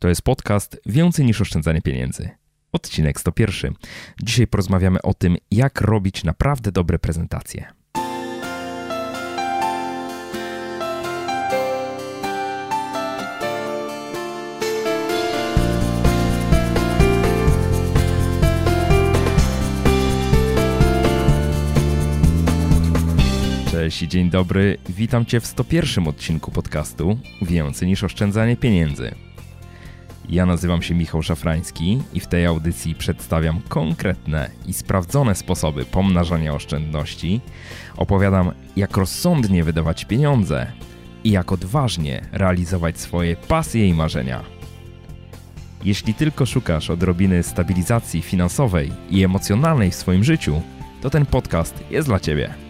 To jest podcast Więcej niż oszczędzanie pieniędzy. Odcinek 101. Dzisiaj porozmawiamy o tym, jak robić naprawdę dobre prezentacje. Cześć i dzień dobry. Witam Cię w 101 odcinku podcastu Więcej niż oszczędzanie pieniędzy. Ja nazywam się Michał Szafrański i w tej audycji przedstawiam konkretne i sprawdzone sposoby pomnażania oszczędności. Opowiadam, jak rozsądnie wydawać pieniądze i jak odważnie realizować swoje pasje i marzenia. Jeśli tylko szukasz odrobiny stabilizacji finansowej i emocjonalnej w swoim życiu, to ten podcast jest dla Ciebie.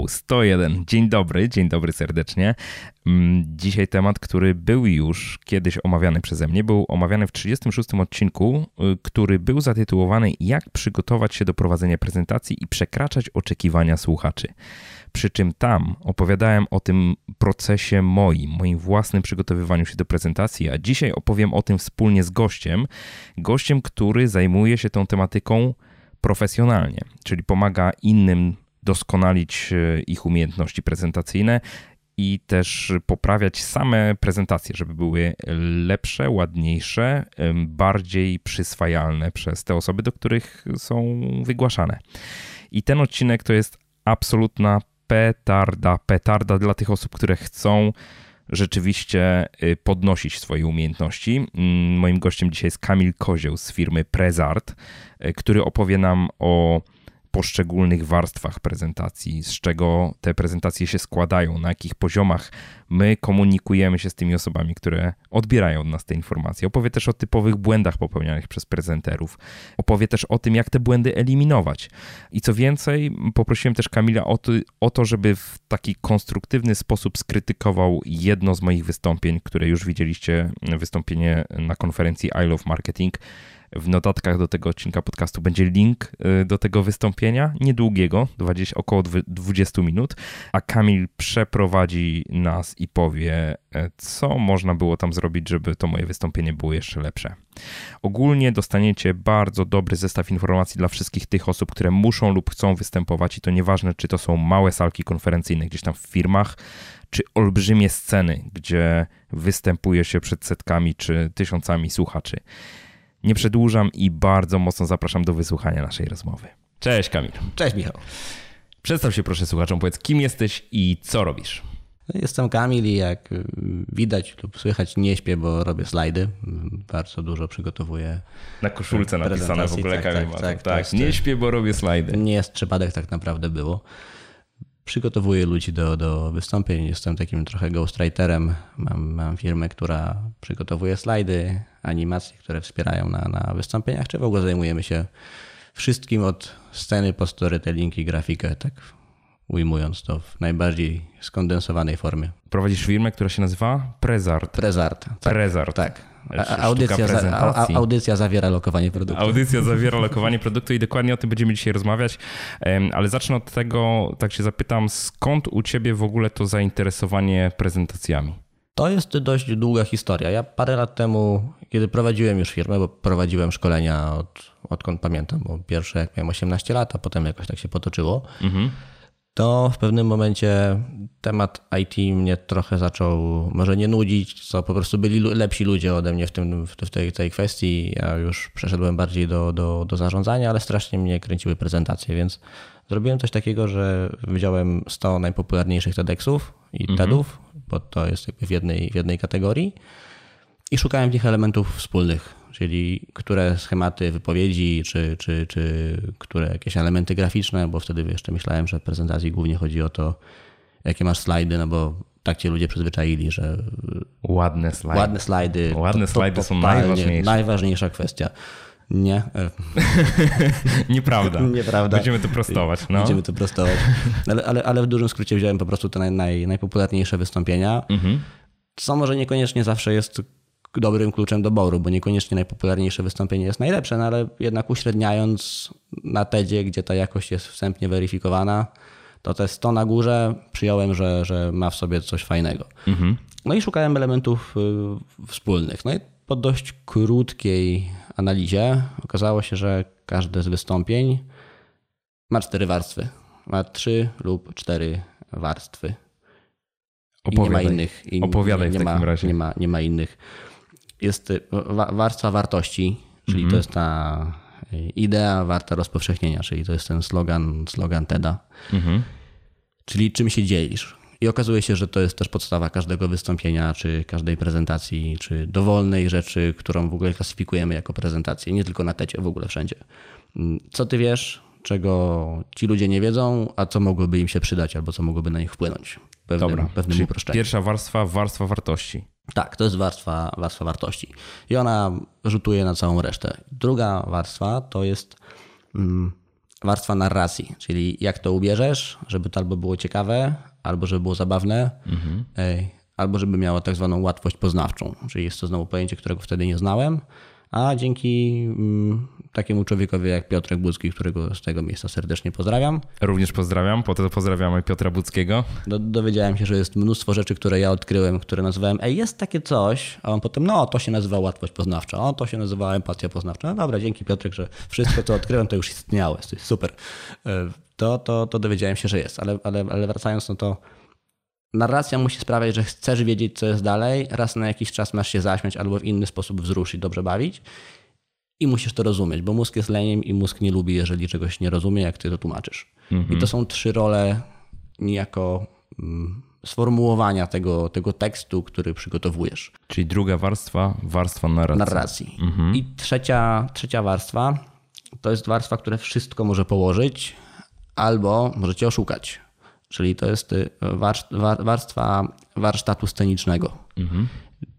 Wow, 101. Dzień dobry, dzień dobry serdecznie. Mm, dzisiaj temat, który był już kiedyś omawiany przeze mnie, był omawiany w 36 odcinku, y, który był zatytułowany Jak przygotować się do prowadzenia prezentacji i przekraczać oczekiwania słuchaczy. Przy czym tam opowiadałem o tym procesie moim, moim własnym przygotowywaniu się do prezentacji, a dzisiaj opowiem o tym wspólnie z gościem, gościem, który zajmuje się tą tematyką profesjonalnie, czyli pomaga innym doskonalić e, ich umiejętności prezentacyjne i też poprawiać same prezentacje, żeby były lepsze, ładniejsze, bardziej przyswajalne przez te osoby, do których są wygłaszane. I ten odcinek to jest absolutna petarda, petarda dla tych osób, które chcą rzeczywiście y, podnosić swoje umiejętności. Mm, moim gościem dzisiaj jest Kamil Kozioł z firmy Prezart, y, który opowie nam o poszczególnych warstwach prezentacji, z czego te prezentacje się składają, na jakich poziomach my komunikujemy się z tymi osobami, które odbierają od nas te informacje. Opowie też o typowych błędach popełnianych przez prezenterów. Opowie też o tym, jak te błędy eliminować. I co więcej, poprosiłem też Kamila o to, o to żeby w taki konstruktywny sposób skrytykował jedno z moich wystąpień, które już widzieliście, wystąpienie na konferencji I Love Marketing w notatkach do tego odcinka podcastu będzie link y, do tego wystąpienia, niedługiego, 20, około 20 minut, a Kamil przeprowadzi nas i powie, e, co można było tam zrobić, żeby to moje wystąpienie było jeszcze lepsze. Ogólnie dostaniecie bardzo dobry zestaw informacji dla wszystkich tych osób, które muszą lub chcą występować i to nieważne, czy to są małe salki konferencyjne gdzieś tam w firmach, czy olbrzymie sceny, gdzie występuje się przed setkami czy tysiącami słuchaczy. Nie przedłużam i bardzo mocno zapraszam do wysłuchania naszej rozmowy. Cześć Kamil. Cześć Michał. Przedstaw się proszę słuchaczom, powiedz kim jesteś i co robisz. Jestem Kamil i jak widać lub słychać nie śpię, bo robię slajdy. Bardzo dużo przygotowuję. Na koszulce napisane w ogóle tak, Kamil tak, tak, tak, tak. Nie śpię, bo robię slajdy. Nie jest przypadek tak naprawdę było. Przygotowuję ludzi do, do wystąpień. Jestem takim trochę ghostwriterem. Mam, mam firmę, która przygotowuje slajdy, animacje, które wspierają na, na wystąpieniach, czy w ogóle zajmujemy się wszystkim od sceny po storytelling i grafikę, tak ujmując to w najbardziej skondensowanej formie. Prowadzisz firmę, która się nazywa Prezart. Prezart. Tak. Prezart. Tak. A, audycja, za, a, audycja zawiera lokowanie produktu. Audycja zawiera lokowanie produktu i dokładnie o tym będziemy dzisiaj rozmawiać. Ale zacznę od tego, tak się zapytam, skąd u ciebie w ogóle to zainteresowanie prezentacjami? To jest dość długa historia. Ja parę lat temu, kiedy prowadziłem już firmę, bo prowadziłem szkolenia od, odkąd pamiętam, bo pierwsze jak miałem 18 lat, a potem jakoś tak się potoczyło, mhm. To w pewnym momencie temat IT mnie trochę zaczął może nie nudzić, co po prostu byli lepsi ludzie ode mnie w, tym, w tej, tej kwestii. Ja już przeszedłem bardziej do, do, do zarządzania, ale strasznie mnie kręciły prezentacje, więc zrobiłem coś takiego, że wziąłem 100 najpopularniejszych TEDxów i mhm. TEDów, bo to jest jakby w jednej, w jednej kategorii i szukałem tych elementów wspólnych, czyli które schematy wypowiedzi, czy, czy, czy które jakieś elementy graficzne, bo wtedy jeszcze myślałem, że w prezentacji głównie chodzi o to, jakie masz slajdy, no bo tak cię ludzie przyzwyczaili, że ładne slajdy, ładne slajdy, ładne slajdy są najważniejsze. Najważniejsza kwestia. Nie. Nieprawda. Nieprawda. Będziemy to prostować. No. Będziemy to prostować. Ale, ale, ale w dużym skrócie wziąłem po prostu te naj, naj, najpopularniejsze wystąpienia, mhm. co może niekoniecznie zawsze jest dobrym kluczem doboru, bo niekoniecznie najpopularniejsze wystąpienie jest najlepsze, no ale jednak uśredniając na TEDzie, gdzie ta jakość jest wstępnie weryfikowana, to te 100 na górze przyjąłem, że, że ma w sobie coś fajnego. Mhm. No i szukałem elementów y, wspólnych. No i po dość krótkiej analizie okazało się, że każde z wystąpień ma cztery warstwy. Ma trzy lub cztery warstwy. Opowiadaj. I nie ma innych. I Opowiadaj nie, nie w takim ma, razie. Nie ma, nie ma innych. Jest y, warstwa wartości, czyli mhm. to jest ta y, idea warta rozpowszechnienia, czyli to jest ten slogan, slogan TEDa. Mhm. Czyli czym się dzielisz. I okazuje się, że to jest też podstawa każdego wystąpienia, czy każdej prezentacji, czy dowolnej rzeczy, którą w ogóle klasyfikujemy jako prezentację, nie tylko na tecie, w ogóle wszędzie. Mm, co ty wiesz, czego ci ludzie nie wiedzą, a co mogłoby im się przydać, albo co mogłoby na nich wpłynąć. Pewnym, Dobra, pewnym uproszczeniem. Pierwsza warstwa, warstwa wartości. Tak, to jest warstwa, warstwa wartości. I ona rzutuje na całą resztę. Druga warstwa to jest mm, warstwa narracji, czyli jak to ubierzesz, żeby to albo było ciekawe, albo żeby było zabawne, mhm. albo żeby miało tak zwaną łatwość poznawczą. Czyli jest to znowu pojęcie, którego wtedy nie znałem, a dzięki mm, takiemu człowiekowi jak Piotrek Budzki, którego z tego miejsca serdecznie pozdrawiam. Również pozdrawiam, po to pozdrawiamy Piotra Budzkiego. Do, dowiedziałem się, że jest mnóstwo rzeczy, które ja odkryłem, które nazywałem, ej, jest takie coś, a on potem, no, to się nazywa łatwość poznawcza, o, to się nazywa empatia poznawcza. No dobra, dzięki Piotrek, że wszystko, co odkryłem, to już istniało, jest super. E, to, to, to dowiedziałem się, że jest, ale, ale, ale wracając, no to narracja musi sprawiać, że chcesz wiedzieć, co jest dalej, raz na jakiś czas masz się zaśmiać albo w inny sposób wzruszyć, dobrze bawić i musisz to rozumieć, bo mózg jest leniem i mózg nie lubi, jeżeli czegoś nie rozumie, jak ty to tłumaczysz. Mhm. I to są trzy role niejako mm, sformułowania tego, tego tekstu, który przygotowujesz. Czyli druga warstwa, warstwa narracji. narracji. Mhm. I trzecia, trzecia warstwa to jest warstwa, która wszystko może położyć albo może cię oszukać. Czyli to jest y, warstwa warsztatu scenicznego. Mhm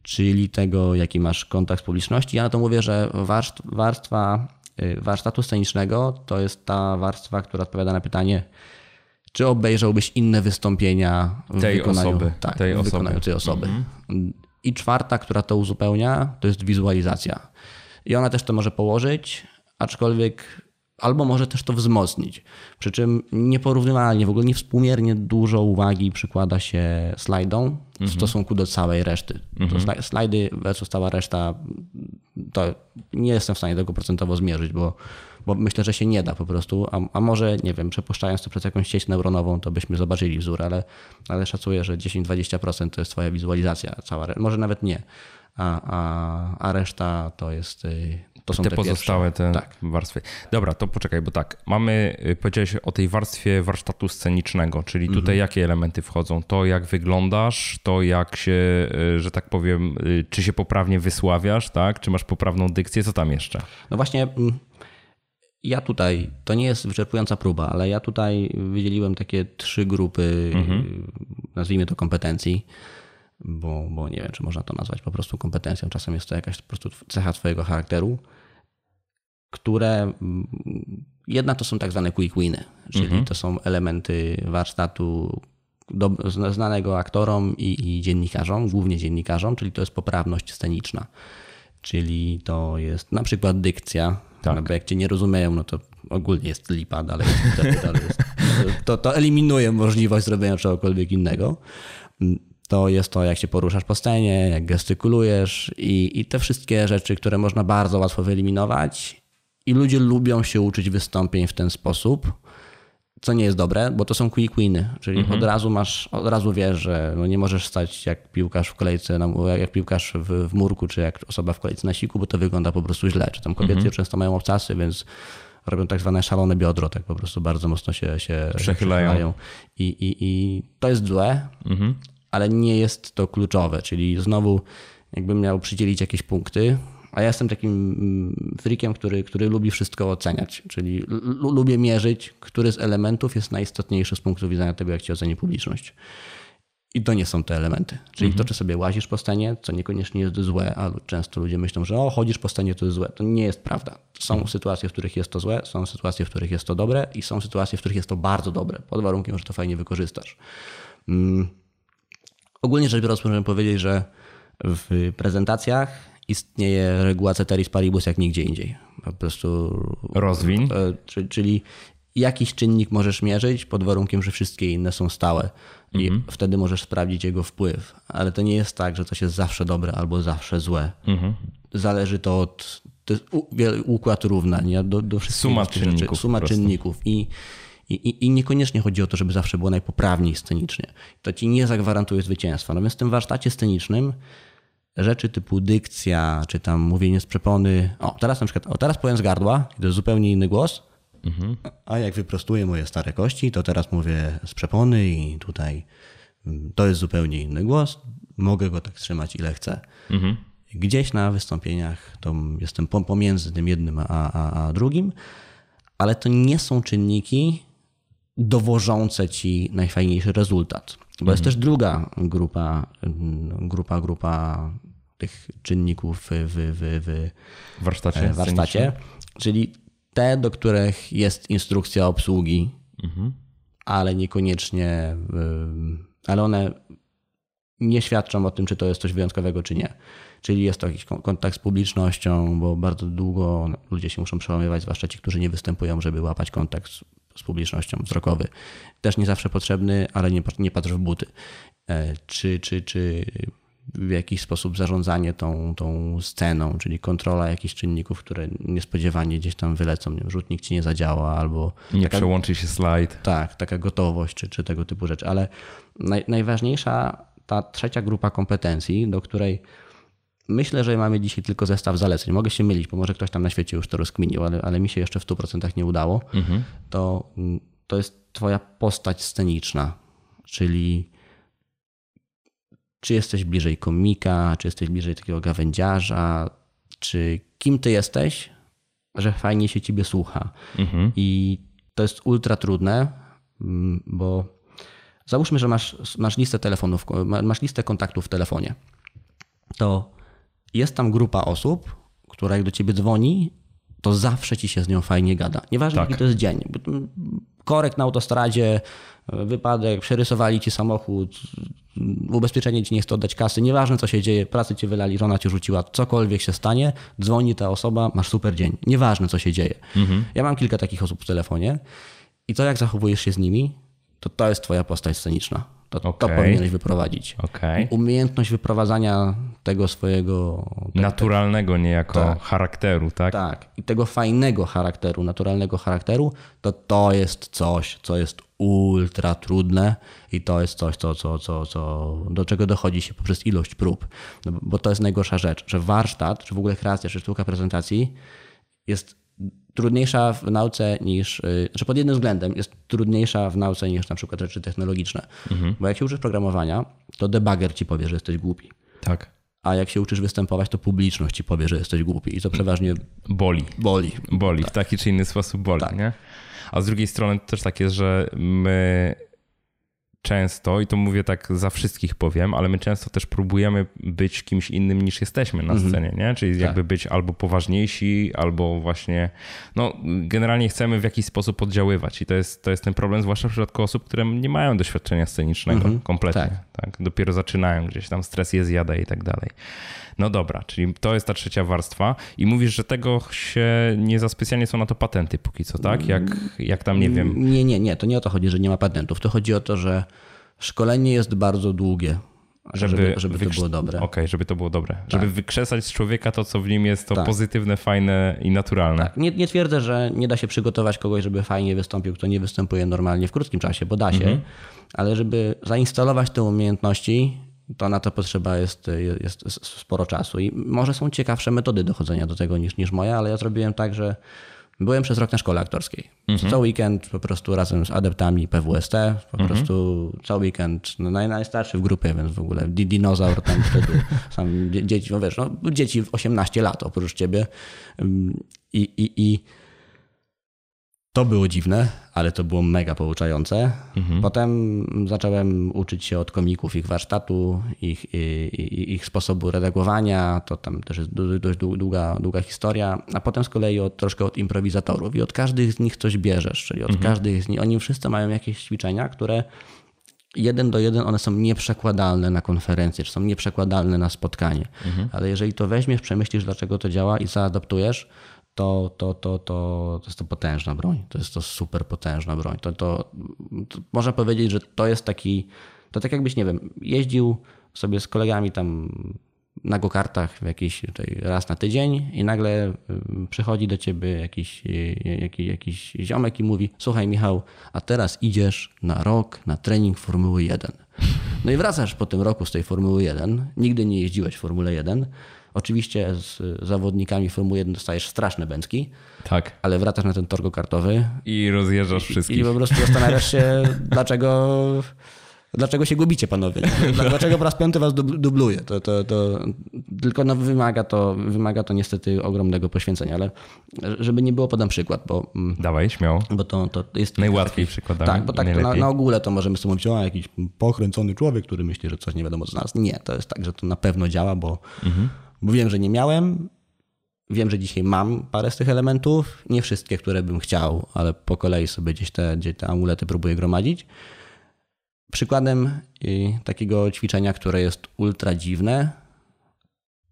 czyli tego, jaki masz kontakt z publiczności. Ja na to mówię, że warstwa y, warsztatu scenicznego to jest ta warstwa, która odpowiada na pytanie, czy obejrzałbyś inne wystąpienia w tej wykonaniu, osoby, tak, tej osoby. tej osoby. Mhm. I czwarta, która to uzupełnia, to jest wizualizacja. I ona też to może położyć, aczkolwiek albo może też to wzmocnić. Przy czym nieporównywalnie, w ogóle niewspółmiernie dużo uwagi przykłada się slajdom w mhm. stosunku do całej reszty. Mhm. To slajdy versus cała reszta, to nie jestem w stanie tego procentowo zmierzyć, bo, bo myślę, że się nie da po prostu. A, a może, nie wiem, przepuszczając to przez jakąś sieć neuronową, to byśmy zobaczyli wzór, ale, ale szacuję, że 10-20% to jest twoja wizualizacja cała, może nawet nie. A, a, a reszta to jest y, to są te, te pozostałe pierwsze. te tak. warstwy. Dobra, to poczekaj, bo tak, mamy, y, powiedziałeś o tej warstwie warsztatu scenicznego, czyli tutaj mhm. jakie elementy wchodzą? To jak wyglądasz, to jak się, y, że tak powiem, y, czy się poprawnie wysławiasz, tak? Czy masz poprawną dykcję, co tam jeszcze? No właśnie, mm, ja tutaj, to nie jest wyczerpująca próba, ale ja tutaj wydzieliłem takie trzy grupy, mhm. nazwijmy to kompetencji bo, bo nie wiem, czy można to nazwać po prostu kompetencją. Czasem jest to jakaś po prostu cecha Twojego charakteru, które mm, jedna to są tak zwane quick winy, czyli mhm. to są elementy warsztatu do, znanego aktorom i, i dziennikarzom, głównie dziennikarzom, czyli to jest poprawność sceniczna. Czyli to jest na przykład dykcja, tak. no bo jak cię nie rozumieją, no to ogólnie jest lipa, dalej, jest, to, to eliminuje możliwość zrobienia czegokolwiek innego to jest to, jak się poruszasz po scenie, jak gestykulujesz i, i te wszystkie rzeczy, które można bardzo łatwo wyeliminować. I ludzie lubią się uczyć wystąpień w ten sposób, co nie jest dobre, bo to są quick winy, czyli mhm. od razu masz, od razu wiesz, że no nie możesz stać jak piłkarz w kolejce, jak piłkarz w, w murku, czy jak osoba w kolejce na siku, bo to wygląda po prostu źle. Czy tam kobiety mhm. często mają obcasy, więc robią tak zwane szalone biodro, tak po prostu bardzo mocno się, się przechylają. przechylają. I, i, I to jest złe, mhm ale nie jest to kluczowe. Czyli znowu, jakbym miał przydzielić jakieś punkty, a ja jestem takim mm, freakiem, który, który lubi wszystko oceniać, czyli lubię mierzyć, który z elementów jest najistotniejszy z punktu widzenia tego, jak ci oceni publiczność. I to nie są te elementy. Czyli mhm. to, czy sobie łazisz po scenie, co niekoniecznie jest złe, a często ludzie myślą, że o, chodzisz po scenie, to jest złe. To nie jest prawda. Są mhm. sytuacje, w których jest to złe, są sytuacje, w których jest to dobre i są sytuacje, w których jest to bardzo dobre, pod warunkiem, że to fajnie wykorzystasz. Mm. Ogólnie rzecz biorąc, możemy powiedzieć, że w prezentacjach istnieje reguła ceteris paribus jak nigdzie indziej. Po prostu. Rozwin. E, czyli jakiś czynnik możesz mierzyć pod warunkiem, że wszystkie inne są stałe. I mhm. wtedy możesz sprawdzić jego wpływ. Ale to nie jest tak, że coś jest zawsze dobre albo zawsze złe. Mhm. Zależy to od. To układ równań do, do wszystkich Suma czynników. Rzeczy. Suma czynników. I, i, I, niekoniecznie chodzi o to, żeby zawsze było najpoprawniej scenicznie. To ci nie zagwarantuje zwycięstwa. Natomiast w tym warsztacie scenicznym rzeczy typu dykcja, czy tam mówienie z przepony. O, teraz na przykład, o, teraz powiem z gardła, to jest zupełnie inny głos. Mhm. A jak wyprostuję moje stare kości, to teraz mówię z przepony i tutaj mm, to jest zupełnie inny głos. Mogę go tak trzymać ile chcę. Mhm. Gdzieś na wystąpieniach to jestem pomiędzy tym jednym a, a, a drugim, ale to nie są czynniki dowożące ci najfajniejszy rezultat. Bo mhm. jest też druga grupa, grupa, grupa tych czynników w, w, w warsztacie, e, warsztacie czyli te, do których jest instrukcja obsługi, mhm. ale niekoniecznie, ale one nie świadczą o tym, czy to jest coś wyjątkowego, czy nie. Czyli jest to jakiś kontakt z publicznością, bo bardzo długo ludzie się muszą przełamywać, zwłaszcza ci, którzy nie występują, żeby łapać kontakt z publicznością wzrokowy. Też nie zawsze potrzebny, ale nie, nie patrz w buty. E, czy, czy, czy w jakiś sposób zarządzanie tą, tą sceną, czyli kontrola jakichś czynników, które niespodziewanie gdzieś tam wylecą. Nie rzutnik ci nie zadziała albo... Nie taka, przełączy się slajd. Tak, taka gotowość czy, czy tego typu rzeczy. Ale naj, najważniejsza ta trzecia grupa kompetencji, do której Myślę, że mamy dzisiaj tylko zestaw zaleceń. Mogę się mylić, bo może ktoś tam na świecie już to rozkminił, ale, ale mi się jeszcze w 100% nie udało. Mhm. To, to jest Twoja postać sceniczna, czyli czy jesteś bliżej komika, czy jesteś bliżej takiego gawędziarza, czy kim ty jesteś, że fajnie się ciebie słucha. Mhm. I to jest ultra trudne, bo załóżmy, że masz, masz listę telefonów, masz listę kontaktów w telefonie. To jest tam grupa osób, która jak do ciebie dzwoni, to zawsze ci się z nią fajnie gada. Nieważne tak. jaki to jest dzień. Korek na autostradzie, wypadek, przerysowali ci samochód, ubezpieczenie ci nie chce oddać kasy, nieważne co się dzieje, pracy cię wylali, żona cię rzuciła, cokolwiek się stanie, dzwoni ta osoba, masz super dzień. Nieważne co się dzieje. Mhm. Ja mam kilka takich osób w telefonie i to jak zachowujesz się z nimi, to to jest twoja postać sceniczna. To, okay. to powinieneś wyprowadzić. Okay. Umiejętność wyprowadzania tego swojego. Naturalnego niejako tak, charakteru, tak? Tak. I tego fajnego charakteru, naturalnego charakteru, to to jest coś, co jest ultra trudne i to jest coś, co, co, co, co, do czego dochodzi się poprzez ilość prób. No, bo to jest najgorsza rzecz, że warsztat, czy w ogóle kreacja, czy sztuka prezentacji jest trudniejsza w nauce niż, y, że pod jednym względem jest trudniejsza w nauce niż na przykład rzeczy technologiczne. Mhm. Bo jak się uczysz programowania, to debugger ci powie, że jesteś głupi. Tak. A jak się uczysz występować, to publiczność ci powie, że jesteś głupi. I to przeważnie boli. Boli. Boli, tak. w taki czy inny sposób boli, tak. nie? A z drugiej strony też tak jest, że my często, i to mówię tak za wszystkich powiem, ale my często też próbujemy być kimś innym niż jesteśmy na mhm. scenie, nie? Czyli tak. jakby być albo poważniejsi, albo właśnie, no generalnie chcemy w jakiś sposób oddziaływać i to jest, to jest ten problem, zwłaszcza w przypadku osób, które nie mają doświadczenia scenicznego mhm. kompletnie, tak. tak. Dopiero zaczynają gdzieś tam, stres je zjada i tak dalej. No dobra, czyli to jest ta trzecia warstwa i mówisz, że tego się nie za specjalnie są na to patenty póki co, tak? Jak, jak tam, nie wiem... Nie, nie, nie, to nie o to chodzi, że nie ma patentów. To chodzi o to, że szkolenie jest bardzo długie. Żeby, żeby, żeby to było dobre. Okej, okay, żeby to było dobre. Tak. Żeby wykrzesać z człowieka to, co w nim jest, to tak. pozytywne, fajne i naturalne. Tak. Nie, nie twierdzę, że nie da się przygotować kogoś, żeby fajnie wystąpił, kto nie występuje normalnie w krótkim czasie, bo da się, mhm. ale żeby zainstalować te umiejętności, to na to potrzeba jest, jest sporo czasu. I może są ciekawsze metody dochodzenia do tego niż, niż moja, ale ja zrobiłem tak, że byłem przez rok na szkole aktorskiej. Mhm. Co weekend po prostu razem z adeptami PWST, po mhm. prostu cały weekend, no naj, najstarszy w grupie, więc w ogóle dinozaur tam wtedy, sam dzieci, no wiesz, no, dzieci 18 lat oprócz ciebie i, i, i to było dziwne, ale to było mega pouczające. Mhm. Potem zacząłem uczyć się od komików ich warsztatu, ich, ich, ich, sposobu redagowania. To tam też jest dość długa, długa historia. A potem z kolei od, troszkę od improwizatorów i od każdych z nich coś bierzesz. Czyli od mhm. każdych z nich, oni wszyscy mają jakieś ćwiczenia, które jeden do jeden one są nieprzekładalne na konferencję, czy są nieprzekładalne na spotkanie. Mhm. Ale jeżeli to weźmiesz, przemyślisz, dlaczego to działa i zaadoptujesz, to, to, to, to, to jest to potężna broń. To jest to super potężna broń. To, to, to można powiedzieć, że to jest taki, to tak jakbyś, nie wiem, jeździł sobie z kolegami tam na gokartach jakiś raz na tydzień i nagle y, przychodzi do ciebie jakiś, y, jakiś, jakiś ziomek i mówi słuchaj Michał, a teraz idziesz na rok na trening Formuły 1. No i wracasz po tym roku z tej Formuły 1, nigdy nie jeździłeś w Formule 1, Oczywiście z zawodnikami Formuły 1 dostajesz straszne bęcki, tak. ale wracasz na ten tor kartowy i rozjeżdżasz wszystkich. I po prostu zastanawiasz się, dlaczego dlaczego się gubicie, panowie? Dlaczego po raz piąty was dubluje? To, to, to, tylko no wymaga, to, wymaga to niestety ogromnego poświęcenia, ale żeby nie było, podam przykład. Bo, mm, Dawaj, śmiało. Bo to, to jest Najłatwiej przykładami. Tak, bo tak na, na, ogóle to możemy sobie mówić, o jakiś pokręcony człowiek, który myśli, że coś nie wiadomo co nas. Nie, to jest tak, że to na pewno działa, bo, mhm. Bo wiem, że nie miałem, Wiem, że dzisiaj mam parę z tych elementów, nie wszystkie, które bym chciał, ale po kolei sobie gdzieś te, gdzieś te amulety próbuję gromadzić. Przykładem y, takiego ćwiczenia, które jest ultra dziwne,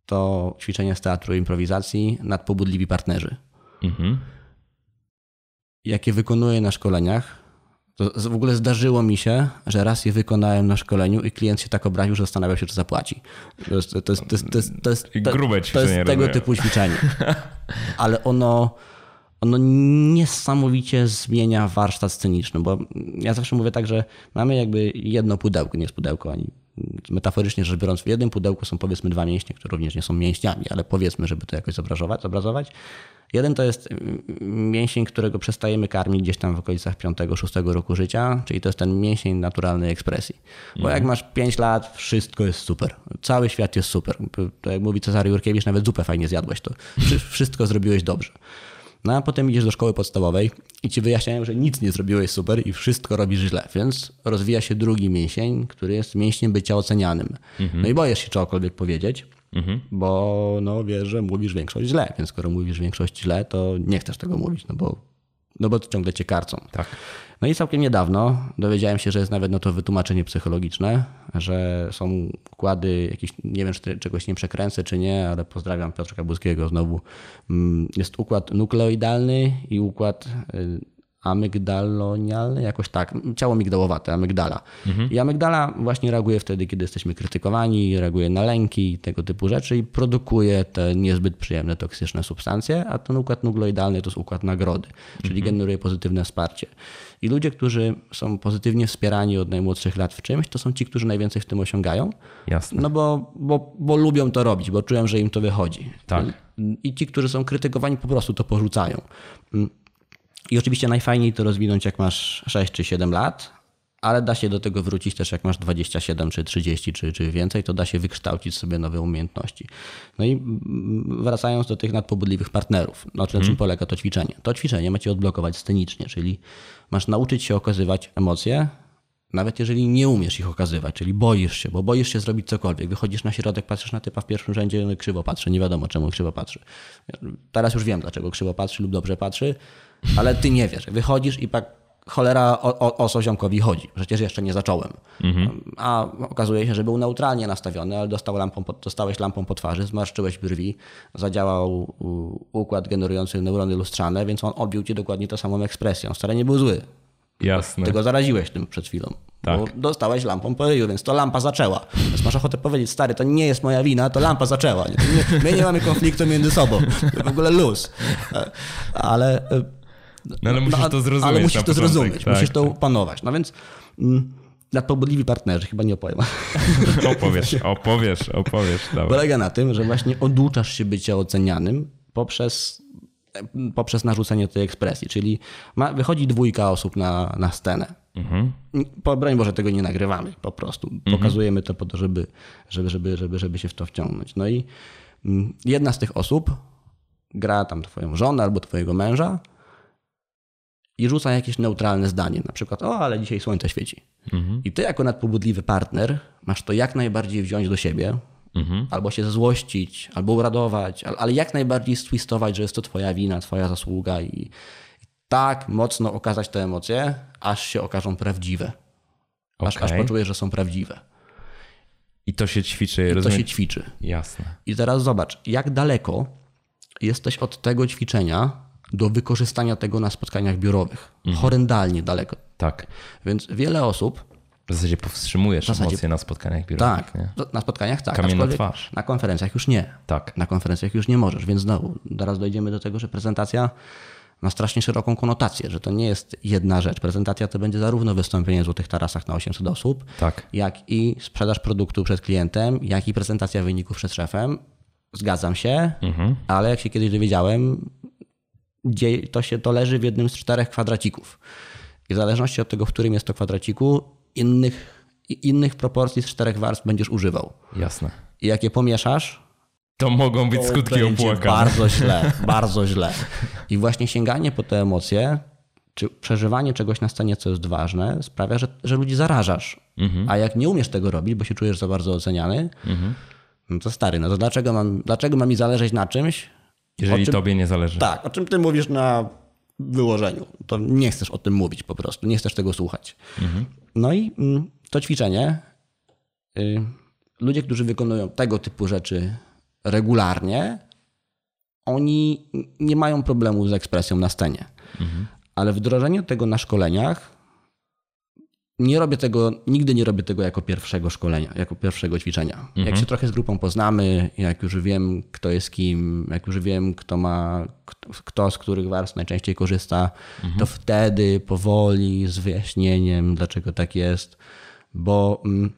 to ćwiczenie z teatru improwizacji nadpobudliwi partnerzy. Mhm. Jakie wykonuję na szkoleniach, to w ogóle zdarzyło mi się, że raz je wykonałem na szkoleniu i klient się tak obraził, że zastanawiał się, czy zapłaci. To jest, to jest, to jest, to jest, to jest, to jest tego typu ćwiczenie. Ale ono ono niesamowicie zmienia warsztat sceniczny, bo ja zawsze mówię tak, że mamy jakby jedno pudełko, nie jest pudełko ani metaforycznie rzecz biorąc, w jednym pudełku są powiedzmy dwa mięśnie, które również nie są mięśniami, ale powiedzmy, żeby to jakoś zobrazować. zobrazować. Jeden to jest mięsień, którego przestajemy karmić gdzieś tam w okolicach 5-6 roku życia, czyli to jest ten mięsień naturalnej ekspresji. Bo jak mhm. masz 5 lat, wszystko jest super. Cały świat jest super. To jak mówi Cezary Jurkiewicz, nawet zupę fajnie zjadłeś, to wszystko zrobiłeś dobrze. No a potem idziesz do szkoły podstawowej i ci wyjaśniają, że nic nie zrobiłeś super i wszystko robisz źle. Więc rozwija się drugi mięsień, który jest mięśniem bycia ocenianym. Mhm. No i boisz się czegokolwiek powiedzieć, mhm. bo no wiesz, że mówisz większość źle. Więc skoro mówisz większość źle, to nie chcesz tego mówić, no bo, no bo ciągle cię karcą. Tak. No i całkiem niedawno dowiedziałem się, że jest nawet na to wytłumaczenie psychologiczne, że są układy jakieś, nie wiem, czy czegoś nie przekręcę, czy nie, ale pozdrawiam Piotrka Błyskiego znowu. Mm, jest układ nukleoidalny i układ y, amygdalonialny, jakoś tak, ciało migdałowate, amygdala. Mhm. I amygdala właśnie reaguje wtedy, kiedy jesteśmy krytykowani, reaguje na lęki, tego typu rzeczy i produkuje te niezbyt przyjemne, toksyczne substancje, a ten układ nukleoidalny to jest układ nagrody, czyli mhm. generuje pozytywne wsparcie. I ludzie, którzy są pozytywnie wspierani od najmłodszych lat w czymś, to są ci, którzy najwięcej w tym osiągają. Jasne. No bo, bo, bo lubią to robić, bo czują, że im to wychodzi. Tak. I ci, którzy są krytykowani, po prostu to porzucają. I oczywiście najfajniej to rozwinąć, jak masz 6 czy 7 lat, ale da się do tego wrócić też, jak masz 27 czy 30 czy, czy więcej, to da się wykształcić sobie nowe umiejętności. No i wracając do tych nadpobudliwych partnerów, no, na czym hmm. polega to ćwiczenie? To ćwiczenie ma cię odblokować scenicznie, czyli masz nauczyć się okazywać emocje, nawet jeżeli nie umiesz ich okazywać, czyli boisz się, bo boisz się zrobić cokolwiek. Wychodzisz na środek, patrzysz na typa w pierwszym rzędzie, no krzywo patrzy, nie wiadomo czemu krzywo patrzy. Teraz już wiem, dlaczego krzywo patrzy lub dobrze patrzy, ale ty nie wiesz. Wychodzisz i cholera o, o, o co ziomkowi chodzi. Przecież jeszcze nie zacząłem. Mhm. A okazuje się, że był neutralnie nastawiony, ale dostał lampą, dostałeś lampą po twarzy, zmarszczyłeś brwi, zadziałał układ generujący neurony lustrzane, więc on odbił ci dokładnie tą samą ekspresją. Wcale nie był zły. Jasne. Ty go zaraziłeś tym przed chwilą. Tak. Bo dostałeś lampą po ryju, więc to lampa zaczęła. Więc masz ochotę powiedzieć, stary, to nie jest moja wina, to lampa zaczęła. My, my nie mamy konfliktu między sobą. W ogóle luz. Ale e, no ale musisz no, to zrozumieć. Ale musisz to zrozumieć, tak, musisz to opanować. No więc mm, nadpobudliwi partnerzy, chyba nie opowiem. opowiesz, opowiesz, opowiesz. Dawaj. Polega na tym, że właśnie oduczasz się bycia ocenianym poprzez, poprzez narzucenie tej ekspresji. Czyli ma, wychodzi dwójka osób na, na scenę. Mhm. Po, broń Boże, tego nie nagrywamy po prostu. Mhm. Pokazujemy to po to, żeby, żeby, żeby, żeby, żeby się w to wciągnąć. No i mm, jedna z tych osób gra tam twoją żonę albo twojego męża, i rzuca jakieś neutralne zdanie, na przykład, o, ale dzisiaj słońce świeci. Mhm. I ty, jako nadpobudliwy partner, masz to jak najbardziej wziąć do siebie, mhm. albo się złościć, albo uradować, ale jak najbardziej stwistować, że jest to twoja wina, twoja zasługa i tak mocno okazać te emocje, aż się okażą prawdziwe. aż, aż Okej. poczujesz, że są prawdziwe. I to się ćwiczy, I to się ćwiczy. Jasne. I teraz zobacz, jak daleko jesteś od tego ćwiczenia do wykorzystania tego na spotkaniach biurowych. Mhm. Horrendalnie daleko. Tak. Więc wiele osób, W zasadzie powstrzymujesz zasadzie- emocje na spotkaniach biurowych. tak, Nie? na spotkaniach tak, Kamień na twarz. na konferencjach już nie. Tak. Na konferencjach już nie możesz, więc znowu, zaraz dojdziemy do tego, że prezentacja ma strasznie szeroką konotację, że to nie jest jedna rzecz. Prezentacja to będzie zarówno wystąpienie w Złotych Tarasach na 800 osób, Tak. jak i sprzedaż produktu przed klientem, jak i prezentacja wyników przed szefem. Zgadzam się, Mhm. ale jak się kiedyś dowiedziałem, dzie- to się to leży w jednym z czterech kwadracików. I w zależności od tego, w którym jest to kwadraciku, innych, innych proporcji z czterech warstw będziesz używał. Jasne. I jak je pomieszasz, To mogą być to skutki opłakane. Bardzo źle, bardzo źle. I właśnie sięganie po te emocje, czy przeżywanie czegoś na scenie, co jest ważne, sprawia, że, że ludzi zarażasz. Mhm. A jak nie umiesz tego robić, bo się czujesz za bardzo oceniany, no to stary, no to dlaczego, mam, dlaczego ma mi zależeć na czymś? Jeżeli czym, tobie nie zależy. Tak, o czym ty mówisz na wyłożeniu. To nie chcesz o tym mówić po prostu, nie chcesz tego słuchać. No i mm, to ćwiczenie, y, ludzie, którzy wykonują tego typu rzeczy regularnie, oni nie mają problemu z ekspresją na scenie. Ale wdrożenie tego na szkoleniach, nie robię tego, nigdy nie robię tego jako pierwszego szkolenia, jako pierwszego ćwiczenia. Jak się trochę z grupą poznamy, jak już wiem, kto jest kim, jak już wiem, kto ma, kto, z których warstw najczęściej korzysta, to wtedy powoli z wyjaśnieniem, dlaczego tak jest, bo mm,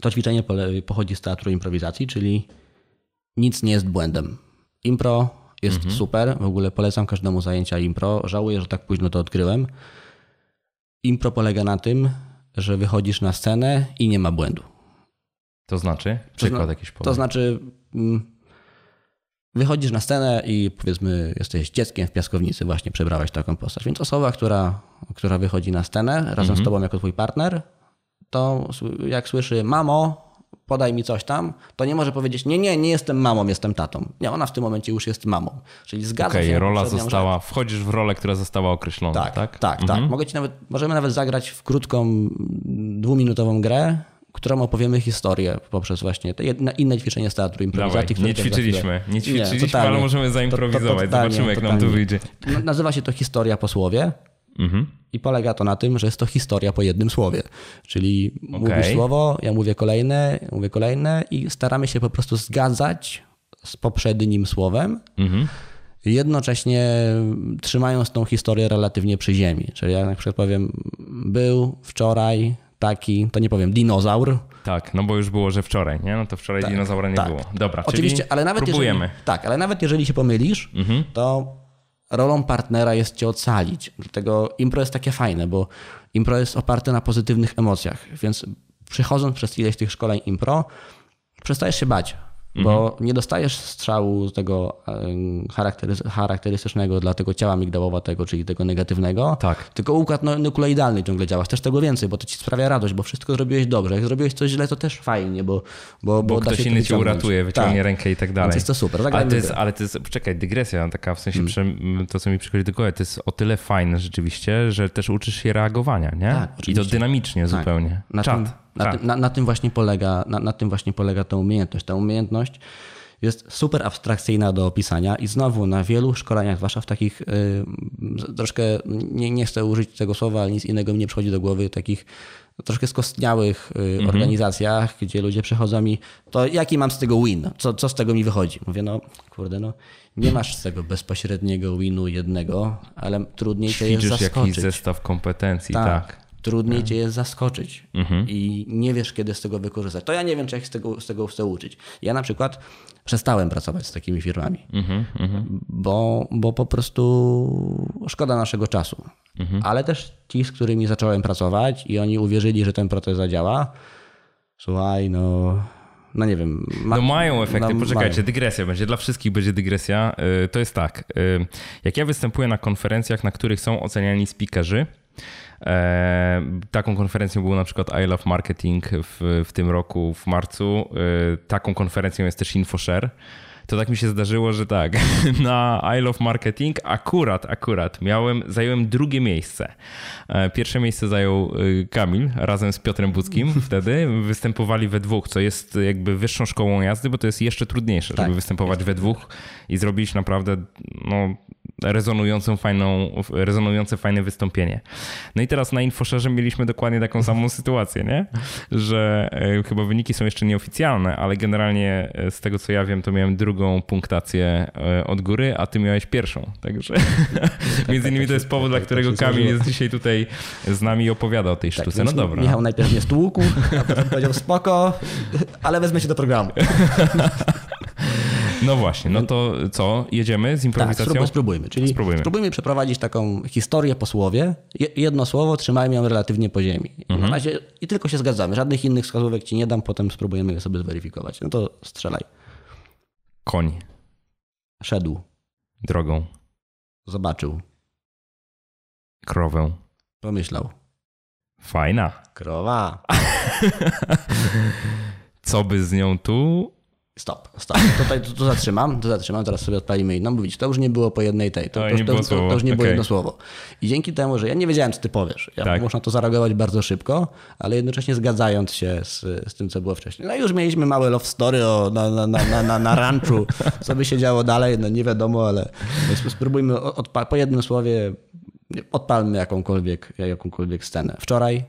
to ćwiczenie pochodzi z teatru improwizacji, czyli nic nie jest błędem. Impro jest super, w ogóle polecam każdemu zajęcia impro. Żałuję, że tak późno to odkryłem. Impro polega na tym, że wychodzisz na scenę i nie ma błędu. To znaczy? To Przykład zna- jakiś To podaj. znaczy, mm, wychodzisz na scenę i powiedzmy, jesteś dzieckiem w piaskownicy, właśnie przebrałeś taką postać. Więc osoba, która, która wychodzi na scenę razem z tobą jako twój partner, to jak słyszy mamo, podaj mi coś tam, to nie może powiedzieć, nie, nie, nie jestem mamą, jestem tatą. Nie, ona w tym momencie już jest mamą. Czyli zgadza Okej, się. na rola została, wchodzisz w rolę, która została określona, tak, tak? tak, tak. Mhm. Mogę ci nawet, możemy nawet zagrać w krótką, dwuminutową grę, którą opowiemy historię poprzez właśnie te jedne, inne ćwiczenie z teatru Dawaj, improwizacji. które nie ćwiczyliśmy, nie ćwiczyliśmy, totalnie. ale możemy zaimprowizować. totalnie, Zobaczymy, jak nam to totalnie. wyjdzie. No, Nazywa się to historia po słowie Mhm. i polega to na tym, że jest to historia po jednym słowie. Czyli mówisz Okej. słowo, ja mówię kolejne, mówię kolejne i staramy się po prostu zgadzać z poprzednim słowem, Mhm. jednocześnie trzymając tą historię relatywnie przy ziemi. Czyli jak na przykład powiem, był wczoraj taki, to nie powiem, dinozaur. Tak, no bo już było, że wczoraj, nie? No to wczoraj dinozaura nie tak. było. Dobra, Oczywiście, ale nawet próbujemy. jeżeli, tak, ale nawet jeżeli się pomylisz, Mhm. to rolą partnera jest cię ocalić. Dlatego impro jest takie fajne, bo impro jest oparte na pozytywnych emocjach, więc przychodząc przez ileś tych szkoleń impro, przestajesz się bać, bo Mhm. nie dostajesz strzału tego em, charakterys- charakterystycznego dla tego ciała migdałowatego, czyli tego negatywnego, Tak. tylko układ no- nukleidalny ciągle działa. Chcesz tego więcej, bo to ci sprawia radość, bo wszystko zrobiłeś dobrze. Jak zrobiłeś coś źle, to też fajnie, bo, bo, Bo da ktoś inny cię uratuje, wyciągnie Tak. rękę i tak dalej. Więc jest to super. Ale to, jest, ale to jest, czekaj, dygresja taka, w sensie Hmm. prze, to, co mi przychodzi do głowy, to jest o tyle fajne rzeczywiście, że też uczysz się reagowania, nie? Tak, I to oczywiście. dynamicznie zupełnie. Na, Czat. tym, na, czat. tym, na, na, tym właśnie polega, na, na tym właśnie polega ta umiejętność. Ta umiejętność jest super abstrakcyjna do opisania i znowu na wielu szkoleniach, zwłaszcza w takich y, troszkę, nie, nie chcę użyć tego słowa, ale nic innego mi nie przychodzi do głowy, takich troszkę skostniałych y, organizacjach, gdzie ludzie przychodzą mi, to jaki mam z tego win? Co, co z tego mi wychodzi? Mówię, no kurde, no nie masz z tego bezpośredniego winu jednego, ale trudniej cię jest Ćwiczysz zaskoczyć. jakiś zestaw kompetencji, Tak. tak. Trudniej cię jest zaskoczyć i nie wiesz, kiedy z tego wykorzystać. To ja nie wiem, czy jak z tego, z tego chcę uczyć. Ja na przykład przestałem pracować z takimi firmami, bo, bo po prostu szkoda naszego czasu. Ale też ci, z którymi zacząłem pracować i oni uwierzyli, że ten proces zadziała, słuchaj, no, no nie wiem. ma- No mają efekty, no, poczekajcie, mają. dygresja będzie, dla wszystkich będzie dygresja. Y, To jest tak, y, jak ja występuję na konferencjach, na których są oceniani speakerzy, taką konferencją był na przykład I Love Marketing w, w tym roku, w marcu, y, taką konferencją jest też InfoShare, to tak mi się zdarzyło, że tak, na I Love Marketing akurat, akurat miałem, zająłem drugie miejsce. E, pierwsze miejsce zajął Kamil razem z Piotrem Budzkim wtedy. Występowali we dwóch, co jest jakby wyższą szkołą jazdy, bo to jest jeszcze trudniejsze, tak. żeby występować we dwóch i zrobić naprawdę no, rezonującą, fajną, rezonujące fajne wystąpienie. No i teraz na InfoSharze mieliśmy dokładnie taką samą sytuację, nie? że e, chyba wyniki są jeszcze nieoficjalne, ale generalnie e, z tego co ja wiem, to miałem drugą punktację e, od góry, a ty miałeś pierwszą. Także tak, między innymi to jest powód, dla którego Kamil jest dzisiaj tutaj z nami i opowiada o tej tak, sztuce. No dobra. Michał najpierw mnie stłukł, a potem powiedział spoko, ale wezmę się do programu. No właśnie, no to co? Jedziemy z improwizacją? Tak, spróbujmy. Czyli spróbujmy. spróbujmy przeprowadzić taką historię po słowie. Jedno słowo, trzymajmy ją relatywnie po ziemi. Mhm. Na razie i tylko się zgadzamy. Żadnych innych wskazówek ci nie dam, potem spróbujemy je sobie zweryfikować. No to strzelaj. Koń. Szedł. Drogą. Zobaczył. Krowę. Pomyślał. Fajna. Krowa. Co by z nią tu Stop, stop. Tutaj to, to zatrzymam, to zatrzymam, teraz sobie odpalimy inną. Mówić, to już nie było po jednej tej, to, to, to, to, to już nie było jedno słowo. I dzięki temu, że ja nie wiedziałem, co ty powiesz, ja tak. można to zareagować bardzo szybko, ale jednocześnie zgadzając się z, z tym, co było wcześniej. No i już mieliśmy małe love story o, na, na, na, na, na ranchu, co by się działo dalej, no nie wiadomo, ale spróbujmy odpa- po jednym słowie, odpalmy jakąkolwiek, jakąkolwiek scenę. Wczoraj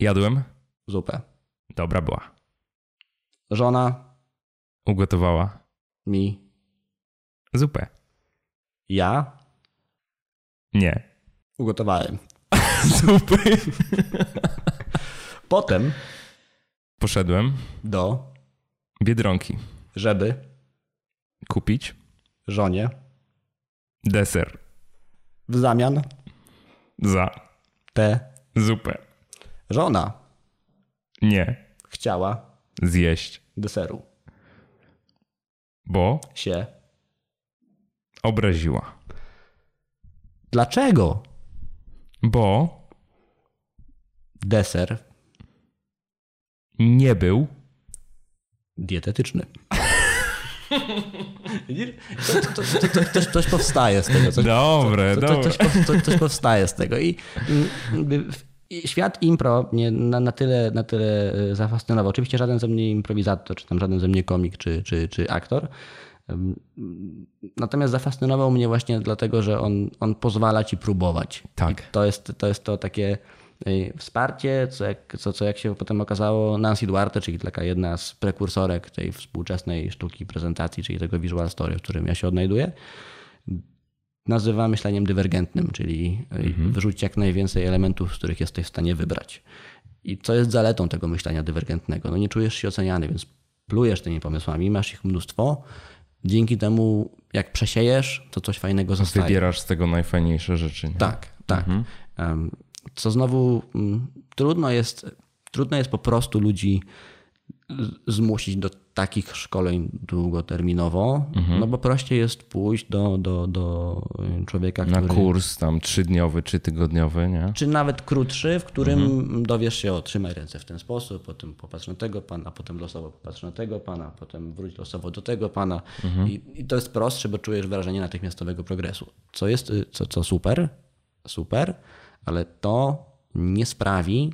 jadłem zupę. Dobra była. Żona ugotowała mi zupę. Ja nie ugotowałem zupy. Potem poszedłem do Biedronki, żeby kupić żonie deser w zamian za tę zupę. Żona nie chciała zjeść deseru. Bo się obraziła. Dlaczego? Bo deser nie był dietetyczny. To, to, to, to, coś powstaje z tego. Coś, dobre, dobre. Coś, coś, powstaje z tego. I, i świat impro mnie na, na, tyle, na tyle e, zafascynował. Oczywiście żaden ze mnie improwizator, czy tam żaden ze mnie komik, czy, czy, czy aktor. Natomiast zafascynował mnie właśnie dlatego, że on, on pozwala ci próbować. Tak. I to jest, to jest to takie e, wsparcie, co jak, co, co jak się potem okazało, Nancy Duarte, czyli taka jedna z prekursorek tej współczesnej sztuki prezentacji, czyli tego visual story, w którym ja się odnajduję, nazywa myśleniem dywergentnym, czyli e, mhm. wyrzucić jak najwięcej elementów, z których jesteś w stanie wybrać. I co jest zaletą tego myślenia dywergentnego? No nie czujesz się oceniany, więc plujesz tymi pomysłami, masz ich mnóstwo. Dzięki temu, jak przesiejesz, to coś fajnego zostaje. Wybierasz z tego najfajniejsze rzeczy. Nie? Tak, tak. Mhm. Co znowu mm, trudno jest, trudno jest po prostu ludzi zmusić do takich szkoleń długoterminowo, mhm. no bo prościej jest pójść do, do, do człowieka, który... Na kurs tam trzydniowy czy tygodniowy, nie? Czy nawet krótszy, w którym mhm. dowiesz się o trzymaj ręce w ten sposób, potem popatrz na tego pana, potem losowo popatrz na tego pana, potem wróć losowo do tego pana mhm. I, I, to jest prostsze, bo czujesz wrażenie natychmiastowego progresu. Co jest, co, co super, super, ale to nie sprawi,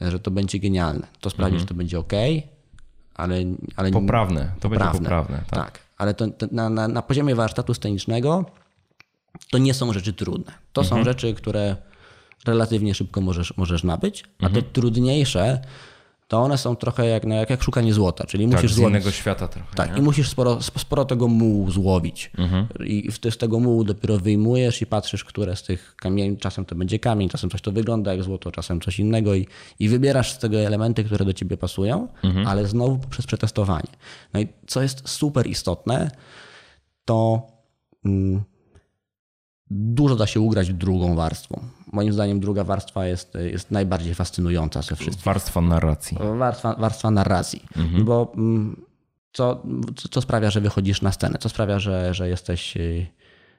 że to będzie genialne. To sprawi, mhm. że to będzie ok, ale, ale poprawne. To poprawne. będzie poprawne. Tak, tak. ale to, to na, na, na, poziomie warsztatu scenicznego to nie są rzeczy trudne. To mhm. są rzeczy, które relatywnie szybko możesz, możesz nabyć, a mhm. te trudniejsze to one są trochę jak, no, jak, jak szukanie złota, czyli tak, musisz z złowić. innego świata trochę. Tak, nie? i musisz sporo, sporo tego mułu złowić. Mhm. I z tego mułu dopiero wyjmujesz i patrzysz, które z tych kamieni, czasem to będzie kamień, czasem coś to wygląda jak złoto, czasem coś innego i, i wybierasz z tego elementy, które do ciebie pasują, mhm. ale znowu poprzez przetestowanie. No i co jest super istotne, to mm, dużo da się ugrać drugą warstwą moim zdaniem druga warstwa jest, jest najbardziej fascynująca ze wszystkich. Warstwa narracji. Warstwa, warstwa narracji, mhm. bo mm, co, co sprawia, że wychodzisz na scenę? Co sprawia, że, że jesteś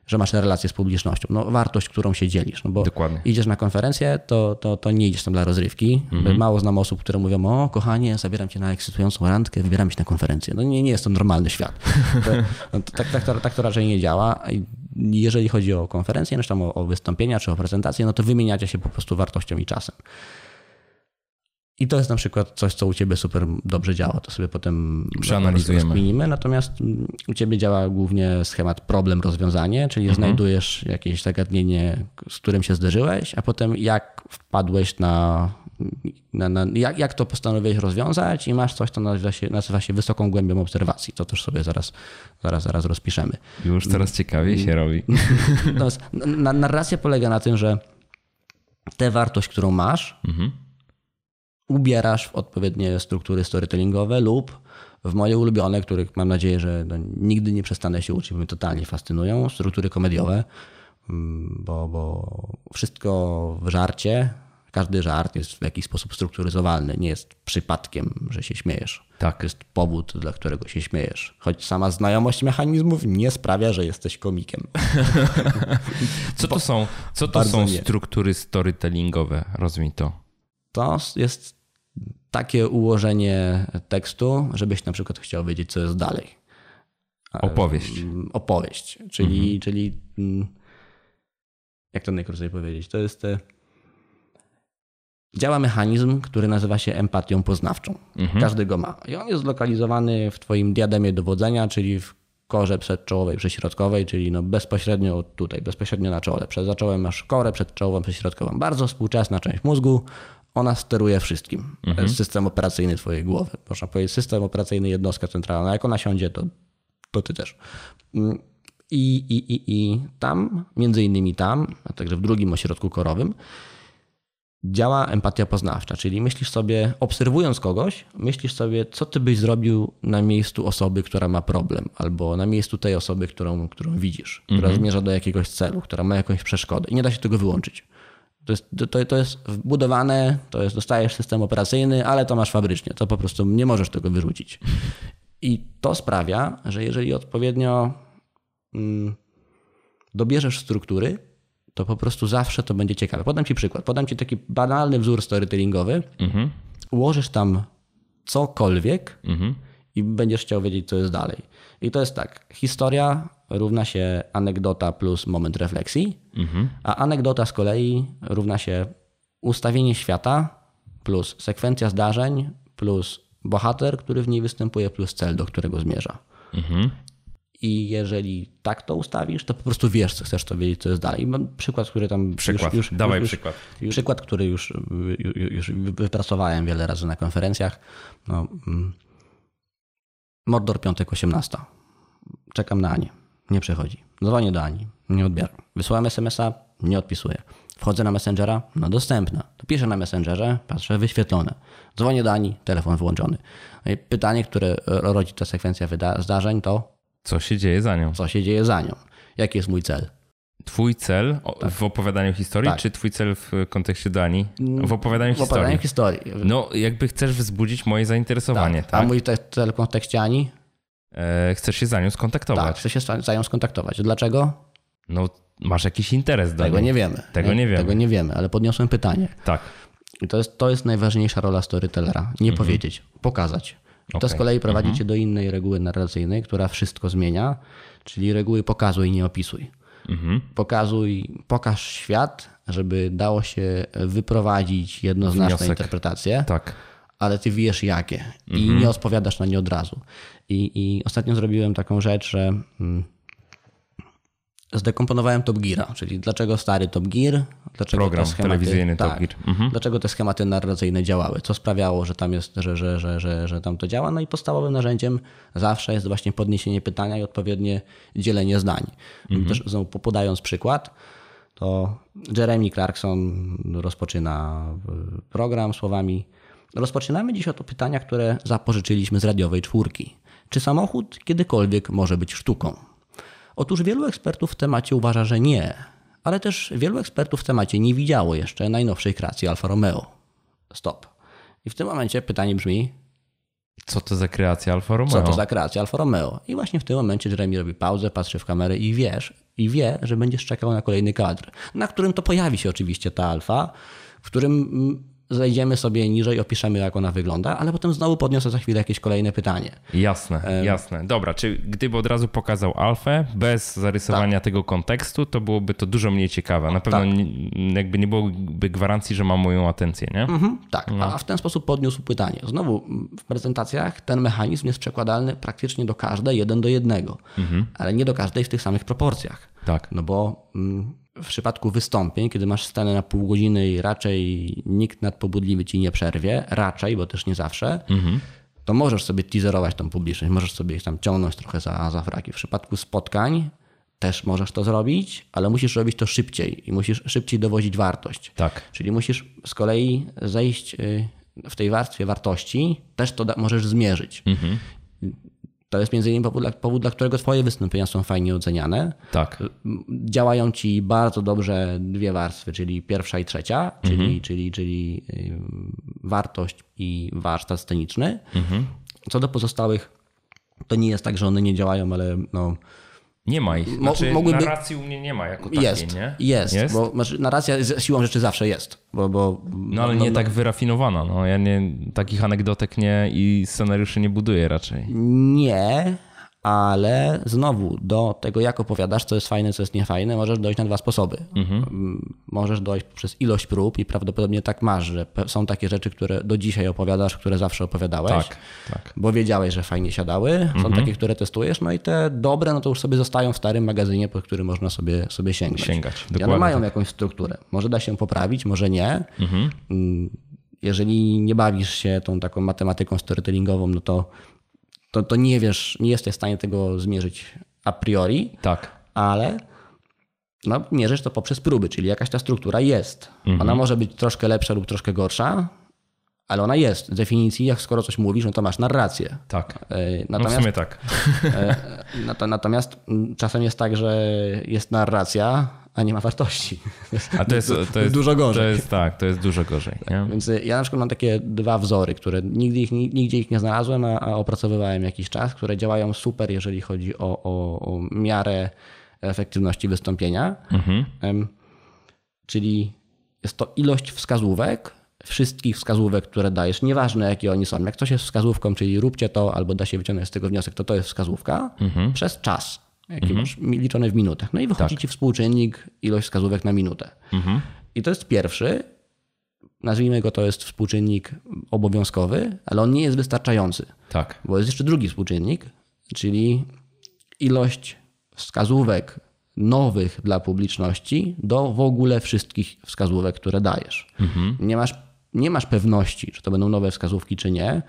że masz relację z publicznością. No, wartość, którą się dzielisz. No bo Dokładnie. idziesz na konferencję, to, to, to nie idziesz tam dla rozrywki. Mhm. Mało znam osób, które mówią, o kochanie, zabieram cię na ekscytującą randkę, wybieram się na konferencję. No nie, nie jest to normalny świat. To, no, to, tak, tak, to, tak to raczej nie działa. Jeżeli chodzi o konferencję, no, czy tam o, o wystąpienia, czy o prezentacje, no to wymieniacie się po prostu wartością i czasem. I to jest na przykład coś, co u ciebie super dobrze działa. To sobie potem Przeanalizujemy. Natomiast mm, u ciebie działa głównie schemat problem-rozwiązanie, czyli znajdujesz jakieś zagadnienie, z którym się zderzyłeś, a potem jak wpadłeś na, na, na jak, jak to postanowiłeś rozwiązać i masz coś, co nazywa się, nazywa się wysoką głębią obserwacji. To też sobie zaraz, zaraz, zaraz rozpiszemy. Już coraz ciekawiej się robi. Natomiast na- narracja polega na tym, że tę wartość, którą masz, ubierasz w odpowiednie struktury storytellingowe lub w moje ulubione, których mam nadzieję, że no, nigdy nie przestanę się uczyć, bo mnie totalnie fascynują, struktury komediowe, Mm, bo, bo wszystko w żarcie, każdy żart jest w jakiś sposób strukturyzowalny, nie jest przypadkiem, że się śmiejesz. Tak. Jest powód, dla którego się śmiejesz. Choć sama znajomość mechanizmów nie sprawia, że jesteś komikiem. Co to są, co to Bardzo są nie. struktury storytellingowe? Rozumiem to. To jest takie ułożenie tekstu, żebyś na przykład chciał wiedzieć, co jest dalej. Opowieść. Mm, Opowieść, czyli, czyli mm, jak to najkrócej powiedzieć, to jest e, działa mechanizm, który nazywa się empatią poznawczą. Każdy go ma. I on jest zlokalizowany w twoim diademie dowodzenia, czyli w korze przedczołowej, prześrodkowej, czyli no bezpośrednio tutaj, bezpośrednio na czole. Przed zacząłem masz korę przedczołową, prześrodkową. Bardzo współczesna część mózgu. Ona steruje wszystkim. To jest system operacyjny twojej głowy. Można powiedzieć, system operacyjny, jednostka centralna. Jak ona siądzie, to, to ty też. Mm, I, i, i, I tam, między innymi tam, a także w drugim ośrodku korowym, działa empatia poznawcza, czyli myślisz sobie, obserwując kogoś, myślisz sobie, co ty byś zrobił na miejscu osoby, która ma problem, albo na miejscu tej osoby, którą, którą widzisz, która zmierza do jakiegoś celu, która ma jakąś przeszkodę i nie da się tego wyłączyć. To jest, to, to jest wbudowane, to jest, dostajesz system operacyjny, ale to masz fabrycznie, to po prostu nie możesz tego wyrzucić. I to sprawia, że jeżeli odpowiednio mm, dobierzesz struktury, to po prostu zawsze to będzie ciekawe. Podam ci przykład. Podam ci taki banalny wzór storytellingowy. Ułożysz tam cokolwiek i będziesz chciał wiedzieć, co jest dalej. I to jest tak. Historia równa się anegdota plus moment refleksji, a anegdota z kolei równa się ustawienie świata plus sekwencja zdarzeń plus bohater, który w niej występuje, plus cel, do którego zmierza. I jeżeli tak to ustawisz, to po prostu wiesz, co chcesz to wiedzieć, co jest dalej. Mam przykład, który tam. Przykład. Już, już, Dawaj już, przykład. Przykład, który już, już, wypracowałem wiele razy na konferencjach. No, mm. Mordor piątek 18. Czekam na Anię. Nie przechodzi. Dzwonię do Ani. Nie odbieram. Wysłałem SMS-a. Nie odpisuję. Wchodzę na Messengera. No dostępna. To piszę na Messengerze. Patrzę. Wyświetlone. Dzwonię do Ani. Telefon wyłączony. No pytanie, które rodzi ta sekwencja wyda- zdarzeń to Co się dzieje za nią? co się dzieje za nią. Jaki jest mój cel? Twój cel o- w opowiadaniu historii, Tak. czy twój cel w kontekście Dani? W opowiadaniu W opowiadaniu historii. No, jakby chcesz wzbudzić moje zainteresowanie, tak? A mój cel w kontekście Ani? E, chcesz się za nią Tak, skontaktować. chcę się z nią skontaktować. Dlaczego? No, masz jakiś interes do Tego niej. nie wiemy. Tego nie wiemy. Tego nie wiemy, ale podniosłem pytanie. Tak. I to jest, to jest najważniejsza rola storytellera. Nie powiedzieć, pokazać. I to z kolei prowadzi cię do innej reguły narracyjnej, która wszystko zmienia, czyli reguły pokazuj, nie opisuj. Pokazuj, pokaż świat, żeby dało się wyprowadzić jednoznaczne Wniosek. interpretacje, Tak. ale ty wiesz jakie i nie odpowiadasz na nie od razu. I, I ostatnio zrobiłem taką rzecz, że mm, zdekomponowałem Top Geara, czyli dlaczego stary Top Gear, dlaczego Program te schematy, telewizyjny Top tak, Gear. Mhm. dlaczego te schematy narracyjne działały, co sprawiało, że tam jest, że, że, że, że, że tam to działa. No i podstawowym narzędziem zawsze jest właśnie podniesienie pytania i odpowiednie dzielenie zdań. Też znowu podając przykład, to Jeremy Clarkson rozpoczyna y, program słowami Rozpoczynamy dziś od pytania, które zapożyczyliśmy z radiowej czwórki. Czy samochód kiedykolwiek może być sztuką? Otóż wielu ekspertów w temacie uważa, że nie, ale też wielu ekspertów w temacie nie widziało jeszcze najnowszej kreacji Alfa Romeo. Stop. I w tym momencie pytanie brzmi, Co to za kreacja Alfa Romeo? co to za kreacja Alfa Romeo? I właśnie w tym momencie Jeremy robi pauzę, patrzy w kamerę i wiesz, i wie, że będziesz czekał na kolejny kadr, na którym to pojawi się oczywiście ta alfa, w którym mm, zejdziemy sobie niżej, opiszemy jak ona wygląda, ale potem znowu podniosę za chwilę jakieś kolejne pytanie. Jasne, um, jasne. Dobra, czy gdyby od razu pokazał alfę bez zarysowania tak. tego kontekstu, to byłoby to dużo mniej ciekawe. Na pewno tak. nie, jakby nie byłoby gwarancji, że ma moją atencję, nie? Mhm, tak, no. a w ten sposób podniósł pytanie. Znowu w prezentacjach ten mechanizm jest przekładalny praktycznie do każdej jeden do jednego, mhm. ale nie do każdej w tych samych proporcjach. Tak. No bo mm, w przypadku wystąpień, kiedy masz scenę na pół godziny i raczej nikt nadpobudliwy ci nie przerwie, raczej, bo też nie zawsze, mhm. to możesz sobie teaserować tą publiczność, możesz sobie ich tam ciągnąć trochę za, za fraki. W przypadku spotkań też możesz to zrobić, ale musisz robić to szybciej i musisz szybciej dowozić wartość. Tak. Czyli musisz z kolei zejść y, w tej warstwie wartości, też to możesz zmierzyć. Mhm. To jest między innymi powód dla, powód, dla którego Twoje wystąpienia są fajnie oceniane. Tak. Działają Ci bardzo dobrze dwie warstwy, czyli pierwsza i trzecia, czyli, mhm. czyli, czyli wartość i warsztat sceniczny. Mhm. Co do pozostałych, to nie jest tak, że one nie działają, ale no, nie ma ich. Znaczy, mogłyby... narracji u mnie nie ma jako takiej, jest, nie? Jest, jest, bo znaczy, narracja siłą rzeczy zawsze jest. Bo, bo, no ale no, nie no, tak wyrafinowana. No. Ja nie, takich anegdotek nie i scenariuszy nie buduję raczej. Nie, ale znowu do tego, jak opowiadasz, co jest fajne, co jest niefajne, możesz dojść na dwa sposoby. Mhm. Mm, możesz dojść przez ilość prób i prawdopodobnie tak masz, że są takie rzeczy, które do dzisiaj opowiadasz, które zawsze opowiadałeś, tak, tak. bo wiedziałeś, że fajnie siadały. Są mhm. takie, które testujesz, no i te dobre, no to już sobie zostają w starym magazynie, po który można sobie, sobie sięgnąć. Sięgać. I one mają tak. jakąś strukturę. Może da się poprawić, może nie. Mhm. Mm, jeżeli nie bawisz się tą taką matematyką storytellingową, no to to, to nie wiesz, nie jesteś w stanie tego zmierzyć a priori, tak. ale no, mierzysz to poprzez próby, czyli jakaś ta struktura jest. Mhm. Ona może być troszkę lepsza lub troszkę gorsza, ale ona jest. Z definicji, jak skoro coś mówisz, no to masz narrację. Tak. Natomiast, no w sumie tak. E, natomiast czasem jest tak, że jest narracja, a nie ma wartości. A to jest, to jest dużo gorzej. To jest, tak, to jest dużo gorzej. Nie? Więc ja na przykład mam takie dwa wzory, które nigdy ich, nigdzie ich nie znalazłem, a, a opracowywałem jakiś czas, które działają super, jeżeli chodzi o, o, o miarę efektywności wystąpienia. Mhm. Czyli jest to ilość wskazówek, wszystkich wskazówek, które dajesz, nieważne jakie oni są. Jak coś jest wskazówką, czyli róbcie to, albo da się wyciągnąć z tego wniosek, to to jest wskazówka, mhm. przez czas jaki mhm. masz liczone w minutach. No i wychodzi tak. ci współczynnik, ilość wskazówek na minutę. Mhm. I to jest pierwszy, nazwijmy go to jest współczynnik obowiązkowy, ale on nie jest wystarczający. Tak. Bo jest jeszcze drugi współczynnik, czyli ilość wskazówek nowych dla publiczności do w ogóle wszystkich wskazówek, które dajesz. Mhm. Nie, masz, nie masz pewności, czy to będą nowe wskazówki, czy nie.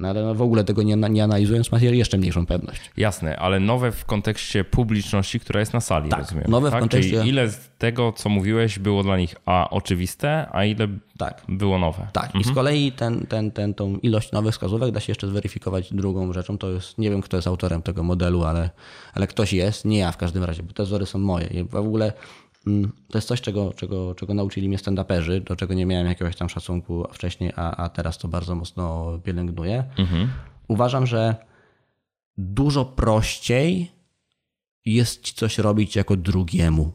No ale no w ogóle tego nie, nie analizując, masz jeszcze mniejszą pewność. Jasne, ale nowe w kontekście publiczności, która jest na sali, tak, rozumiem. Nowe tak? w kontekście... Czyli ile z tego, co mówiłeś, było dla nich a oczywiste, a ile tak. było nowe. Tak, mhm. i z mhm. kolei ten, ten, ten, tą ilość nowych wskazówek da się jeszcze zweryfikować drugą rzeczą. To jest, nie wiem, kto jest autorem tego modelu, ale, ale ktoś jest, nie ja w każdym razie, bo te wzory są moje. I w ogóle to jest coś, czego, czego, czego nauczyli mnie stand-uperzy, do czego nie miałem jakiegoś tam szacunku wcześniej, a, a teraz to bardzo mocno pielęgnuję. Mhm. Uważam, że dużo prościej jest coś robić jako drugiemu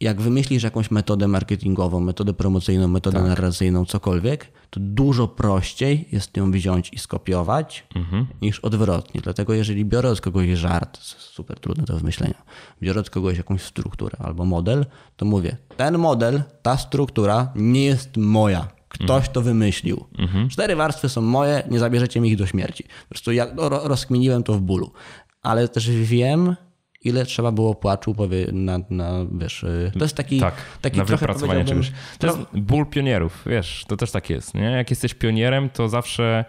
jak wymyślisz jakąś metodę marketingową, metodę promocyjną, metodę tak. narracyjną, cokolwiek, to dużo prościej jest ją wziąć i skopiować mhm. niż odwrotnie. Dlatego jeżeli biorę od kogoś żart, super trudne do wymyślenia, biorę od kogoś jakąś strukturę albo model, to mówię, ten model, ta struktura nie jest moja. Ktoś mhm. to wymyślił. Mhm. Cztery warstwy są moje, nie zabierzecie mi ich do śmierci. Po prostu ja rozkminiłem to w bólu. Ale też wiem, ile trzeba było płaczu powie, na, na wiesz, y, to jest taki, tak, taki na wypracowanie czegoś. To jest ból pionierów, wiesz, to też tak jest, nie? Jak jesteś pionierem, to zawsze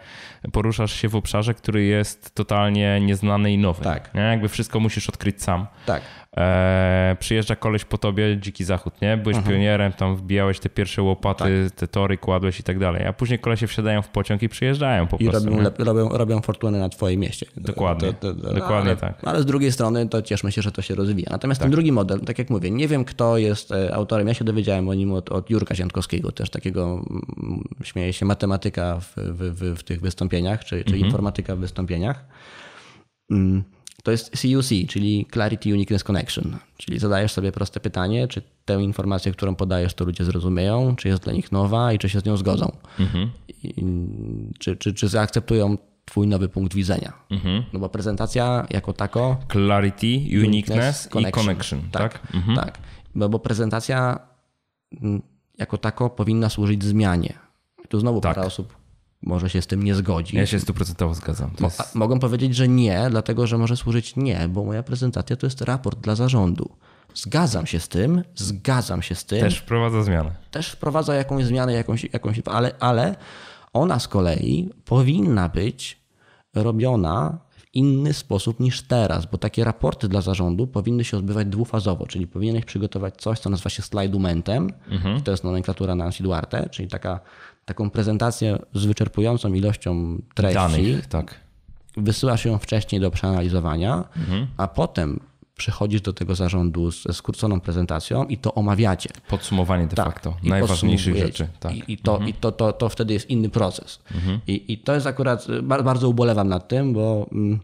poruszasz się w obszarze, który jest totalnie nieznany i nowy. Tak. Nie? Jakby wszystko musisz odkryć sam. Tak. E, przyjeżdża koleś po tobie, dziki zachód, nie? Byłeś mhm. pionierem, tam wbijałeś te pierwsze łopaty, tak. te tory kładłeś i tak dalej, a później kolesie wsiadają w pociąg i przyjeżdżają po I prostu. I robią, robią, robią fortunę na twoim mieście. Dokładnie, to, to, to, dokładnie ale, tak. Ale z drugiej strony to cieszmy się, że to się rozwija. Natomiast tak. ten drugi model, tak jak mówię, nie wiem kto jest e, autorem, ja się dowiedziałem o nim od, od Jurka Ziętkowskiego, też takiego, mm, śmieje się, matematyka w, w, w, w tych wystąpieniach, czy, czy mhm. informatyka w wystąpieniach. Mm to jest CUC, czyli Clarity Uniqueness Connection. Czyli zadajesz sobie proste pytanie, czy tę informację, którą podajesz, to ludzie zrozumieją, czy jest dla nich nowa i czy się z nią zgodzą. Mhm. I, czy, czy, czy zaakceptują twój nowy punkt widzenia. Mhm. No bo prezentacja jako tako... Clarity, uniqueness, uniqueness connection. i connection, tak? Tak, mhm. tak. Bo, bo prezentacja mm, jako tako powinna służyć zmianie. Tu znowu tak. parę osób może się z tym nie zgodzi. Ja się stuprocentowo zgadzam. Jest... Mogą powiedzieć, że nie, dlatego że może służyć nie, bo moja prezentacja to jest raport dla zarządu. Zgadzam się z tym, zgadzam się z tym. Też wprowadza zmianę. Też wprowadza jakąś zmianę, jakąś, jakąś ale, ale ona z kolei powinna być robiona w inny sposób niż teraz, bo takie raporty dla zarządu powinny się odbywać dwufazowo, czyli powinieneś przygotować coś, co nazywa się slajdumentem, mhm. to jest nomenklatura Nancy Duarte, czyli taka, taką prezentację z wyczerpującą ilością treści. Danych, tak. Wysyłasz ją wcześniej do przeanalizowania, mhm. a potem przychodzisz do tego zarządu ze skróconą prezentacją i to omawiacie. Podsumowanie de tak, facto najważniejszych rzeczy. Tak. I, i, to, mhm. i to, to, to wtedy jest inny proces. Mhm. I, I to jest akurat, bardzo ubolewam nad tym, bo mm,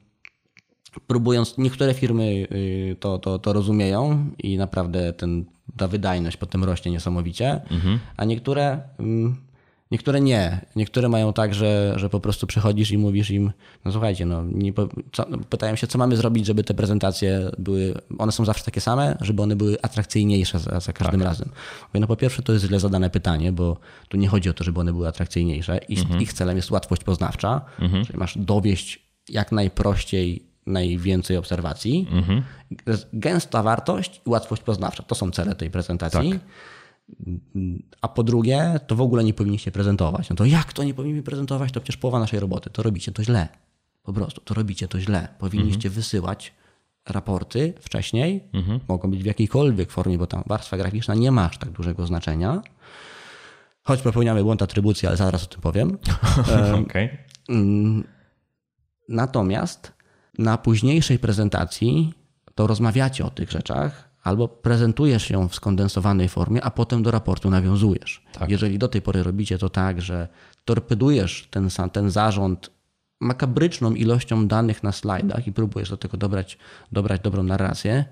próbując, niektóre firmy y, to, to, to rozumieją i naprawdę ten, ta wydajność potem rośnie niesamowicie, mhm. a niektóre mm, Niektóre nie. Niektóre mają tak, że, że po prostu przychodzisz i mówisz im, no słuchajcie, no, nie, co, no, pytają się, co mamy zrobić, żeby te prezentacje były, one są zawsze takie same, żeby one były atrakcyjniejsze za, za każdym tak. razem. Mówię, no po pierwsze to jest źle zadane pytanie, bo tu nie chodzi o to, żeby one były atrakcyjniejsze. Ich, mhm. ich celem jest łatwość poznawcza, mhm. czyli masz dowieść jak najprościej najwięcej obserwacji. Mhm. Gęsta wartość i łatwość poznawcza. To są cele tej prezentacji. Tak. A po drugie, to w ogóle nie powinniście prezentować. No to jak to nie powinniśmy prezentować? To przecież połowa naszej roboty. To robicie to źle. Po prostu, to robicie to źle. Powinniście mhm. wysyłać raporty wcześniej. Mhm. Mogą być w jakiejkolwiek formie, bo tam warstwa graficzna nie ma aż tak dużego znaczenia. Choć popełniamy błąd atrybucji, ale zaraz o tym powiem. okay. Mm, natomiast na późniejszej prezentacji to rozmawiacie o tych rzeczach, albo prezentujesz ją w skondensowanej formie, a potem do raportu nawiązujesz. Tak. Jeżeli do tej pory robicie to tak, że torpedujesz ten, ten zarząd makabryczną ilością danych na slajdach i próbujesz do tego dobrać, dobrać dobrą narrację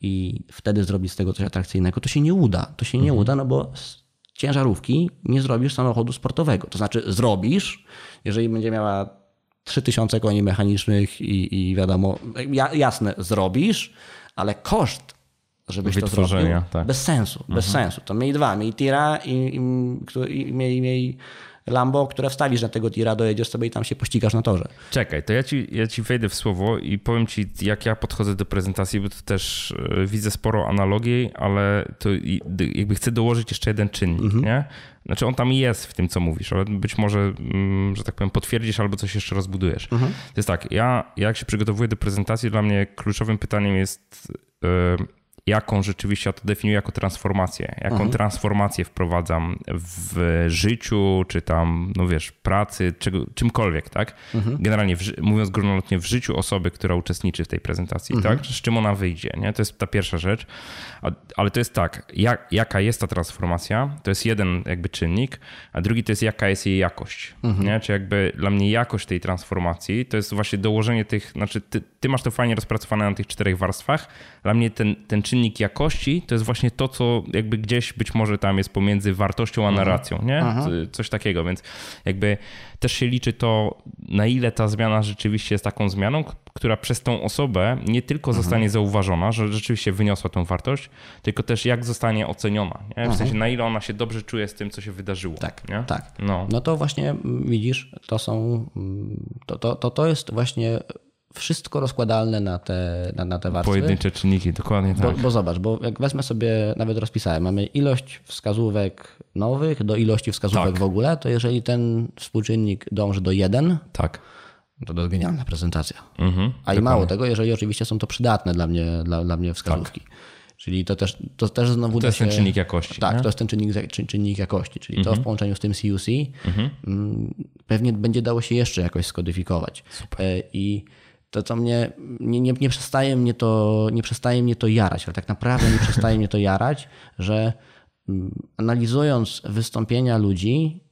i wtedy zrobić z tego coś atrakcyjnego, to się nie uda. To się nie mhm. uda, no bo z ciężarówki nie zrobisz samochodu sportowego. To znaczy zrobisz, jeżeli będzie miała 3000 koni mechanicznych i, i wiadomo, jasne, zrobisz, ale koszt żebyś to zrobił. Tak. Bez sensu, bez mhm. sensu. To miej dwa, miej tira i, i, i miej, miej Lambo, które wstawisz na tego tira, dojedziesz sobie i tam się pościgasz na torze. Czekaj, to ja ci, ja ci wejdę w słowo i powiem ci, jak ja podchodzę do prezentacji, bo tu też e, widzę sporo analogii, ale to jakby chcę dołożyć jeszcze jeden czynnik, mhm. nie? Znaczy on tam jest w tym, co mówisz, ale być może, mm, że tak powiem, potwierdzisz albo coś jeszcze rozbudujesz. Mhm. To jest tak, ja jak się przygotowuję do prezentacji, dla mnie kluczowym pytaniem jest jaką rzeczywiście ja to definiuję jako transformację, jaką mhm. transformację wprowadzam w życiu, czy tam, no wiesz, pracy, czego, czymkolwiek, tak? Mhm. Generalnie, w, mówiąc górnolotnie, w życiu osoby, która uczestniczy w tej prezentacji, mhm. tak? Z czym ona wyjdzie, nie? To jest ta pierwsza rzecz. Ale to jest tak, jak, jaka jest ta transformacja, to jest jeden jakby czynnik, a drugi to jest jaka jest jej jakość, mhm. nie? Czy jakby dla mnie jakość tej transformacji to jest właśnie dołożenie tych, znaczy ty, ty masz to fajnie rozpracowane na tych czterech warstwach, dla mnie ten, ten czynnik jakości to jest właśnie to, co jakby gdzieś być może tam jest pomiędzy wartością a mhm. narracją, nie? Coś takiego, więc jakby też się liczy to, na ile ta zmiana rzeczywiście jest taką zmianą, która przez tą osobę nie tylko mhm. zostanie zauważona, że rzeczywiście wyniosła tą wartość, tylko też jak zostanie oceniona. Nie? W sensie mhm. na ile ona się dobrze czuje z tym, co się wydarzyło. Tak, nie? tak. No. no to właśnie mm, widzisz, to są, mm, to, to, to, to jest właśnie wszystko rozkładalne na te, na, na te warstwy. Pojedyncze czynniki, dokładnie tak. Bo, bo, zobacz, bo jak wezmę sobie, nawet rozpisałem, mamy ilość wskazówek nowych do ilości wskazówek tak. w ogóle, to jeżeli ten współczynnik dąży do 1, tak. to to jest genialna prezentacja. Mhm, A i mało tego, jeżeli oczywiście są to przydatne dla mnie, dla, dla mnie wskazówki. Tak. Czyli to też, to też znowu To jest się, ten czynnik jakości. Tak, nie? to jest ten czynnik, czynnik jakości. Czyli mhm. to w połączeniu z tym CUC mhm. Mm, pewnie będzie dało się jeszcze jakoś skodyfikować. Super. E, I to co mnie, nie, nie, nie, przestaje mnie to, nie przestaje mnie to jarać, ale tak naprawdę nie przestaje mnie to jarać, że mm, analizując wystąpienia ludzi,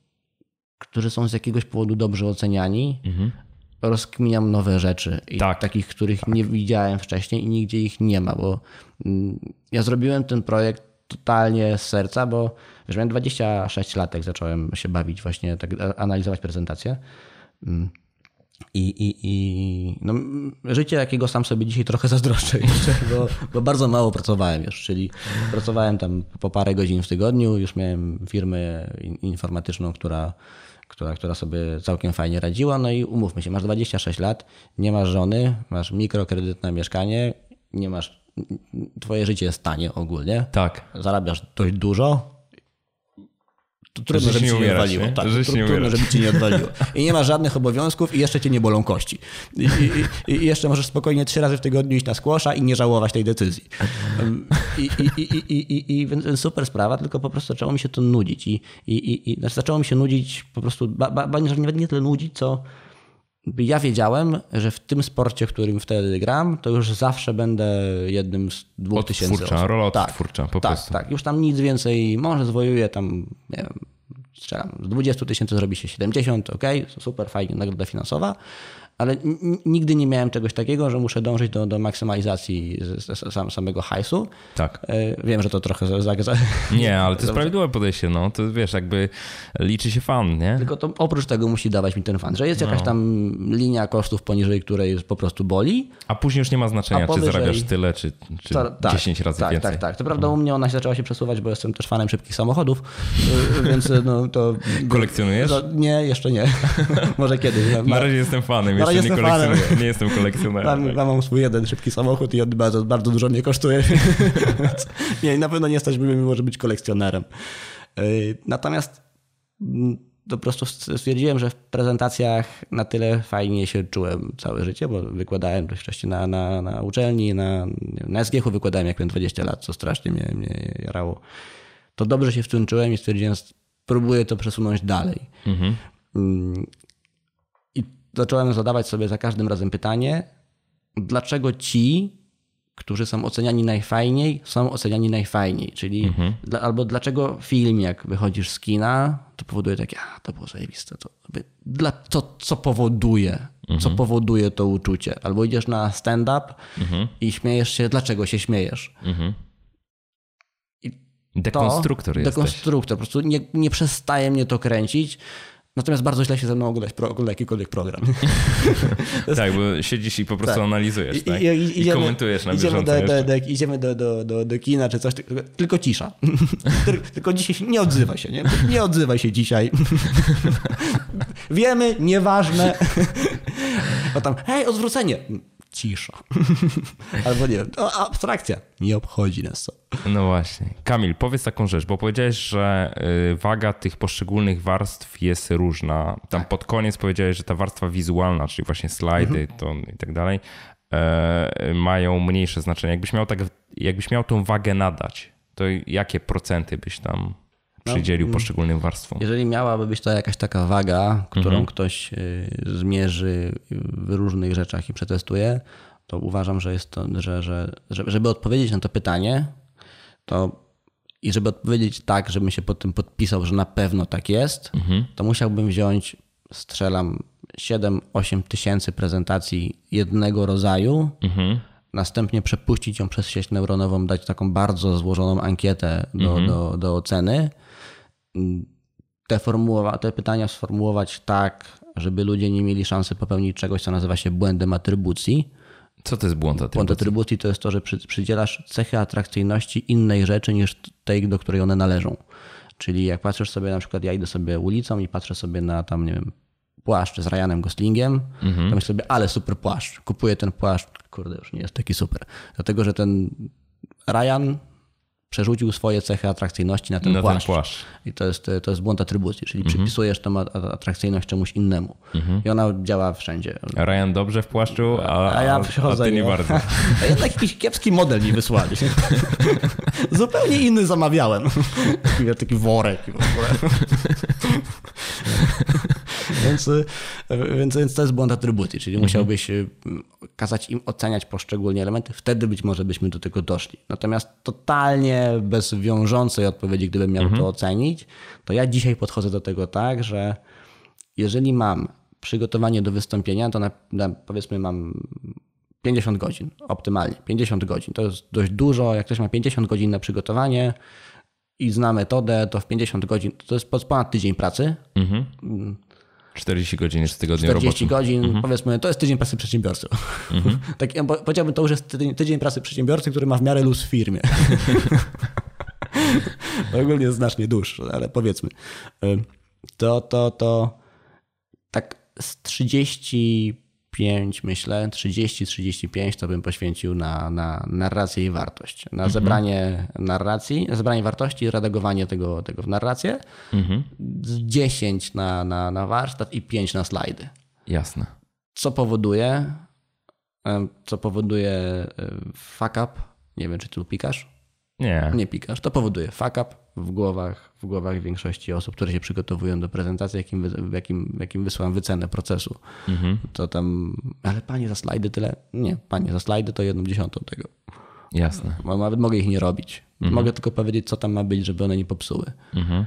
którzy są z jakiegoś powodu dobrze oceniani, mhm. rozkminiam nowe rzeczy. I Tak. Takich, których nie widziałem wcześniej i nigdzie ich nie ma, bo mm, ja zrobiłem ten projekt totalnie z serca, bo wiesz, miałem 26 lat, jak zacząłem się bawić właśnie, tak analizować prezentację. I, i, i no, życie, jakiego sam sobie dzisiaj trochę zazdroszczę jeszcze, bo, bo bardzo mało pracowałem już, czyli pracowałem tam po parę godzin w tygodniu, już miałem firmę in- informatyczną, która, która, która sobie całkiem fajnie radziła, no i umówmy się, masz 26 lat, nie masz żony, masz mikrokredyt na mieszkanie, nie masz, twoje życie jest tanie ogólnie, Tak. zarabiasz dość dużo, to trudno, żeby nie ci nie odwaliło. nie? Tak, trudno, żeby ci nie odwaliło. I nie masz żadnych obowiązków i jeszcze cię nie bolą kości. I, i, i jeszcze możesz spokojnie trzy razy w tygodniu iść na skłosza i nie żałować tej decyzji. Um, I, i, więc super sprawa, tylko po prostu zaczęło mi się to nudzić. I, i, i, znaczy zaczęło mi się nudzić po prostu, ba, ba, ba, nie, nie tyle nudzić, co ja wiedziałem, że w tym sporcie, w którym wtedy gram, to już zawsze będę jednym z dwóch tysięcy osób. rola tak, odtwórcza, po tak, prostu. Tak, już tam nic więcej, może zwojuję tam, nie wiem, strzelam, z 20 tysięcy zrobi się 70, ok, super, fajnie, nagroda finansowa, ale nigdy nie miałem czegoś takiego, że muszę dążyć do, do maksymalizacji sam, samego hajsu. Tak. E, Wiem, że to trochę za, za, Nie, ale to jest prawidłowe podejście, no. To wiesz, jakby liczy się fan, nie? Tylko to oprócz tego musi dawać mi ten fan, że jest No. jakaś tam linia kosztów poniżej której po prostu boli. A później już nie ma znaczenia, A czy powyżej- zarabiasz tyle, czy, czy tak, 10 razy tak, więcej. Tak, tak. To prawda, u mnie ona się zaczęła się przesuwać, bo jestem też fanem szybkich samochodów, y, więc no to... Kolekcjonujesz? To- Nie, jeszcze nie. Może kiedyś. Na razie jestem fanem, Razie jeszcze nie jestem fanem. Nie jestem kolekcjonerem. Mam, tak. mam swój jeden szybki samochód i on bardzo, bardzo dużo mnie kosztuje. Nie, na pewno nie stać by mnie może być kolekcjonerem. Y, Natomiast mm, po prostu stwierdziłem, że w prezentacjach na tyle fajnie się czułem całe życie, bo wykładałem dość wcześniej na, na, na uczelni, na, na SGH-u wykładałem jak miałem 20 lat, co strasznie mnie, mnie jarało. To dobrze się w tym czułem i stwierdziłem, spróbuję to przesunąć dalej. Mhm. Zacząłem zadawać sobie za każdym razem pytanie, dlaczego ci, którzy są oceniani najfajniej, są oceniani najfajniej. Czyli dla, albo dlaczego film, jak wychodzisz z kina, to powoduje takie, a to było zajebiste. To, dla, co, co powoduje, co powoduje to uczucie. Albo idziesz na stand-up i śmiejesz się, dlaczego się śmiejesz. To, Dekonstruktor jesteś. Dekonstruktor. Po prostu nie, nie przestaje mnie to kręcić. Natomiast bardzo źle się ze mną oglądać, pro, ogląda jakikolwiek program. Tak, bo siedzisz i po prostu Tak. analizujesz, I, tak? i, I, i, idziemy, komentujesz na idziemy bieżąco do, do, do, Idziemy do, do, do, do kina czy coś, tylko, cisza. Tylko- dzisiaj się nie odzywaj się, nie? Nie odzywaj się dzisiaj. Wiemy, nieważne. A tam, hej, odwrócenie. Cisza. Albo nie wiem, abstrakcja. Nie obchodzi nas to. No właśnie. Kamil, powiedz taką rzecz, bo powiedziałeś, że y, waga tych poszczególnych warstw jest różna. Tam Tak. pod koniec powiedziałeś, że ta warstwa wizualna, czyli właśnie slajdy Mhm. to i tak dalej, e, mają mniejsze znaczenie. Jakbyś miał, tak, jakbyś miał tą wagę nadać, to jakie procenty byś tam przydzielił mm. poszczególnym warstwom? Jeżeli miałaby być to jakaś taka waga, którą Mhm. ktoś y, zmierzy w różnych rzeczach i przetestuje, to uważam, że jest to, że, że, że żeby odpowiedzieć na to pytanie, to i żeby odpowiedzieć tak, żebym się pod tym podpisał, że na pewno tak jest, Mhm. to musiałbym wziąć, strzelam, 7-8 tysięcy prezentacji jednego rodzaju, Mhm. następnie przepuścić ją przez sieć neuronową, dać taką bardzo złożoną ankietę do, Mhm. do, do oceny, te, formułowa- te pytania sformułować tak, żeby ludzie nie mieli szansy popełnić czegoś, co nazywa się błędem atrybucji. Co to jest błąd Błąd atrybucji? atrybucji to jest to, że przy, przydzielasz cechy atrakcyjności innej rzeczy niż tej, do której one należą. Czyli jak patrzysz sobie, na przykład ja idę sobie ulicą i patrzę sobie na tam, nie wiem, płaszcz z Ryanem Goslingiem, to myślę sobie, ale super płaszcz. Kupuję ten płaszcz, kurde, już nie jest taki super. Dlatego, że ten Ryan przerzucił swoje cechy atrakcyjności na ten Na ten płaszcz. płaszcz. I to jest, to jest błąd atrybucji, czyli przypisujesz tą a- a- atrakcyjność czemuś innemu. I ona działa wszędzie. Ryan dobrze w płaszczu, a, A ja a przychodzę ty nie i- bardzo. A jednak jakiś kiepski model mi wysłali. Zupełnie inny zamawiałem. Taki, taki worek. więc, więc, więc to jest błąd atrybucji, czyli musiałbyś y, kazać im oceniać poszczególne elementy, wtedy być może byśmy do tego doszli. Natomiast totalnie bez wiążącej odpowiedzi, gdybym miał to ocenić, to ja dzisiaj podchodzę do tego tak, że jeżeli mam przygotowanie do wystąpienia, to na, na, powiedzmy mam 50 godzin, optymalnie 50 godzin. To jest dość dużo. Jak ktoś ma 50 godzin na przygotowanie i zna metodę, to w 50 godzin to jest ponad tydzień pracy. Mhm. 40 godzin jest w tygodniu 40 roboczym. godzin, mhm. powiedzmy, to jest tydzień pracy przedsiębiorcy. Mhm. tak, powiedziałbym, to już jest tydzień, tydzień pracy przedsiębiorcy, który ma w miarę luz w firmie. Ogólnie jest znacznie dłuższy, ale powiedzmy. To, to, to tak z 35 myślę, 30-35 to bym poświęcił na, na narrację i wartość. Na mhm. zebranie narracji, zebranie wartości i redagowanie tego, tego w narrację. Mhm. 10 na, na, na warsztat i 5 na slajdy. Jasne. Co powoduje, co powoduje e, fuck up. Nie wiem, czy ty pikasz? Nie. Nie pikasz. To powoduje fuck up w głowach, w głowach większości osób, które się przygotowują do prezentacji, jakim, jakim, jakim wysłałem wycenę procesu. Mhm. To tam, ale panie za slajdy tyle? Nie, panie za slajdy to jedną dziesiątą tego. Jasne. Nawet mogę ich nie robić. Mhm. Mogę tylko powiedzieć, co tam ma być, żeby one nie popsuły. Mhm.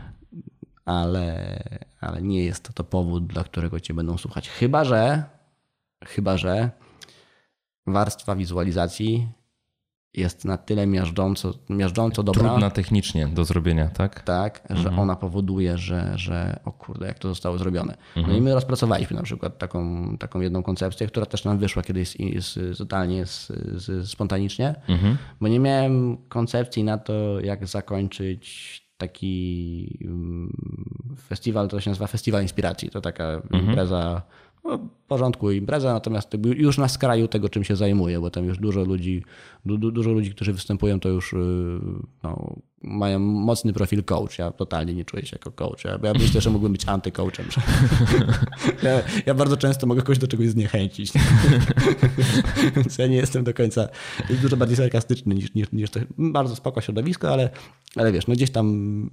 Ale, ale nie jest to, to powód, dla którego cię będą słuchać. Chyba, że chyba, że warstwa wizualizacji jest na tyle miażdżąco, miażdżąco dobra. Trudna technicznie do zrobienia, tak? Tak, że mhm. ona powoduje, że, że o kurde, jak to zostało zrobione. Mhm. No i my rozpracowaliśmy na przykład taką, taką jedną koncepcję, która też nam wyszła kiedyś z, totalnie spontanicznie, mhm. bo nie miałem koncepcji na to, jak zakończyć taki mm, festiwal, to się nazywa Festiwal Inspiracji. To taka mhm. impreza no, w porządku impreza, natomiast już na skraju tego, czym się zajmuję, bo tam już dużo ludzi, du, dużo ludzi, którzy występują, to już y, no, mają mocny profil coach. Ja totalnie nie czuję się jako coach. Ja, ja myślę, że mógłbym być antycoachem. Ja, ja bardzo często mogę kogoś do czegoś zniechęcić. Więc ja nie jestem do końca, dużo bardziej sarkastyczny niż, niż, niż to. Bardzo spoko środowisko, ale, ale wiesz, no gdzieś tam...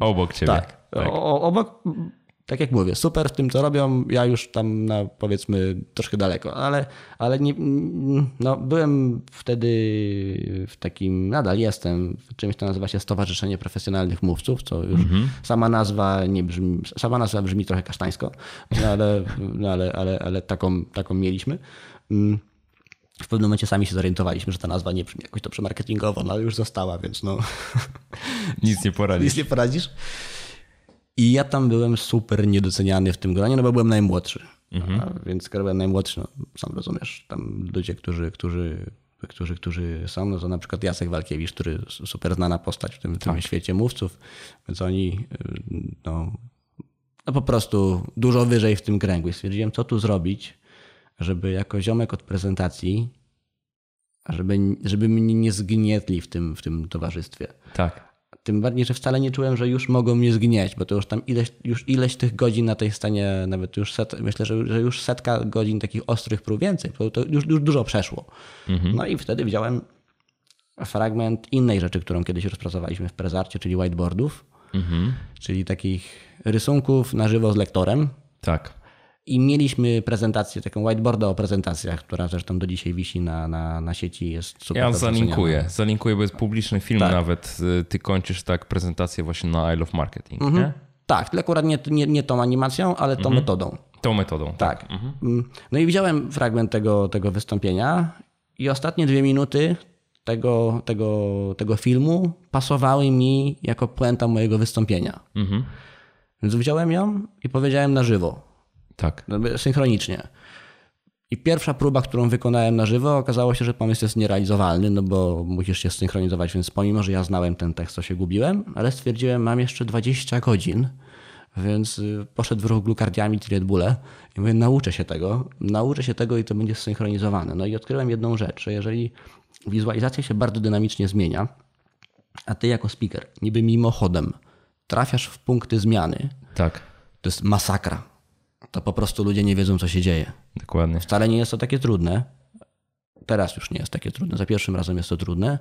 Obok ciebie. Tak. tak. O, obok tak jak mówię, super w tym, co robią, ja już tam na, powiedzmy troszkę daleko, ale, ale nie, no, byłem wtedy w takim, nadal jestem, w czymś, to nazywa się Stowarzyszenie Profesjonalnych Mówców, co już mhm. sama nazwa nie brzmi, sama nazwa brzmi trochę kasztańsko, no, ale, no, ale, ale, ale taką, taką mieliśmy. Mm. W pewnym momencie sami się zorientowaliśmy, że ta nazwa nie brzmi jakoś to przemarketingowo, no ale już została, więc no. Nic nie poradzisz. Nic nie poradzisz. I ja tam byłem super niedoceniany w tym gronie, no bo byłem najmłodszy. Mhm. A, więc skoro byłem najmłodszy, no, sam rozumiesz, tam ludzie, którzy, którzy, którzy, którzy są, no to na przykład Jacek Walkiewicz, który super znana postać w tym, w tym tak. świecie mówców, więc oni y, no, no po prostu dużo wyżej w tym kręgu. I stwierdziłem, co tu zrobić, żeby jako ziomek od prezentacji, żeby, żeby mnie nie zgnietli w tym, w tym towarzystwie. Tak. Tym bardziej, że wcale nie czułem, że już mogą mnie zgnieć, bo to już tam ileś, już ileś tych godzin na tej scenie, nawet już set, myślę, że, że już setka godzin takich ostrych prób więcej, to, to już, już dużo przeszło. Mhm. No i wtedy wziąłem fragment innej rzeczy, którą kiedyś rozpracowaliśmy w Prezarcie, czyli whiteboardów, mhm. czyli takich rysunków na żywo z lektorem. Tak. I mieliśmy prezentację, taką whiteboardę o prezentacjach, która zresztą do dzisiaj wisi na, na, na sieci, jest super. Ja zalinkuję, zalinkuję, bo jest publiczny film tak. nawet. Y, ty kończysz tak prezentację właśnie na I Love Marketing, mhm. nie? Tak, tylko akurat nie, nie, nie tą animacją, ale tą mhm. metodą. Tą metodą. Tak. tak. Mhm. Mm. No i widziałem fragment tego, tego wystąpienia i ostatnie dwie minuty tego, tego, tego filmu pasowały mi jako puenta mojego wystąpienia. Mhm. Więc wziąłem ją i powiedziałem na żywo. Tak. Synchronicznie. I pierwsza próba, którą wykonałem na żywo, okazało się, że pomysł jest nierealizowalny, no bo musisz się synchronizować, więc pomimo, że ja znałem ten tekst, to się gubiłem, ale stwierdziłem, mam jeszcze 20 godzin, więc y, poszedł w ruch glukardiami i Red Bulle i mówię, nauczę się tego, nauczę się tego i to będzie zsynchronizowane. No i odkryłem jedną rzecz, że jeżeli wizualizacja się bardzo dynamicznie zmienia, a ty jako speaker niby mimochodem trafiasz w punkty zmiany, tak. to jest masakra to po prostu ludzie nie wiedzą, co się dzieje. Dokładnie. Wcale nie jest to takie trudne. Teraz już nie jest takie trudne. Za pierwszym razem jest to trudne,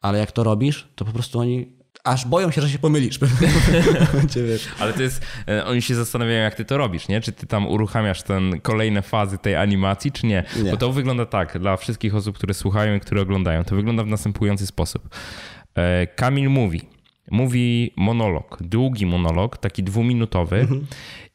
ale jak to robisz, to po prostu oni aż boją się, że się pomylisz. Ale to jest, e, oni się zastanawiają, jak ty to robisz, nie? Czy ty tam uruchamiasz ten kolejne fazy tej animacji, czy nie? nie? Bo to wygląda tak, dla wszystkich osób, które słuchają i które oglądają, to wygląda w następujący sposób. E, Kamil mówi, mówi monolog, długi monolog, taki dwuminutowy mhm.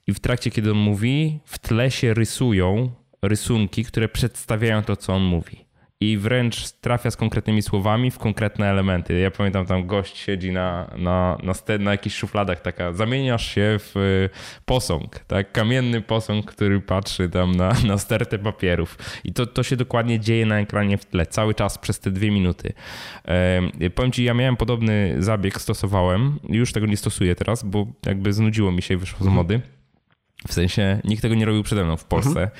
I w trakcie, kiedy on mówi, w tle się rysują rysunki, które przedstawiają to, co on mówi i wręcz trafia z konkretnymi słowami w konkretne elementy. Ja pamiętam, tam gość siedzi na, na, na, na jakichś szufladach, taka, zamieniasz się w y, posąg, tak? Kamienny posąg, który patrzy tam na, na stertę papierów. I to, to się dokładnie dzieje na ekranie w tle, cały czas przez te dwie minuty. E, powiem ci, ja miałem podobny zabieg, stosowałem, już tego nie stosuję teraz, bo jakby znudziło mi się i wyszło z mody. W sensie nikt tego nie robił przede mną w Polsce.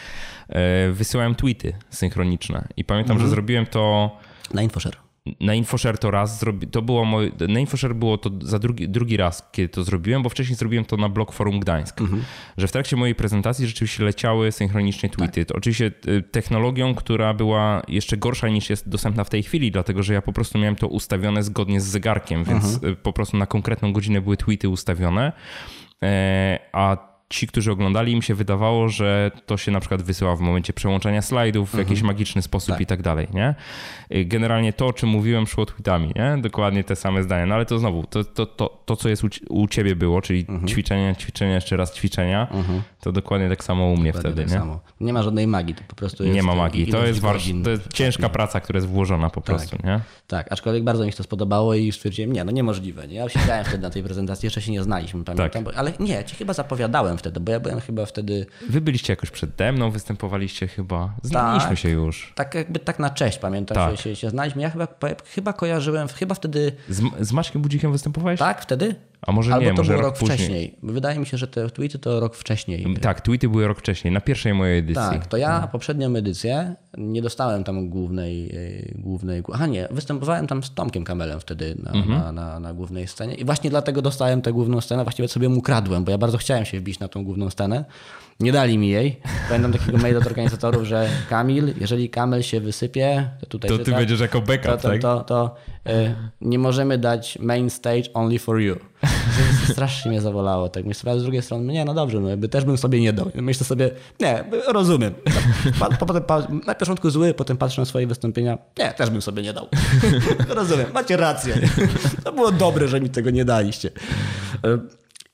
Mhm. Wysyłałem tweety synchroniczne i pamiętam, mhm. że zrobiłem to. Na InfoShare. Na InfoShare to raz zrobi, to było moje, na InfoShare było to za drugi, drugi raz, kiedy to zrobiłem, bo wcześniej zrobiłem to na blog Forum Gdańsk, mhm. że w trakcie mojej prezentacji rzeczywiście leciały synchronicznie tweety. Tak. To oczywiście y, technologią, która była jeszcze gorsza niż jest dostępna w tej chwili, dlatego że ja po prostu miałem to ustawione zgodnie z zegarkiem, więc mhm. Y, po prostu na konkretną godzinę były tweety ustawione, e, a ci, którzy oglądali, im się wydawało, że to się na przykład wysyła w momencie przełączania slajdów w mhm. jakiś magiczny sposób tak. i tak dalej, nie? Generalnie to, o czym mówiłem, szło tweetami, nie? Dokładnie te same zdania. No ale to znowu, to, to, to, to co jest u, u ciebie było, czyli mhm. ćwiczenia, ćwiczenia, jeszcze raz ćwiczenia, mhm. to dokładnie tak samo u mnie dokładnie wtedy, tak nie? Samo. Nie ma żadnej magii, to po prostu jest... Nie ma magii, to jest, to jest ciężka praca, która jest włożona po tak. prostu, nie? Tak, aczkolwiek bardzo mi się to spodobało i stwierdziłem, nie, no niemożliwe, nie? Ja siedziałem wtedy na tej prezentacji, jeszcze się nie znaliśmy, pamiętam, tak. ale nie, ci chyba zapowiadałem wtedy, bo ja byłem chyba wtedy... Wy byliście jakoś przede mną, występowaliście chyba, znaliśmy tak, się już. Tak jakby tak na cześć, pamiętam, tak. się, się znaliśmy. Ja chyba, chyba kojarzyłem, chyba wtedy... Z, z Maćkiem Budzikiem występowałeś? Tak, wtedy? A może Albo nie, to może było rok, rok wcześniej. Wydaje mi się, że te tweety to rok wcześniej. Tak, tweety były rok wcześniej, na pierwszej mojej edycji. Tak, to ja no. poprzednią edycję nie dostałem tam głównej, głównej. Aha, nie, występowałem tam z Tomkiem Kamelem wtedy na, mhm. na, na, na, głównej scenie. I właśnie dlatego dostałem tę główną scenę. Właściwie sobie mu kradłem, bo ja bardzo chciałem się wbić na tą główną scenę. Nie dali mi jej. Pamiętam takiego maila od organizatorów, że Kamil, jeżeli Kamel się wysypie, to tutaj. To ty będziesz jako backup, to, to, tak? To, to, to y, nie możemy dać main stage only for you. Strasznie mnie zawolało. Tak myślę, z drugiej strony, nie, no dobrze, no jakby też bym sobie nie dał. Myślę sobie, nie, rozumiem. Potem na początku zły, potem patrzę na swoje wystąpienia, nie, też bym sobie nie dał. rozumiem, macie rację. To było dobre, że mi tego nie daliście.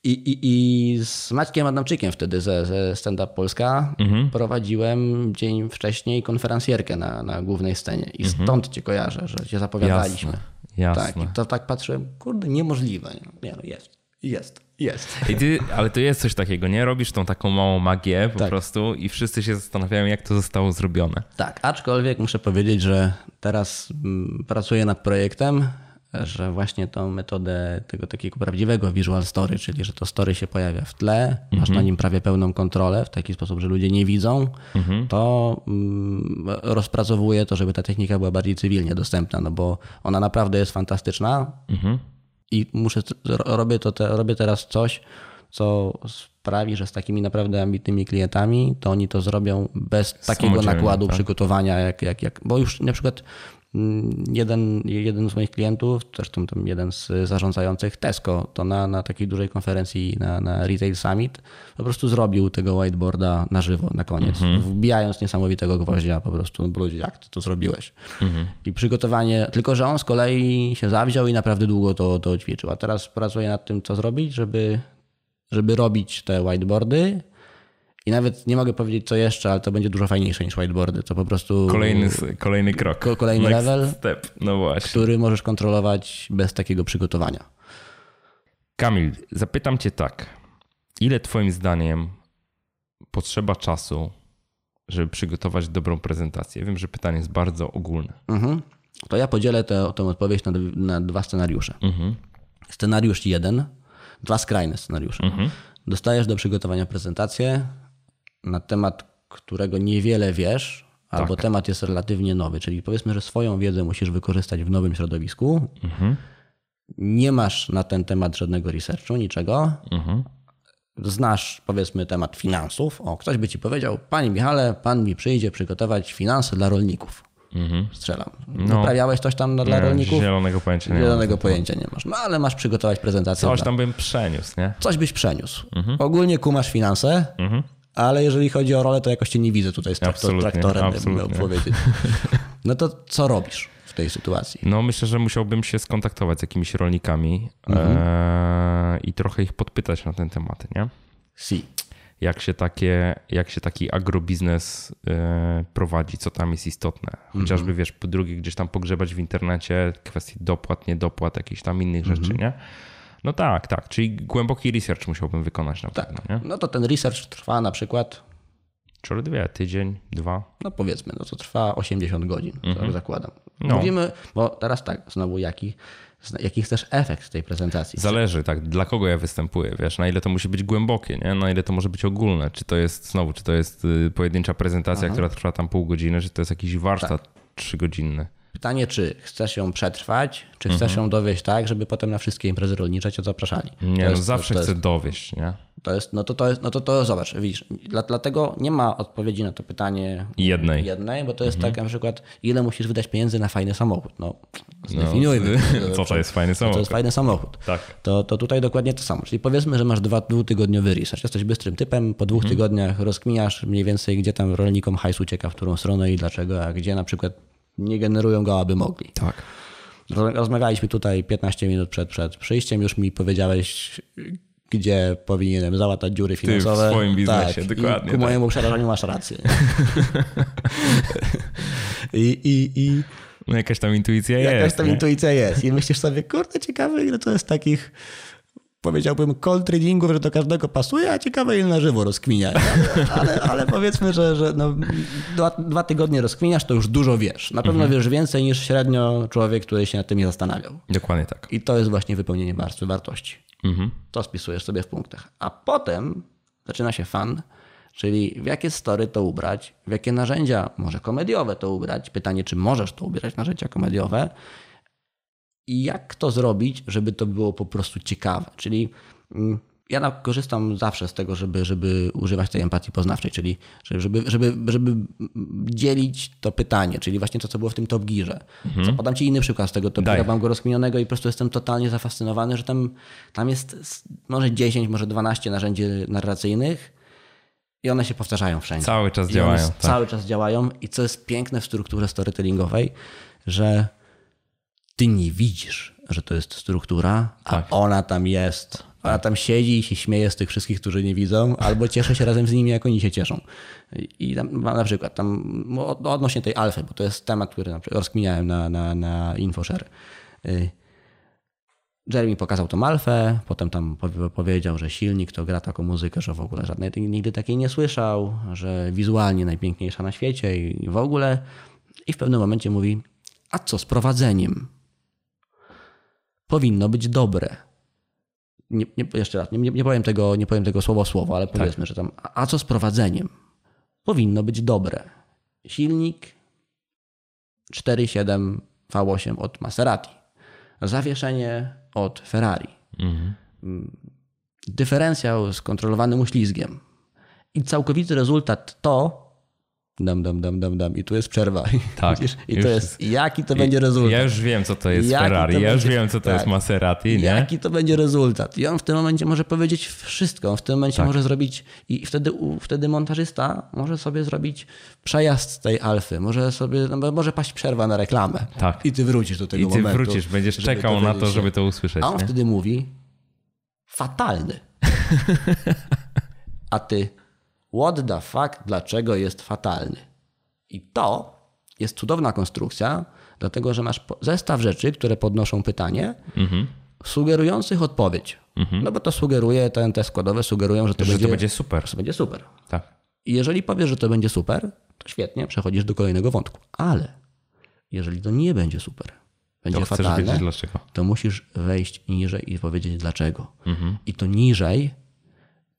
I, i, I z Maćkiem Adamczykiem wtedy ze, ze Stand Up Polska mhm. prowadziłem dzień wcześniej konferencjerkę na, na głównej scenie. I mhm. stąd cię kojarzę, że cię zapowiadaliśmy. Jasne, jasne. Tak, i to tak patrzyłem, kurde, niemożliwe. Nie, no jest, jest, jest. Ty, ale to jest coś takiego, nie? Robisz tą taką małą magię po tak. prostu i wszyscy się zastanawiają, jak to zostało zrobione. Tak, aczkolwiek muszę powiedzieć, że teraz mm, pracuję nad projektem, że właśnie tą metodę tego takiego prawdziwego visual story, czyli że to story się pojawia w tle, masz na mhm. nim prawie pełną kontrolę w taki sposób, że ludzie nie widzą, mhm. to mm, rozpracowuje to, żeby ta technika była bardziej cywilnie dostępna, no bo ona naprawdę jest fantastyczna mhm. i muszę, robię, to te, robię teraz coś, co sprawi, że z takimi naprawdę ambitnymi klientami, to oni to zrobią bez takiego nakładu tak. przygotowania, jak, jak, jak, bo już na przykład jeden, jeden z moich klientów, zresztą tam jeden z zarządzających Tesco, to na, na takiej dużej konferencji na, na Retail Summit po prostu zrobił tego whiteboarda na żywo na koniec, mhm. wbijając niesamowitego gwoździa po prostu, no jak ty to zrobiłeś. Mhm. I przygotowanie, tylko że on z kolei się zawziął i naprawdę długo to, to ćwiczył. A teraz pracuje nad tym, co zrobić, żeby, żeby robić te whiteboardy, i nawet nie mogę powiedzieć co jeszcze, ale to będzie dużo fajniejsze niż whiteboardy. To po prostu. Kolejny, kolejny krok. Kolejny Next level, step. No właśnie. który możesz kontrolować bez takiego przygotowania. Kamil, zapytam Cię tak. Ile Twoim zdaniem potrzeba czasu, żeby przygotować dobrą prezentację? Wiem, że pytanie jest bardzo ogólne. Mhm. To ja podzielę tę, tę odpowiedź na, na dwa scenariusze. Mhm. Scenariusz jeden, dwa skrajne scenariusze. Mhm. Dostajesz do przygotowania prezentację, na temat, którego niewiele wiesz, tak. albo temat jest relatywnie nowy, czyli powiedzmy, że swoją wiedzę musisz wykorzystać w nowym środowisku. Mhm. Nie masz na ten temat żadnego researchu, niczego. Mhm. Znasz, powiedzmy, temat finansów. O, ktoś by ci powiedział, Panie Michale, pan mi przyjdzie przygotować finanse dla rolników. Mhm. Strzelam. No, coś tam dla nie, rolników? Zielonego pojęcia nie Zielonego mam. pojęcia nie masz. No ale masz przygotować prezentację. Coś tam bym przeniósł, nie? Coś byś przeniósł. Mhm. Ogólnie kumasz finanse, mhm ale jeżeli chodzi o rolę, to jakoś cię nie widzę tutaj z traktor, traktorem, absolutnie. bym miał powiedzieć. No to co robisz w tej sytuacji? No myślę, że musiałbym się skontaktować z jakimiś rolnikami mhm. e, i trochę ich podpytać na ten temat, nie? Si. jak się, takie, jak się taki agrobiznes e, prowadzi, co tam jest istotne. Chociażby, wiesz, po drugie, gdzieś tam pogrzebać w internecie kwestii dopłat, niedopłat, jakichś tam innych rzeczy, nie? No tak, tak. Czyli głęboki research musiałbym wykonać na Tak. pewno, nie? No to ten research trwa na przykład, Czy dwie, tydzień, dwa. no powiedzmy, no to trwa 80 godzin, tak zakładam. No. Mówimy, bo teraz tak, znowu jaki, jaki chcesz efekt tej prezentacji. Zależy, tak, dla kogo ja występuję, wiesz, na ile to musi być głębokie, nie? na ile to może być ogólne. Czy to jest, znowu, czy to jest y, pojedyncza prezentacja, która trwa tam pół godziny, czy to jest jakiś warsztat trzygodzinny. Pytanie, czy chcesz ją przetrwać, czy chcesz ją dowieść tak, żeby potem na wszystkie imprezy rolnicze cię zapraszali. Nie, to no jest, zawsze to, chcę jest, dowieść, nie? to jest, no to to jest, no to to zobacz, widzisz, dla, dlatego nie ma odpowiedzi na to pytanie Jednej. jednej, bo to jest tak na przykład, ile musisz wydać pieniędzy na fajny samochód. No, zdefiniujmy. co to jest fajny To samochód? jest fajny samochód. Tak. To, to tutaj dokładnie to samo. Czyli powiedzmy, że masz dwa, dwutygodniowy research. Jesteś bystrym typem, po dwóch tygodniach rozkminiasz mniej więcej, gdzie tam rolnikom hajs ucieka, w którą stronę i dlaczego, a gdzie na przykład nie generują go, aby mogli. Tak. Roz- Rozmawialiśmy tutaj 15 minut przed, przed przyjściem, już mi powiedziałeś, gdzie powinienem załatać dziury finansowe. swoim biznesie, tak. dokładnie I ku tak. mojemu przerażeniu masz rację. I, i, i No jakaś tam intuicja jakaś jest, tam nie? intuicja jest. I myślisz sobie, kurde, ciekawe, ile to jest takich, powiedziałbym, tradingów, że do każdego pasuje, a ciekawe, ile na żywo rozkminiać. Ale, ale, ale powiedzmy, że, że no, dwa, dwa tygodnie rozkminiasz, to już dużo wiesz. Na pewno wiesz więcej niż średnio człowiek, który się nad tym nie zastanawiał. Dokładnie tak. I to jest właśnie wypełnienie warstwy wartości. Mhm. To spisujesz sobie w punktach. A potem zaczyna się fan, czyli w jakie story to ubrać, w jakie narzędzia, może komediowe to ubrać. Pytanie, czy możesz to ubierać, narzędzia komediowe. I jak to zrobić, żeby to było po prostu ciekawe. Czyli mm, ja korzystam zawsze z tego, żeby, żeby używać tej empatii poznawczej, czyli żeby, żeby, żeby dzielić to pytanie, czyli właśnie to, co było w tym Top Gearze. Co, podam Ci inny przykład z tego Top. Geara, mam go rozkminionego i po prostu jestem totalnie zafascynowany, że tam, tam jest może 10, może 12 narzędzi narracyjnych i one się powtarzają wszędzie. Cały czas I działają, tak. Cały czas działają i co jest piękne w strukturze storytellingowej, że ty nie widzisz, że to jest struktura, a Tak. ona tam jest. Ona tam siedzi i się śmieje z tych wszystkich, którzy nie widzą, albo cieszy się razem z nimi, jak oni się cieszą. I tam na przykład tam od- odnośnie tej alfy, bo to jest temat, który na przykład rozkminiałem na, na, na InfoShare. Y, Jeremy pokazał tą alfę, potem tam powie- powiedział, że silnik to gra taką muzykę, że w ogóle żadnej nigdy takiej nie słyszał, że wizualnie najpiękniejsza na świecie i w ogóle. I w pewnym momencie mówi, a co z prowadzeniem? Powinno być dobre. Nie, nie, jeszcze raz, nie, nie, powiem tego, nie powiem tego słowo słowo, ale powiedzmy, że tam, a, a co z prowadzeniem? Powinno być dobre. Silnik 4.7 V8 od Maserati. Zawieszenie od Ferrari. Mhm. Dyferencjał z kontrolowanym uślizgiem. I całkowity rezultat to. Dam, dam, dam, dam, dam. I tu jest przerwa. Tak? I już to jest. Jaki to będzie rezultat? Ja już wiem, co to jest Jaki Ferrari, to ja już wiem, co to tak. jest Maserati, nie? Jaki to będzie rezultat? I on w tym momencie może powiedzieć wszystko. On w tym momencie Tak. może zrobić. I wtedy, wtedy montażysta może sobie zrobić przejazd z tej alfy. Może sobie. No, może paść przerwa na reklamę. Tak. I ty wrócisz do tego I ty momentu. wrócisz, będziesz czekał na to, żeby to usłyszeć. A on nie? wtedy mówi fatalny. A ty what the fuck, dlaczego jest fatalny? I to jest cudowna konstrukcja, dlatego że masz zestaw rzeczy, które podnoszą pytanie, Mhm. sugerujących odpowiedź. No bo to sugeruje, te, te składowe sugerują, że to, Że będzie, to będzie super. że to będzie super. Tak. I jeżeli powiesz, że to będzie super, to świetnie, przechodzisz do kolejnego wątku. Ale jeżeli to nie będzie super, będzie To fatalne, to musisz wejść niżej i powiedzieć dlaczego. Mhm. I to niżej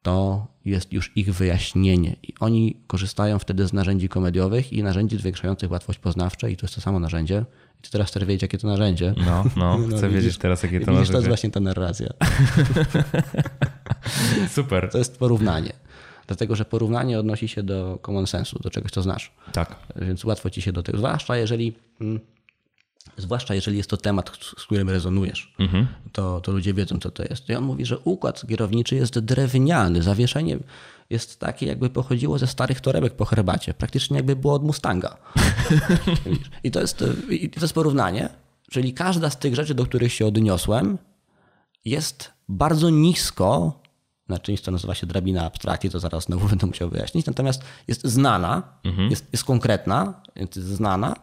to jest już ich wyjaśnienie. I oni korzystają wtedy z narzędzi komediowych i narzędzi zwiększających łatwość poznawczą i to jest to samo narzędzie. I ty teraz chcesz wiedzieć, jakie to narzędzie. No, no, chcę widzisz? wiedzieć teraz, jakie to Widzisz, to jest narzędzie. właśnie ta narracja. Super. To jest porównanie. Dlatego, że porównanie odnosi się do common sensu, do czegoś, co znasz. Tak. Więc łatwo ci się do tego, zwłaszcza jeżeli, mm, zwłaszcza jeżeli jest to temat, z którym rezonujesz, Mhm. to, to ludzie wiedzą, co to jest. I on mówi, że układ kierowniczy jest drewniany, zawieszenie jest takie, jakby pochodziło ze starych torebek po herbacie, praktycznie jakby było od Mustanga. I to, jest, I to jest porównanie, czyli każda z tych rzeczy, do których się odniosłem, jest bardzo nisko na czymś, co nazywa się drabina abstrakcji, to zaraz znowu będę musiał wyjaśnić. Natomiast jest znana, jest, jest konkretna, jest znana.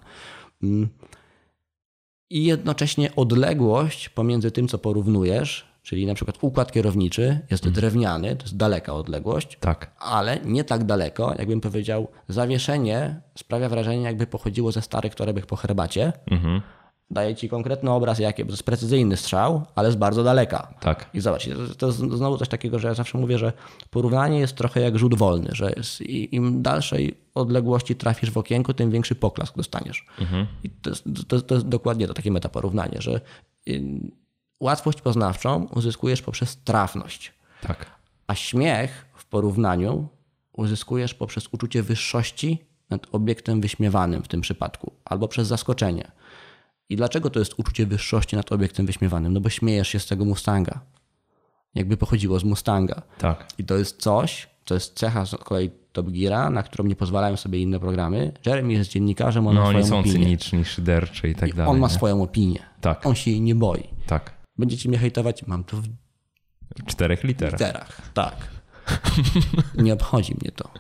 I jednocześnie odległość pomiędzy tym, co porównujesz, czyli na przykład układ kierowniczy jest drewniany, to jest daleka odległość, Tak. ale nie tak daleko, jakbym powiedział, zawieszenie sprawia wrażenie, jakby pochodziło ze starych torebek po herbacie. Mhm. Daje ci konkretny obraz, jakie, to jest precyzyjny strzał, ale z bardzo daleka. Tak. I zobacz, to, jest znowu coś takiego, że ja zawsze mówię, że porównanie jest trochę jak rzut wolny, że jest, im dalszej odległości trafisz w okienko, tym większy poklask dostaniesz. I to jest, to, to jest dokładnie to takie metaporównanie, że y, łatwość poznawczą uzyskujesz poprzez trafność, Tak. a śmiech w porównaniu uzyskujesz poprzez uczucie wyższości nad obiektem wyśmiewanym w tym przypadku, albo przez zaskoczenie. I dlaczego to jest uczucie wyższości nad obiektem wyśmiewanym? No bo śmiejesz się z tego Mustanga. Jakby pochodziło z Mustanga. Tak. I to jest coś, co jest cecha z kolei Top Geara, na którą nie pozwalają sobie inne programy. Jeremy jest dziennikarzem, on No ma oni swoją są opinię. cyniczni, szyderczy i tak dalej. on ma nie? swoją opinię. Tak. On się jej nie boi. Tak. Będziecie mnie hejtować? Mam to w W czterech literach. literach. Tak. nie obchodzi mnie to.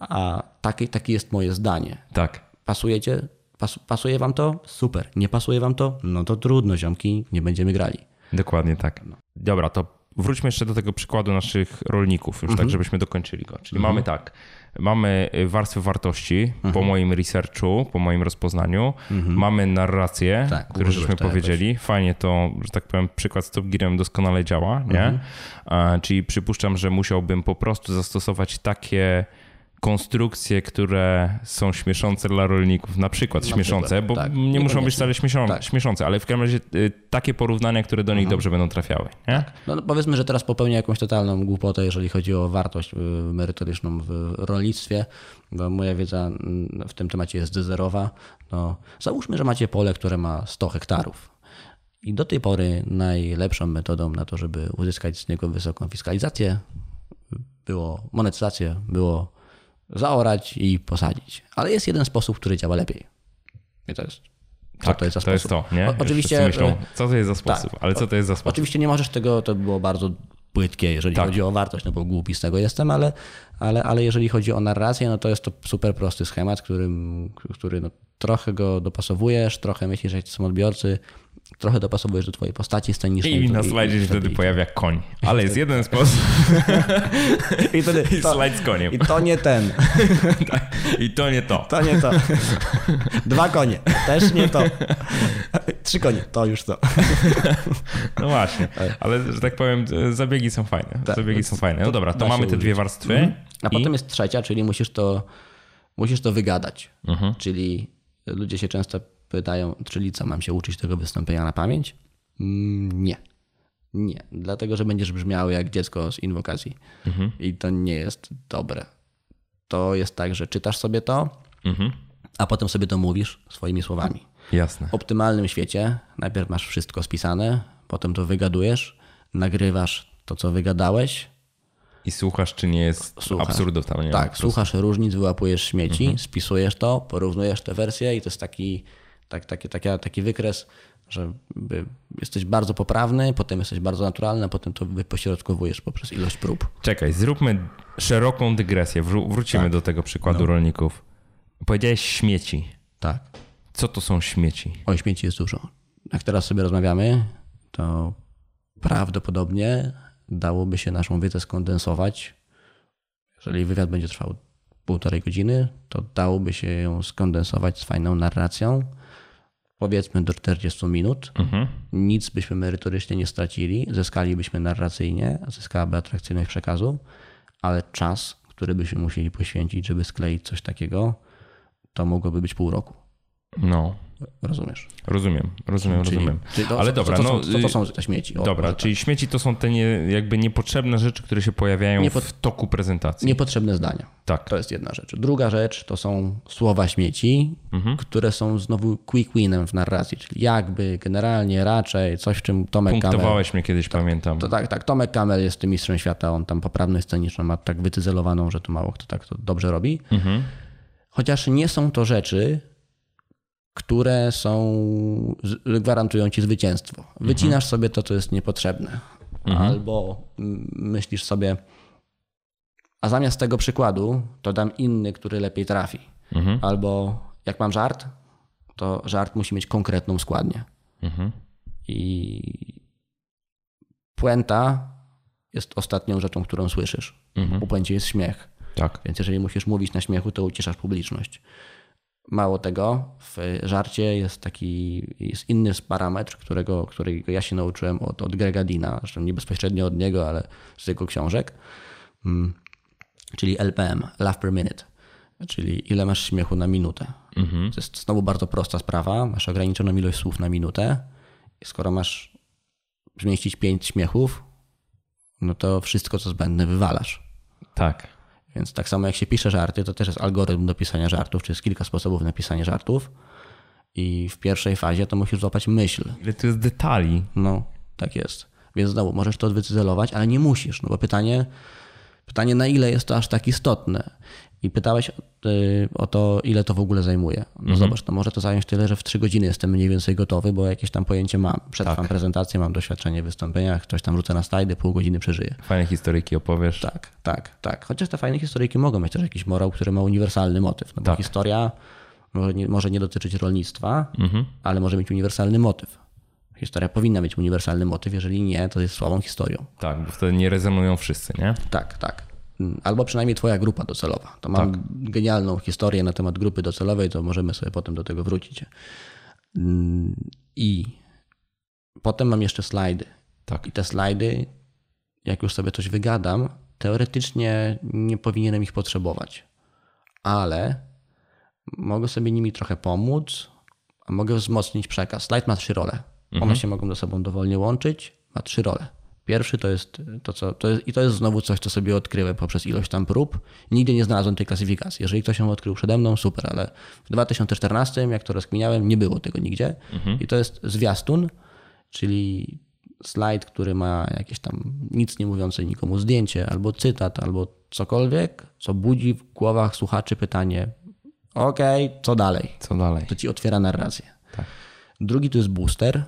A takie, takie jest moje zdanie. Tak. Pasujecie? Pas, pasuje wam to? Super. Nie pasuje wam to? No to trudno, ziomki, nie będziemy grali. Dokładnie tak. Dobra, to wróćmy jeszcze do tego przykładu naszych rolników, już tak, żebyśmy dokończyli go. Czyli mamy tak, mamy warstwę wartości po moim researchu, po moim rozpoznaniu, mamy narrację, Tak, które ułożyłeś żeśmy to jakoś. powiedzieli. Fajnie to, że tak powiem, przykład z Top Gearem doskonale działa, nie? A, czyli przypuszczam, że musiałbym po prostu zastosować takie konstrukcje, które są śmieszące dla rolników, na przykład śmieszące, przykład, bo tak. nie muszą być wcale śmieszą, Tak. śmieszące, ale w każdym razie y, takie porównania, które do nich dobrze będą trafiały. Nie? No, no powiedzmy, że teraz popełnię jakąś totalną głupotę, jeżeli chodzi o wartość y, merytoryczną w rolnictwie, bo moja wiedza mm, w tym temacie jest zerowa. No, załóżmy, że macie pole, które ma 100 hektarów. I do tej pory najlepszą metodą na to, żeby uzyskać z niego wysoką fiskalizację, było monetyzację, było zaorać i posadzić. Ale jest jeden sposób, który działa lepiej. I to jest. Co Tak, to jest za to jest sposób? to, nie? O, oczywiście. myślą, co to jest za sposób, tak. ale co to jest za sposób? Oczywiście nie możesz tego, to było bardzo płytkie, jeżeli Tak. chodzi o wartość, no bo głupi z tego jestem, ale, ale, ale jeżeli chodzi o narrację, no to jest to super prosty schemat, którym, który no, trochę go dopasowujesz, trochę myślisz, że są odbiorcy, trochę dopasowujesz do twojej postaci scenicznej. I na slajdzie się wtedy pojawia koń. Ale jest jeden sposób I, wtedy, i to, slajd z koniem. I to nie ten, I to nie to. to nie to. Dwa konie, też nie to. Trzy konie, to już to. No właśnie. Ale, że tak powiem, zabiegi są fajne. Tak, Zabiegi są fajne. No dobra, to mamy te dwie warstwy. Mhm. A potem jest trzecia, czyli musisz to, musisz to wygadać. Mhm. Czyli ludzie się często pytają, czyli co, mam się uczyć tego wystąpienia na pamięć? Mm, Nie. Nie, dlatego że będziesz brzmiał jak dziecko z inwokacji. Mhm. I to nie jest dobre. To jest tak, że czytasz sobie to, Mhm. a potem sobie to mówisz swoimi słowami. Jasne. W optymalnym świecie najpierw masz wszystko spisane, potem to wygadujesz, nagrywasz to, co wygadałeś, I słuchasz, czy nie jest Słuchasz. tam nie. Tak, słuchasz różnic, wyłapujesz śmieci, spisujesz to, porównujesz te wersje i to jest taki, tak, taki, taki, taki wykres, że jesteś bardzo poprawny, potem jesteś bardzo naturalny, a potem to wypośrodkowujesz poprzez ilość prób. Czekaj, zróbmy szeroką dygresję. Wró- wrócimy Tak. do tego przykładu No. rolników. Powiedziałeś śmieci. Tak. Co to są śmieci? O śmieci jest dużo. Jak teraz sobie rozmawiamy, to prawdopodobnie dałoby się naszą wiedzę skondensować. Jeżeli wywiad będzie trwał półtorej godziny, to dałoby się ją skondensować z fajną narracją, powiedzmy do 40 minut. Mhm. Nic byśmy merytorycznie nie stracili, zyskalibyśmy narracyjnie, zyskałaby atrakcyjność przekazu, ale czas, który byśmy musieli poświęcić, żeby skleić coś takiego, to mogłoby być pół roku. No, Rozumiesz? rozumiem, rozumiem, rozumiem. czyli to, Ale co, dobra, co, no, co to są te śmieci? O, Dobra, może czyli śmieci to są te nie, jakby niepotrzebne rzeczy, które się pojawiają w toku prezentacji. Niepotrzebne zdania. Tak. To jest jedna rzecz. Druga rzecz to są słowa śmieci, Mhm. które są znowu quick winem w narracji, czyli jakby, generalnie, raczej, coś w czym Tomek Kamel... Punktowałeś mnie kiedyś, pamiętam. To tak, tak, Tomek Kamel jest tym mistrzem świata, on tam poprawność sceniczną ma tak wycyzelowaną, że to mało kto tak to dobrze robi. Mhm. Chociaż nie są to rzeczy, które są, gwarantują ci zwycięstwo. Wycinasz sobie to, co jest niepotrzebne. albo mm, myślisz sobie, a zamiast tego przykładu to dam inny, który lepiej trafi. Albo jak mam żart, to żart musi mieć konkretną składnię. I puenta jest ostatnią rzeczą, którą słyszysz. Po puencie jest śmiech. Tak. Więc jeżeli musisz mówić na śmiechu, to ucieszasz publiczność. Mało tego, w żarcie jest taki jest inny parametr, którego, którego ja się nauczyłem od, od Grega Dina, zresztą nie bezpośrednio od niego, ale z jego książek, mm, czyli LPM, Laugh per Minute, czyli ile masz śmiechu na minutę. To jest znowu bardzo prosta sprawa, masz ograniczoną ilość słów na minutę skoro masz zmieścić pięć śmiechów, no to wszystko, co zbędne, wywalasz. Tak. Więc tak samo jak się pisze żarty, to też jest algorytm do pisania żartów, czy jest kilka sposobów na pisanie żartów. I w pierwszej fazie to musisz złapać myśl. Ile tu jest detali. No, tak jest. Więc znowu możesz to wycyzelować, ale nie musisz, no bo pytanie, pytanie na ile jest to aż tak istotne. I pytałeś y, o to, ile to w ogóle zajmuje. No zobacz, no może to zająć tyle, że w trzy godziny jestem mniej więcej gotowy, bo jakieś tam pojęcie mam. Przetrwam prezentację, mam doświadczenie w wystąpieniach, coś tam rzucę na slajdy, pół godziny przeżyję. Fajne historyjki opowiesz. Tak, tak, tak. Chociaż te fajne historyjki mogą mieć też jakiś morał, który ma uniwersalny motyw. No bo Tak. historia może nie, może nie dotyczyć rolnictwa, ale może mieć uniwersalny motyw. Historia powinna mieć uniwersalny motyw, jeżeli nie, to jest słabą historią. Tak, bo wtedy nie rezonują wszyscy, nie? Tak, tak. Mm, Albo przynajmniej twoja grupa docelowa. To mam genialną historię na temat grupy docelowej, to możemy sobie potem do tego wrócić. Mm, I potem mam jeszcze slajdy. Tak. I te slajdy, jak już sobie coś wygadam, teoretycznie nie powinienem ich potrzebować. Ale mogę sobie nimi trochę pomóc, a mogę wzmocnić przekaz. Slajd ma trzy role. One się mogą ze sobą dowolnie łączyć. Ma trzy role. Pierwszy to jest to, co. To jest, I to jest znowu coś, co sobie odkryłem poprzez ilość tam prób. Nigdy nie znalazłem tej klasyfikacji. Jeżeli ktoś ją odkrył przede mną, super, ale w 2014, jak to rozkminiałem, nie było tego nigdzie. I to jest zwiastun, czyli slajd, który ma jakieś tam nic nie mówiące nikomu zdjęcie, albo cytat, albo cokolwiek, co budzi w głowach słuchaczy pytanie: Okej, co dalej? Co dalej? To ci otwiera narrację. Tak. Drugi to jest booster,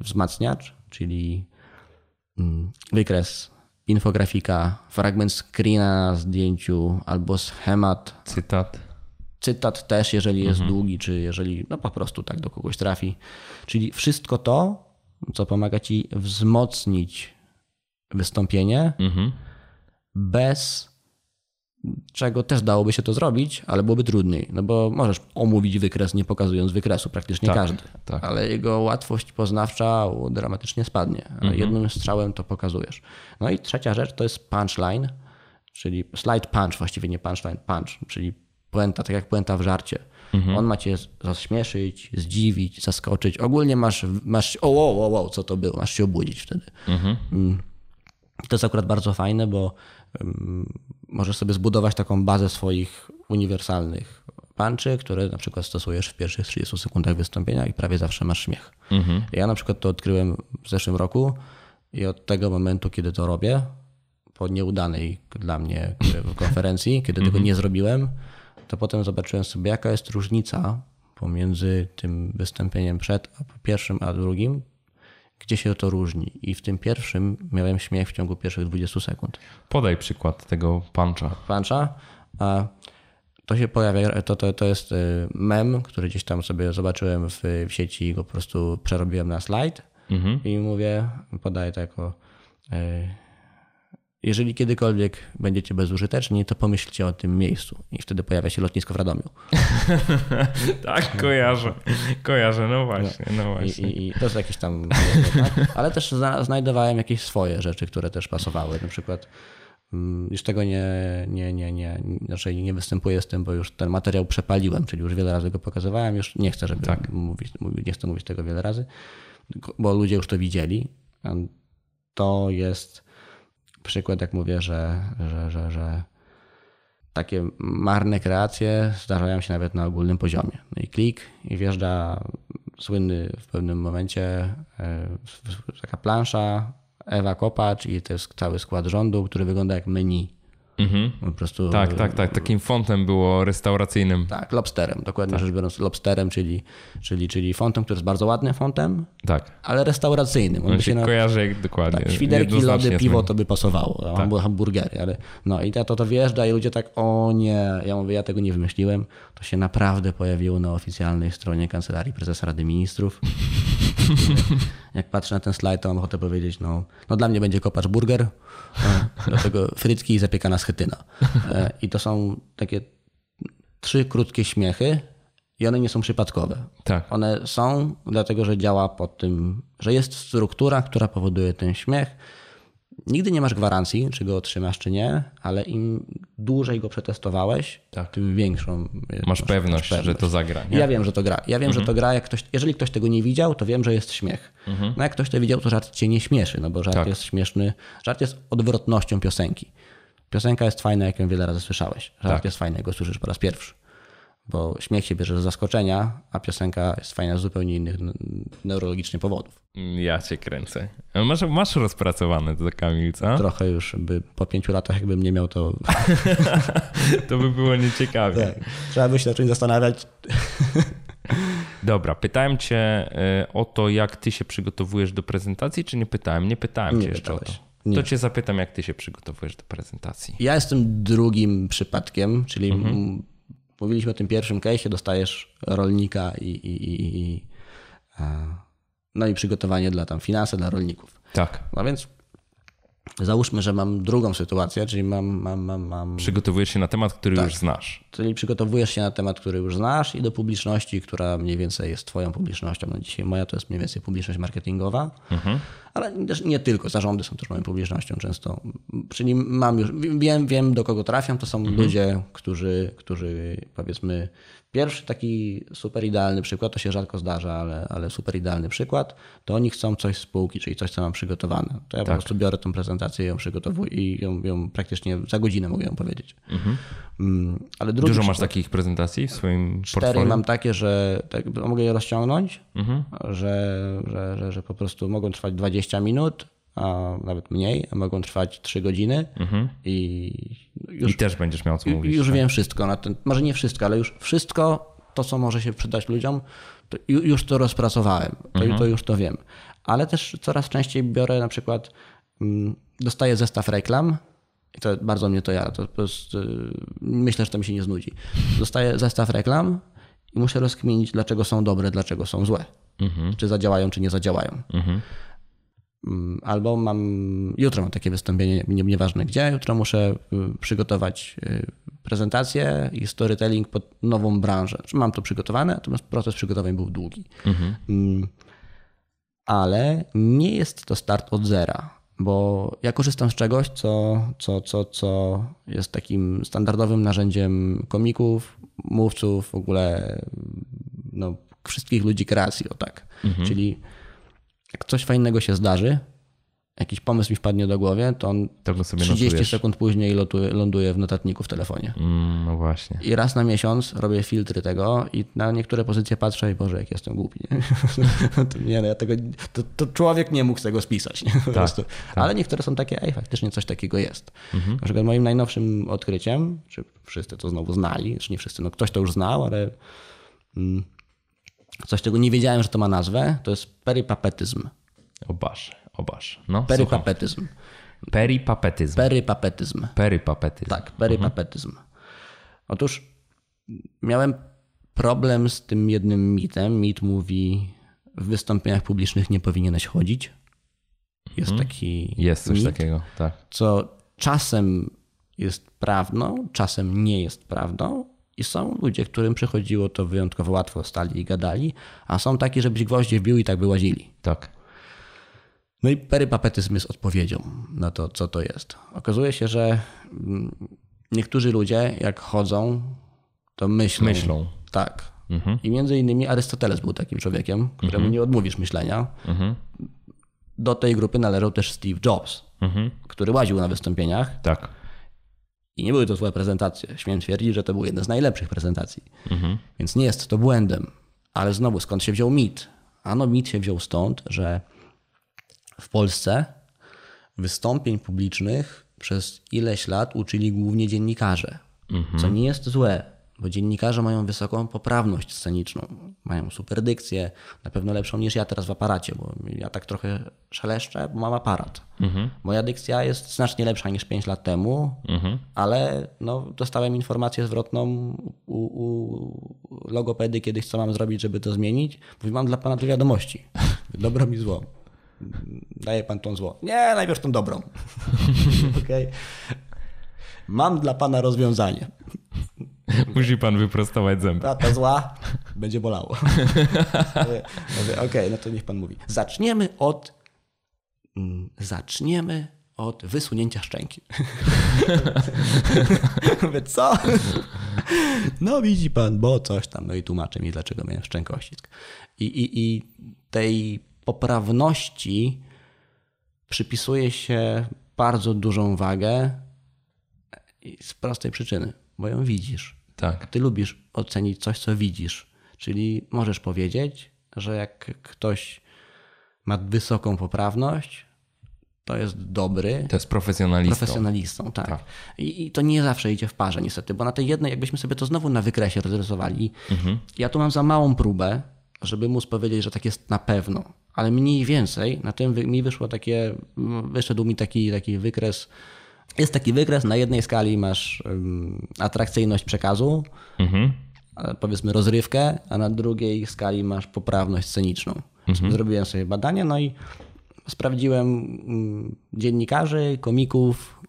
wzmacniacz, czyli wykres, infografika, fragment screena na zdjęciu albo schemat, Cytat. cytat też, jeżeli jest długi, czy jeżeli no po prostu tak do kogoś trafi. Czyli wszystko to, co pomaga ci wzmocnić wystąpienie, bez czego też dałoby się to zrobić, ale byłoby trudniej. No bo możesz omówić wykres, nie pokazując wykresu, praktycznie Tak, każdy. tak. Ale jego łatwość poznawcza dramatycznie spadnie. Ale jednym strzałem to pokazujesz. No i trzecia rzecz to jest punchline, czyli slide punch, właściwie nie punchline, punch, czyli puenta, tak jak puenta w żarcie. On ma cię zaśmieszyć, zdziwić, zaskoczyć. Ogólnie masz, masz o, o, o, o, co to było, masz się obudzić wtedy. Mm. To jest akurat bardzo fajne, bo możesz sobie zbudować taką bazę swoich uniwersalnych punchy, które na przykład stosujesz w pierwszych 30 sekundach wystąpienia i prawie zawsze masz śmiech. Ja na przykład to odkryłem w zeszłym roku i od tego momentu, kiedy to robię, po nieudanej dla mnie konferencji, kiedy tego nie zrobiłem, to potem zobaczyłem sobie, jaka jest różnica pomiędzy tym wystąpieniem przed a pierwszym a drugim, gdzie się to różni. I w tym pierwszym miałem śmiech w ciągu pierwszych 20 sekund. Podaj przykład tego puncha. Puncha, a to się pojawia, to, to, to jest y, mem, który gdzieś tam sobie zobaczyłem w, w sieci i go po prostu przerobiłem na slajd i mówię, podaję to jako y, jeżeli kiedykolwiek będziecie bezużyteczni, to pomyślcie o tym miejscu. I wtedy pojawia się lotnisko w Radomiu. Tak, kojarzę. Kojarzę, no właśnie, no I, właśnie. i, i to jest jakieś tam. tak? Ale też zna, znajdowałem jakieś swoje rzeczy, które też pasowały. Na przykład mm, już tego nie, nie, nie, nie, znaczy nie występuję z tym, bo już ten materiał przepaliłem, czyli już wiele razy go pokazywałem. Już nie chcę, żeby mówić, mówić, nie chcę mówić tego wiele razy, bo ludzie już to widzieli. To jest przykład, jak mówię, że, że, że, że takie marne kreacje zdarzają się nawet na ogólnym poziomie. No i klik i wjeżdża słynny w pewnym momencie e, taka plansza Ewa Kopacz i to jest cały skład rządu, który wygląda jak menu. Mhm. Po prostu. Tak, tak, tak. Takim fontem było restauracyjnym. Tak, lobsterem, dokładnie tak. rzecz biorąc, lobsterem, czyli, czyli, czyli fontem, który jest bardzo ładnym fontem, tak. ale restauracyjnym. On, On się na... kojarzy jak dokładnie. Tak, świderki, lody, piwo to by pasowało. Tak. Był hamburgery, ale no i to, to wjeżdża i ludzie tak, o nie, ja mówię, ja tego nie wymyśliłem. To się naprawdę pojawiło na oficjalnej stronie Kancelarii Prezesa Rady Ministrów. jak patrzę na ten slajd, to mam ochotę powiedzieć, no, no dla mnie będzie kopacz burger, do tego frytki i zapiekana schetyna. E, I to są takie trzy krótkie śmiechy i one nie są przypadkowe. Tak. One są dlatego, że działa pod tym, że jest struktura, która powoduje ten śmiech Nigdy nie masz gwarancji, czy go otrzymasz, czy nie, ale im dłużej go przetestowałeś, tak. tym większą masz, masz, pewność, pewność, że to zagra. Nie? Ja wiem, że to gra. Ja wiem, mhm. że to gra. Jak ktoś, jeżeli ktoś tego nie widział, to wiem, że jest śmiech. Mhm. No jak ktoś to widział, to żart cię nie śmieszy, no bo żart tak. jest śmieszny. Żart jest odwrotnością piosenki. Piosenka jest fajna, jak ją wiele razy słyszałeś. Żart tak. jest fajny, jak go słyszysz po raz pierwszy bo śmiech się bierze z zaskoczenia, a piosenka jest fajna z zupełnie innych neurologicznych powodów. Ja cię kręcę. Masz, masz rozpracowane to Kamil, co? Trochę już, by po pięciu latach jakbym nie miał, to... to by było nieciekawie. Tak. Trzeba by się zacząć zastanawiać. Dobra, pytałem cię e, o to, jak ty się przygotowujesz do prezentacji, czy nie pytałem? Nie pytałem nie cię jeszcze pytałeś. o to. Nie. To cię zapytam, jak ty się przygotowujesz do prezentacji. Ja jestem drugim przypadkiem, czyli mhm mówiliśmy o tym pierwszym case'ie, dostajesz rolnika i, i, i, i, no i przygotowanie dla tam finanse dla rolników. Tak. No więc Załóżmy, że mam drugą sytuację, czyli mam. mam, mam, mam... Przygotowujesz się na temat, który tak. już znasz. Czyli przygotowujesz się na temat, który już znasz i do publiczności, która mniej więcej jest Twoją publicznością. No dzisiaj moja to jest mniej więcej publiczność marketingowa, mhm. ale też nie tylko. Zarządy są też moją publicznością często. Czyli mam już, wiem, wiem do kogo trafiam. To są mhm. ludzie, którzy, którzy powiedzmy Pierwszy taki super idealny przykład, to się rzadko zdarza, ale, ale super idealny przykład, to oni chcą coś z spółki, czyli coś, co mam przygotowane. To ja tak. po prostu biorę tę prezentację, ją przygotowuję i ją, ją praktycznie za godzinę mogę ją powiedzieć. Mhm. Mm, ale Dużo masz takich prezentacji w swoim cztery portfolio? mam takie, że tak, mogę je rozciągnąć, mhm. że, że, że, że po prostu mogą trwać 20 minut, a nawet mniej, a mogą trwać 3 godziny mhm. i już, I też będziesz miał co mówić. Już tak? wiem wszystko na ten, może nie wszystko, ale już wszystko to, co może się przydać ludziom, to już to rozpracowałem, to, mhm. to już to wiem. Ale też coraz częściej biorę na przykład, mm, dostaję zestaw reklam i to bardzo mnie to ja, to prostu, myślę, że to mi się nie znudzi. Dostaję zestaw reklam i muszę rozkminić, dlaczego są dobre, dlaczego są złe. Mhm. Czy zadziałają, czy nie zadziałają. Mhm. Mm, albo mam, jutro mam takie wystąpienie, nie, nieważne gdzie, jutro muszę y, przygotować y, prezentację i storytelling pod nową branżę. Mam to przygotowane, natomiast proces przygotowań był długi. Mhm. Mm, ale nie jest to start od zera, bo ja korzystam z czegoś, co, co, co, co jest takim standardowym narzędziem komików, mówców, w ogóle no, wszystkich ludzi kreacji, o tak. Mhm. Czyli jak coś fajnego się zdarzy, jakiś pomysł mi wpadnie do głowy, to on to 30 notujesz. sekund później lotuje, ląduje w notatniku w telefonie. Mm, no właśnie. I raz na miesiąc robię filtry tego i na niektóre pozycje patrzę i Boże, jak jestem głupi. Nie, to, nie, no ja tego, to, to, człowiek nie mógł z tego spisać. Nie? Po tak, tak. Ale niektóre są takie, ej, faktycznie coś takiego jest. Mhm. Na przykład moim najnowszym odkryciem, czy wszyscy to znowu znali, czy nie wszyscy, no ktoś to już znał, ale mm, coś, czego nie wiedziałem, że to ma nazwę, to jest peripapetyzm. Obasz, obasz. No, Peripapetyzm. Peripapetyzm. Peripapetyzm. Peripapetyzm. Tak, peripapetyzm. Mhm. Otóż miałem problem z tym jednym mitem. Mit mówi, w wystąpieniach publicznych nie powinieneś chodzić. Jest mhm. taki. Jest coś mit, takiego, tak. Co czasem jest prawdą, czasem nie jest prawdą. I są ludzie, którym przychodziło to wyjątkowo łatwo, stali i gadali, a są taki, żebyś gwoździe wbił i tak by łazili. Tak. No i perypapetyzm jest odpowiedzią na to, co to jest. Okazuje się, że mm, niektórzy ludzie, jak chodzą, to myślą. Myślą. Tak. Mhm. I między innymi Arystoteles był takim człowiekiem, któremu mhm. nie odmówisz myślenia. Mhm. Do tej grupy należał też Steve Jobs, mhm. który łaził na wystąpieniach. Tak. I nie były to złe prezentacje. Śmiem twierdzić, że to były jedne z najlepszych prezentacji. Mhm. Więc nie jest to błędem. Ale znowu, skąd się wziął mit? Ano mit się wziął stąd, że w Polsce wystąpień publicznych przez ileś lat uczyli głównie dziennikarze, co nie jest złe, bo dziennikarze mają wysoką poprawność sceniczną, mają super dykcję, na pewno lepszą niż ja teraz w aparacie, bo ja tak trochę szeleszczę, bo mam aparat. Moja dykcja jest znacznie lepsza niż 5 lat temu, ale no, dostałem informację zwrotną u, u logopedy kiedyś, co mam zrobić, żeby to zmienić. Mówi, mam dla pana tu wiadomości. Dobro mi zło. Daje pan tą zło. Nie, najpierw tą dobrą. okay. Mam dla pana rozwiązanie. Musi pan wyprostować zęby. Ta, ta zła będzie bolało. Okej, okay, no to niech pan mówi. Zaczniemy od. mm, Zaczniemy od wysunięcia szczęki. Mówię, co? No widzi pan, bo coś tam. No i tłumaczy mi, dlaczego miałem szczękościsk. I, i, I tej poprawności przypisuje się bardzo dużą wagę z prostej przyczyny, bo ją widzisz. Tak. Ty lubisz ocenić coś, co widzisz. Czyli możesz powiedzieć, że jak ktoś ma wysoką poprawność, to jest dobry, To jest profesjonalistą. profesjonalistą. Tak. I, I to nie zawsze idzie w parze, niestety, bo na tej jednej, jakbyśmy sobie to znowu na wykresie rozrysowali, ja tu mam za małą próbę, żeby móc powiedzieć, że tak jest na pewno. Ale mniej więcej na tym mi wyszło takie, wyszedł mi taki, taki wykres. Jest taki wykres, na jednej skali masz atrakcyjność przekazu, Mhm. powiedzmy rozrywkę, a na drugiej skali masz poprawność sceniczną. Zrobiłem sobie badanie, no i sprawdziłem mm, dziennikarzy, komików,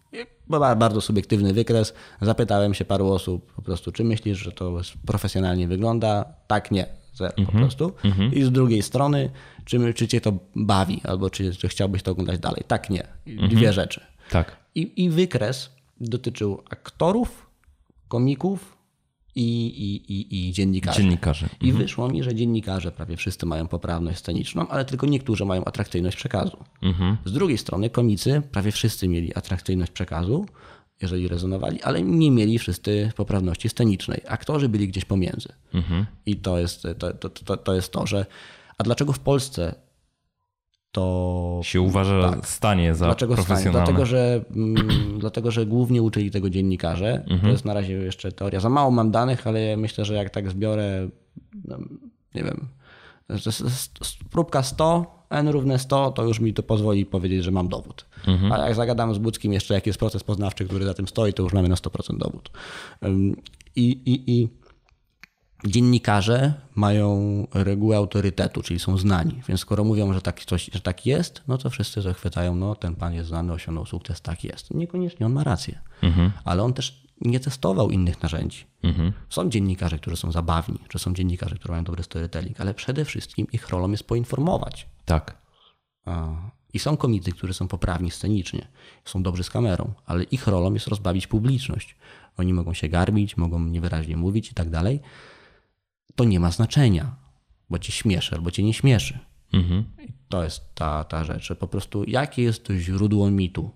bardzo subiektywny wykres. Zapytałem się paru osób po prostu, czy myślisz, że to profesjonalnie wygląda? Tak, nie. Zero po prostu. I z drugiej strony, czy, czy cię to bawi, albo czy, czy chciałbyś to oglądać dalej? Tak, nie. Dwie rzeczy. Tak. I, I wykres dotyczył aktorów, komików i, i, i, i dziennikarzy. Dziennikarzy. I wyszło mi, że dziennikarze prawie wszyscy mają poprawność sceniczną, ale tylko niektórzy mają atrakcyjność przekazu. Z drugiej strony komicy prawie wszyscy mieli atrakcyjność przekazu, jeżeli rezonowali, ale nie mieli wszyscy poprawności scenicznej. Aktorzy byli gdzieś pomiędzy. I to jest to, to, to, to jest to, że. A dlaczego w Polsce to Się uważa stanie za Dlaczego stanie? profesjonalne. Dlatego że, mm, dlatego, że głównie uczyli tego dziennikarze. To jest na razie jeszcze teoria. Za mało mam danych, ale myślę, że jak tak zbiorę, no, nie wiem, próbka 100, n równe 100, to już mi to pozwoli powiedzieć, że mam dowód. A jak zagadam z Budzkim jeszcze, jaki jest proces poznawczy, który za tym stoi, to już mamy na 100% dowód. I, i, i dziennikarze mają regułę autorytetu, czyli są znani. Więc skoro mówią, że tak, coś, że tak jest, no to wszyscy zachwycają, no ten pan jest znany, osiągnął sukces, tak jest. Niekoniecznie on ma rację. Ale on też nie testował innych narzędzi. Są dziennikarze, którzy są zabawni, czy są dziennikarze, którzy mają dobry storytelling, ale przede wszystkim ich rolą jest poinformować. Tak. I są komicy, którzy są poprawni scenicznie, są dobrzy z kamerą, ale ich rolą jest rozbawić publiczność. Oni mogą się garbić, mogą niewyraźnie mówić i tak dalej. To nie ma znaczenia, bo cię śmieszy albo cię nie śmieszy. I to jest ta, ta rzecz, że po prostu jakie jest to źródło mitu.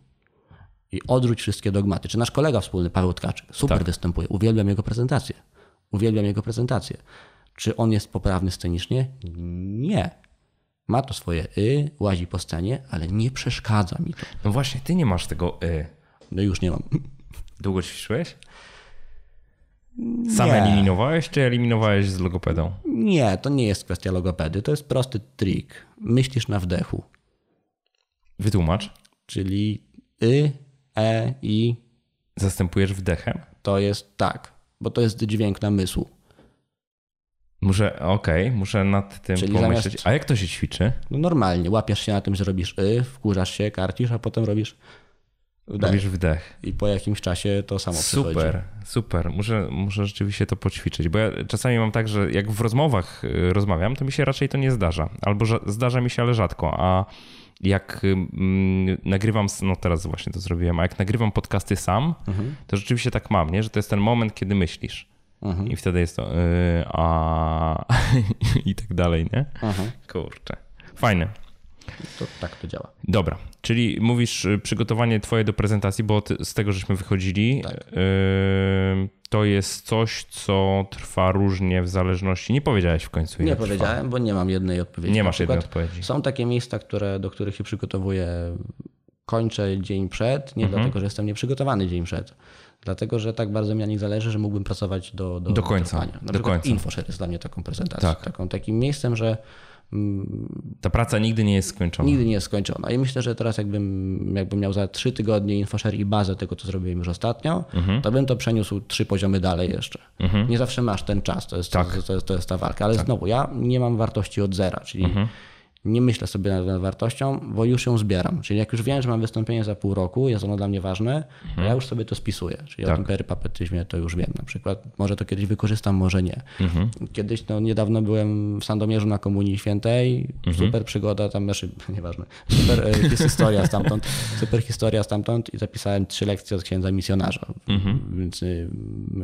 I odrzuć wszystkie dogmaty. Czy nasz kolega wspólny, Paweł Tkaczyk, super występuje, uwielbiam jego prezentację. Uwielbiam jego prezentację. Czy on jest poprawny scenicznie? Nie. Ma to swoje y, łazi po scenie, ale nie przeszkadza mi to. No właśnie, ty nie masz tego y. No już nie mam. Długo ćwiczyłeś? Sam Nie. eliminowałeś, czy eliminowałeś z logopedą? Nie, to nie jest kwestia logopedy, to jest prosty trik. Myślisz na wdechu, Wytłumacz. czyli y, e, i Zastępujesz wdechem? to jest tak, bo to jest dźwięk namysłu. Muszę, okej, muszę nad tym Czyli pomyśleć. zamiast- A jak to się ćwiczy? No normalnie, łapiesz się na tym, że robisz y, wkurzasz się, karcisz, a potem robisz wdech. Robisz wdech. I po jakimś czasie to samo przychodzi. Super, super. Muszę, muszę rzeczywiście to poćwiczyć, bo ja czasami mam tak, że jak w rozmowach y, rozmawiam, to mi się raczej to nie zdarza. Albo zdarza mi się, ale rzadko. A jak mm, nagrywam, no teraz właśnie to zrobiłem, a jak nagrywam podcasty sam, Mhm. to rzeczywiście tak mam, nie? że to jest ten moment, kiedy myślisz. Mhm. I wtedy jest to y, a i tak dalej, nie? Aha, Kurczę. Fajne. to tak to działa. Dobra, czyli mówisz y, przygotowanie twoje do prezentacji, bo ty- z tego żeśmy wychodzili. Tak. y, To jest coś, co trwa różnie w zależności. Nie powiedziałeś w końcu. Nie trwa. powiedziałem, bo nie mam jednej odpowiedzi. Nie masz jednej odpowiedzi. Są takie miejsca, które, do których się przygotowuje kończę dzień przed, nie dlatego, że jestem nieprzygotowany dzień przed, dlatego, że tak bardzo mi na nich zależy, że mógłbym pracować do, do, Do końca, trwania. Na do końca. InfoShare jest dla mnie taką prezentacją, Tak. taką, takim miejscem, że Ta praca nigdy nie jest skończona. nigdy nie jest skończona. I myślę, że teraz jakbym, jakbym miał za trzy tygodnie InfoShare i bazę tego, co zrobiłem już ostatnio, Mhm. to bym to przeniósł trzy poziomy dalej jeszcze. Nie zawsze masz ten czas, to jest, Tak. to, to, jest, to jest ta walka. Ale znowu, ja nie mam wartości od zera, czyli Mhm. Nie myślę sobie nad, wartością, bo już ją zbieram. Czyli jak już wiem, że mam wystąpienie za pół roku, jest ono dla mnie ważne, to ja już sobie to spisuję. Czyli o Tak. tym perypapetyzmie to już wiem na przykład. Może to kiedyś wykorzystam, może nie. Kiedyś, no niedawno byłem w Sandomierzu na Komunii Świętej, super przygoda tam, znaczy, nieważne, super e, historia stamtąd, super historia stamtąd i zapisałem trzy lekcje od księdza misjonarza. Więc y,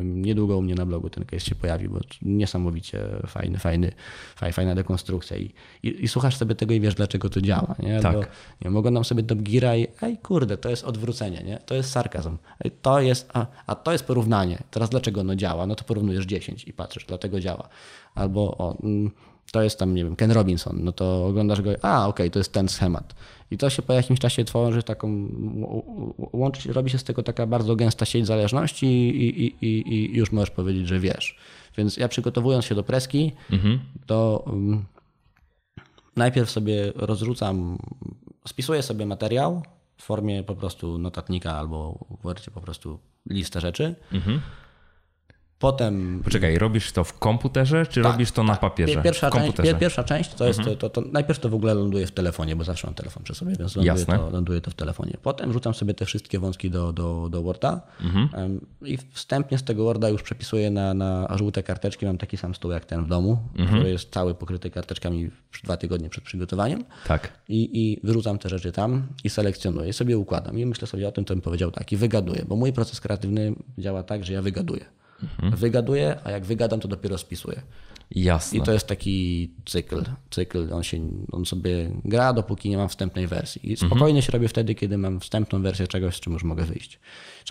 niedługo u mnie na blogu ten case się pojawi, bo niesamowicie fajny, fajny, faj, fajna dekonstrukcja i, i, i słuchasz sobie tego i wiesz, dlaczego to działa. Nie? Tak. Bo, nie, mogą nam sobie Top Geara i ej kurde, to jest odwrócenie, nie? to jest sarkazm, ej, to jest, a, a to jest porównanie. Teraz dlaczego ono działa? No to porównujesz 10 i patrzysz, dlatego działa. Albo o, mm, to jest tam, nie wiem, Ken Robinson, no to oglądasz go, a okej, to jest ten schemat. I to się po jakimś czasie tworzy taką, łączy, robi się z tego taka bardzo gęsta sieć zależności i, i, i, i już możesz powiedzieć, że wiesz. Więc ja przygotowując się do preski, to um, najpierw sobie rozrzucam, spisuję sobie materiał w formie po prostu notatnika albo w po prostu listę rzeczy. Potem Poczekaj, robisz to w komputerze, czy robisz to na papierze? Pier- Pierwsza część, pierwsza część to jest, to, to, to najpierw to w ogóle ląduje w telefonie, bo zawsze mam telefon przy sobie, więc ląduje to, ląduje to w telefonie. Potem rzucam sobie te wszystkie wątki do, do, do Worda em, i wstępnie z tego Worda już przepisuję na, na żółte karteczki. Mam taki sam stół jak ten w domu, który jest cały pokryty karteczkami dwa tygodnie przed przygotowaniem. Tak. I, I wyrzucam te rzeczy tam i selekcjonuję, sobie układam. I myślę sobie o tym, co bym powiedział tak. I wygaduję, bo mój proces kreatywny działa tak, że ja wygaduję. Wygaduję, a jak wygadam, to dopiero spisuję. Jasne. I to jest taki cykl. Cykl, on, się, on sobie gra, dopóki nie mam wstępnej wersji. I spokojnie się robię wtedy, kiedy mam wstępną wersję czegoś, z czym już mogę wyjść.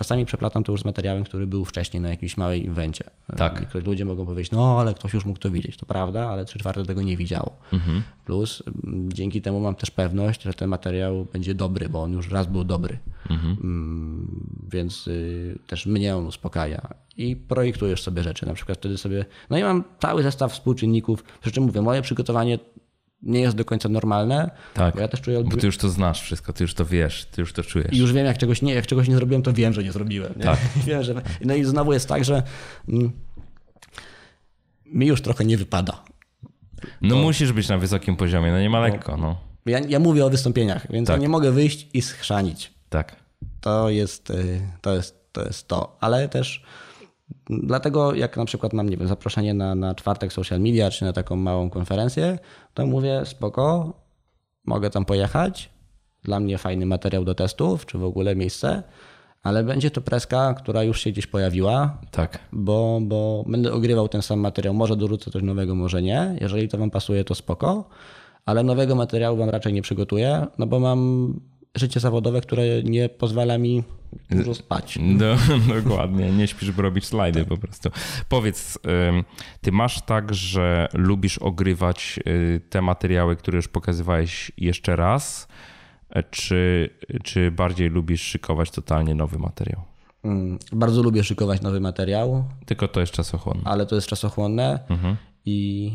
Czasami przeplatam to już z materiałem, który był wcześniej na jakimś małej inwencie. Tak. I ludzie mogą powiedzieć, no ale ktoś już mógł to widzieć. To prawda, ale trzy czwarte tego nie widziało. Plus mm, dzięki temu mam też pewność, że ten materiał będzie dobry, bo on już raz był dobry. Mm, Więc y, też mnie on uspokaja. I projektujesz sobie rzeczy. Na przykład wtedy sobie. No i mam cały zestaw współczynników. Przy czym mówię, moje przygotowanie nie jest do końca normalne. Tak. Bo ja też czuję Bo ty już to znasz wszystko, ty już to wiesz, ty już to czujesz. i już wiem, jak czegoś nie, jak czegoś nie zrobiłem, to wiem, że nie zrobiłem. Nie? Tak. wiem, że... No i znowu jest tak, że mm, mi już trochę nie wypada. No musisz być na wysokim poziomie, no nie ma lekko, no. Ja, ja mówię o wystąpieniach, więc Tak. ja nie mogę wyjść i schrzanić. Tak. To jest, y, to jest, to jest to. Ale też dlatego, jak na przykład mam, nie wiem, zaproszenie na, na czwartek social media, czy na taką małą konferencję, to mówię, spoko, mogę tam pojechać. Dla mnie fajny materiał do testów, czy w ogóle miejsce, ale będzie to preska, która już się gdzieś pojawiła, Tak. bo, bo będę ogrywał ten sam materiał. Może dorzucę coś nowego, może nie. Jeżeli to wam pasuje, to spoko, ale nowego materiału wam raczej nie przygotuję, no bo mam życie zawodowe, które nie pozwala mi dużo spać. No, dokładnie, nie śpisz, by robić slajdy po prostu. Powiedz, ty masz tak, że lubisz ogrywać y, te materiały, które już pokazywałeś jeszcze raz, czy, czy bardziej lubisz szykować totalnie nowy materiał? Mm, Bardzo lubię szykować nowy materiał, Tylko to jest czasochłonne. ale to jest czasochłonne Mhm. i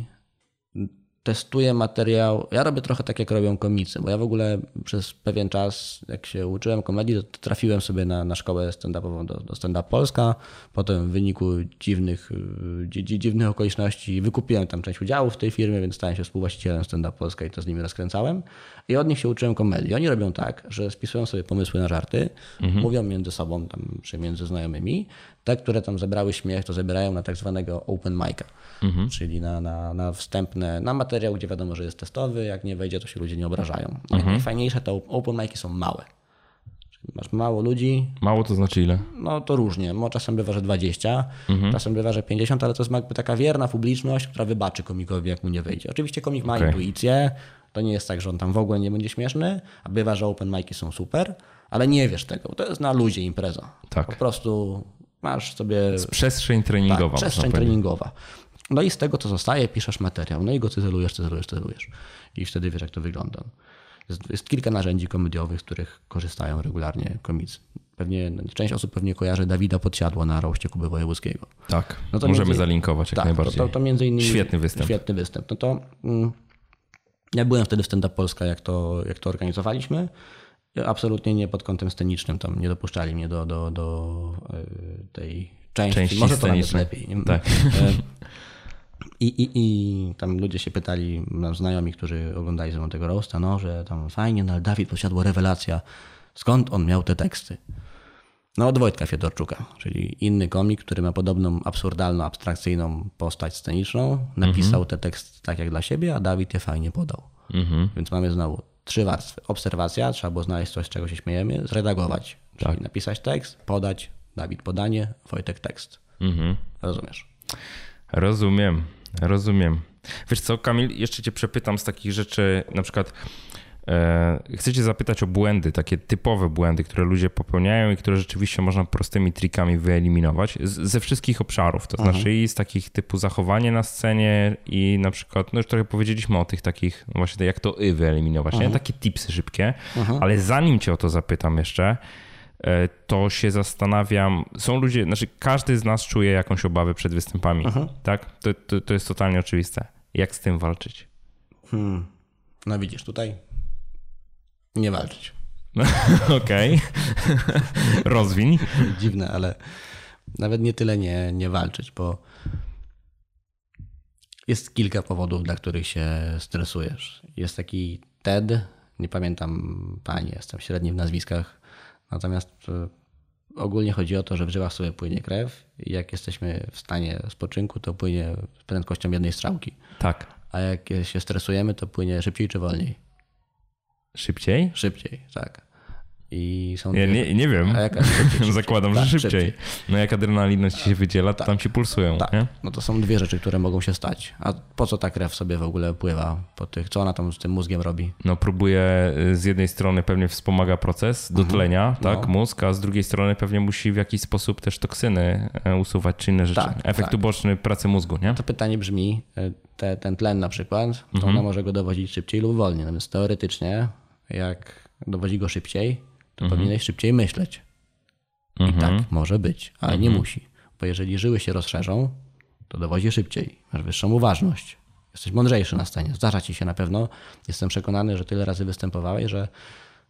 testuję materiał. Ja robię trochę tak, jak robią komicy, bo ja w ogóle przez pewien czas, jak się uczyłem komedii, to trafiłem sobie na, na szkołę stand-upową do, do Stand Up Polska. Potem w wyniku dziwnych, y, dzi, dzi- dziwnych okoliczności wykupiłem tam część udziałów w tej firmie, więc stałem się współwłaścicielem Stand Up Polska i to z nimi rozkręcałem. I od nich się uczyłem komedii. Oni robią tak, że spisują sobie pomysły na żarty, mówią między sobą, tam, czy między znajomymi. Te, które tam zebrały śmiech, to zabierają na tak zwanego open mic'a, czyli na, na, na wstępne, na materiał, gdzie wiadomo, że jest testowy. Jak nie wejdzie, to się ludzie nie obrażają. Najfajniejsze to open mic'i są małe. Czyli masz mało ludzi, Mało to znaczy ile? no to różnie. Czasem bywa, że 20, czasem bywa, że 50, ale to jest jakby taka wierna publiczność, która wybaczy komikowi, jak mu nie wejdzie. Oczywiście komik ma Okej. intuicję, to nie jest tak, że on tam w ogóle nie będzie śmieszny, a bywa, że open mic'i są super, ale nie wiesz tego, bo to jest na luzie impreza. Tak. Po prostu masz sobie Przestrzeń treningowa. tak, przestrzeń treningowa. No i z tego, co zostaje, piszesz materiał. No i go cyzelujesz, cyzelujesz, cyzelujesz. I wtedy wiesz, jak to wygląda. Jest, jest kilka narzędzi komediowych, z których korzystają regularnie komicy. Pewnie, część osób pewnie kojarzy Dawida Podsiadło na roście Kuby Wojewódzkiego. Tak, no to możemy między... zalinkować jak tak, najbardziej. To, to, to między innymi świetny występ. Świetny występ. No to mm, ja byłem wtedy w Stand Up Polska, jak to, jak to organizowaliśmy. Absolutnie nie pod kątem scenicznym, tam nie dopuszczali mnie do, do, do e, tej części. części Może to nawet lepiej. Tak. E, I, i, I tam ludzie się pytali, mam znajomi, którzy oglądali ze mną tego roasta, no, że tam fajnie, no ale Dawid posiadła rewelacja. Skąd on miał te teksty? No od Wojtka Fiedorczuka, czyli inny komik, który ma podobną absurdalną, abstrakcyjną postać sceniczną. Napisał mhm. te teksty tak jak dla siebie, a Dawid je fajnie podał. Mhm. Więc mamy znowu trzy warstwy. Obserwacja, trzeba było znaleźć coś, z czego się śmiejemy, zredagować. Czyli tak. napisać tekst, podać, Dawid podanie, Wojtek tekst. Mhm. Rozumiesz? Rozumiem, rozumiem. Wiesz co, Kamil, jeszcze cię przepytam z takich rzeczy, na przykład e, chcę cię zapytać o błędy, takie typowe błędy, które ludzie popełniają i które rzeczywiście można prostymi trikami wyeliminować z, ze wszystkich obszarów, to znaczy i z takich typu zachowanie na scenie i na przykład, no już trochę powiedzieliśmy o tych takich, no właśnie jak to y wyeliminować, nie? takie tipsy szybkie, ale zanim cię o to zapytam jeszcze, E, to się zastanawiam. Są ludzie, znaczy każdy z nas czuje jakąś obawę przed występami, Aha. tak? To, to, to, jest totalnie oczywiste. Jak z tym walczyć? Hmm. No widzisz, tutaj nie walczyć. Okej. Rozwiń. Dziwne, ale nawet nie tyle nie, nie walczyć, bo jest kilka powodów, dla których się stresujesz. Jest taki TED, nie pamiętam pani, jestem średni w nazwiskach, Natomiast e, ogólnie chodzi o to, że w żyłach sobie płynie krew i jak jesteśmy w stanie spoczynku, to płynie z prędkością jednej strzałki. Tak. A jak się stresujemy, to płynie szybciej czy wolniej? Szybciej? Szybciej, tak. I są ja nie, nie wiem. Zakładam, tak, że szybciej. szybciej. No jak adrenalina ci się wydziela, to tak. tam ci pulsują. Tak. Nie? No to są dwie rzeczy, które mogą się stać. A po co ta krew sobie w ogóle pływa po tych? Co ona tam z tym mózgiem robi? No próbuje y, z jednej strony pewnie wspomaga proces dotlenia, mhm. tak, no. mózg, a z drugiej strony pewnie musi w jakiś sposób też toksyny e, usuwać czy inne rzeczy. Tak, Efekt tak. uboczny pracy mózgu, nie? To pytanie brzmi, e, te, ten tlen na przykład, to mhm. ona może go dowodzić szybciej lub wolniej. Natomiast teoretycznie, jak dowodzi go szybciej, to mhm. powinieneś szybciej myśleć. I mhm. tak może być, ale mhm. nie musi. Bo jeżeli żyły się rozszerzą, to dowodzi szybciej, masz wyższą uważność. Jesteś mądrzejszy na scenie. Zdarza ci się na pewno. Jestem przekonany, że tyle razy występowałeś, że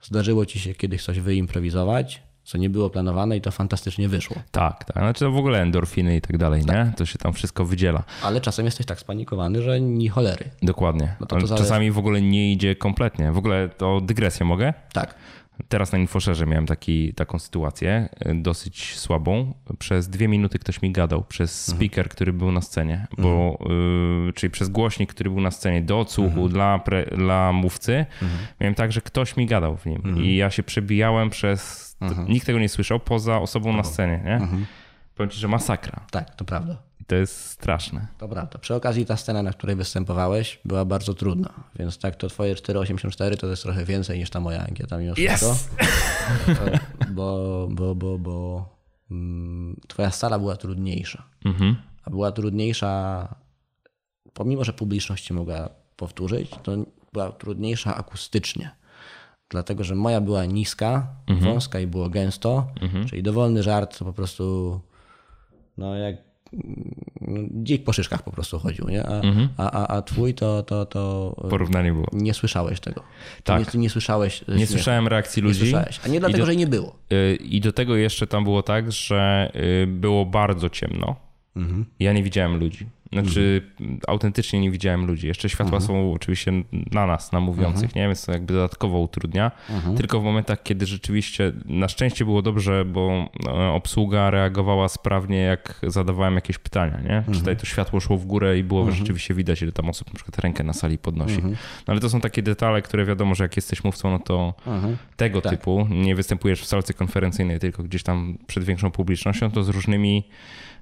zdarzyło ci się kiedyś coś wyimprowizować, co nie było planowane i to fantastycznie wyszło. Tak, tak. Znaczy to w ogóle endorfiny i tak dalej, tak. nie? To się tam wszystko wydziela. Ale czasem jesteś tak spanikowany, że ni cholery. Dokładnie. No to to Czasami w ogóle nie idzie kompletnie. W ogóle to dygresję mogę? Tak. Teraz na Infoszerze miałem taki, taką sytuację e, dosyć słabą. Przez dwie minuty ktoś mi gadał przez mhm. speaker, który był na scenie, bo, y, czyli przez głośnik, który był na scenie do odsłuchu mhm. dla, pre, dla mówcy. Mhm. Miałem tak, że ktoś mi gadał w nim i ja się przebijałem przez... Nikt tego nie słyszał poza osobą na scenie, nie? Powiem ci, że masakra. Tak, to prawda. I to jest straszne. To prawda. Przy okazji ta scena, na której występowałeś, była bardzo trudna. Więc tak, to twoje 484 to jest trochę więcej niż ta moja ankieta mimo yes! Bo, bo, bo, bo mm, twoja sala była trudniejsza. Mhm. A była trudniejsza, pomimo, że publiczność mogła powtórzyć, to była trudniejsza akustycznie. Dlatego, że moja była niska, mhm. wąska i było gęsto, mhm. czyli dowolny żart to po prostu no jak no, dzik po szyszkach po prostu chodził, nie? A, mhm. a, a, a twój to, to, to... Porównanie było. Nie słyszałeś tego. Tak. Nie, nie słyszałeś Nie śmiechu. słyszałem reakcji ludzi. Nie słyszałeś. A nie dlatego, do, że nie było. Y, I do tego jeszcze tam było tak, że y, było bardzo ciemno. Mhm. Ja nie widziałem ludzi. Znaczy, mhm. autentycznie nie widziałem ludzi. Jeszcze światła mhm. są oczywiście na nas, na mówiących, mhm. nie? Więc to jakby dodatkowo utrudnia. Mhm. Tylko w momentach, kiedy rzeczywiście, na szczęście było dobrze, bo no, obsługa reagowała sprawnie, jak zadawałem jakieś pytania, nie? Mhm. Tutaj to światło szło w górę i było mhm. rzeczywiście widać, ile tam osób na przykład rękę na sali podnosi. No, ale to są takie detale, które wiadomo, że jak jesteś mówcą, no to tego tak. typu, nie występujesz w salce konferencyjnej, tylko gdzieś tam przed większą publicznością, to z różnymi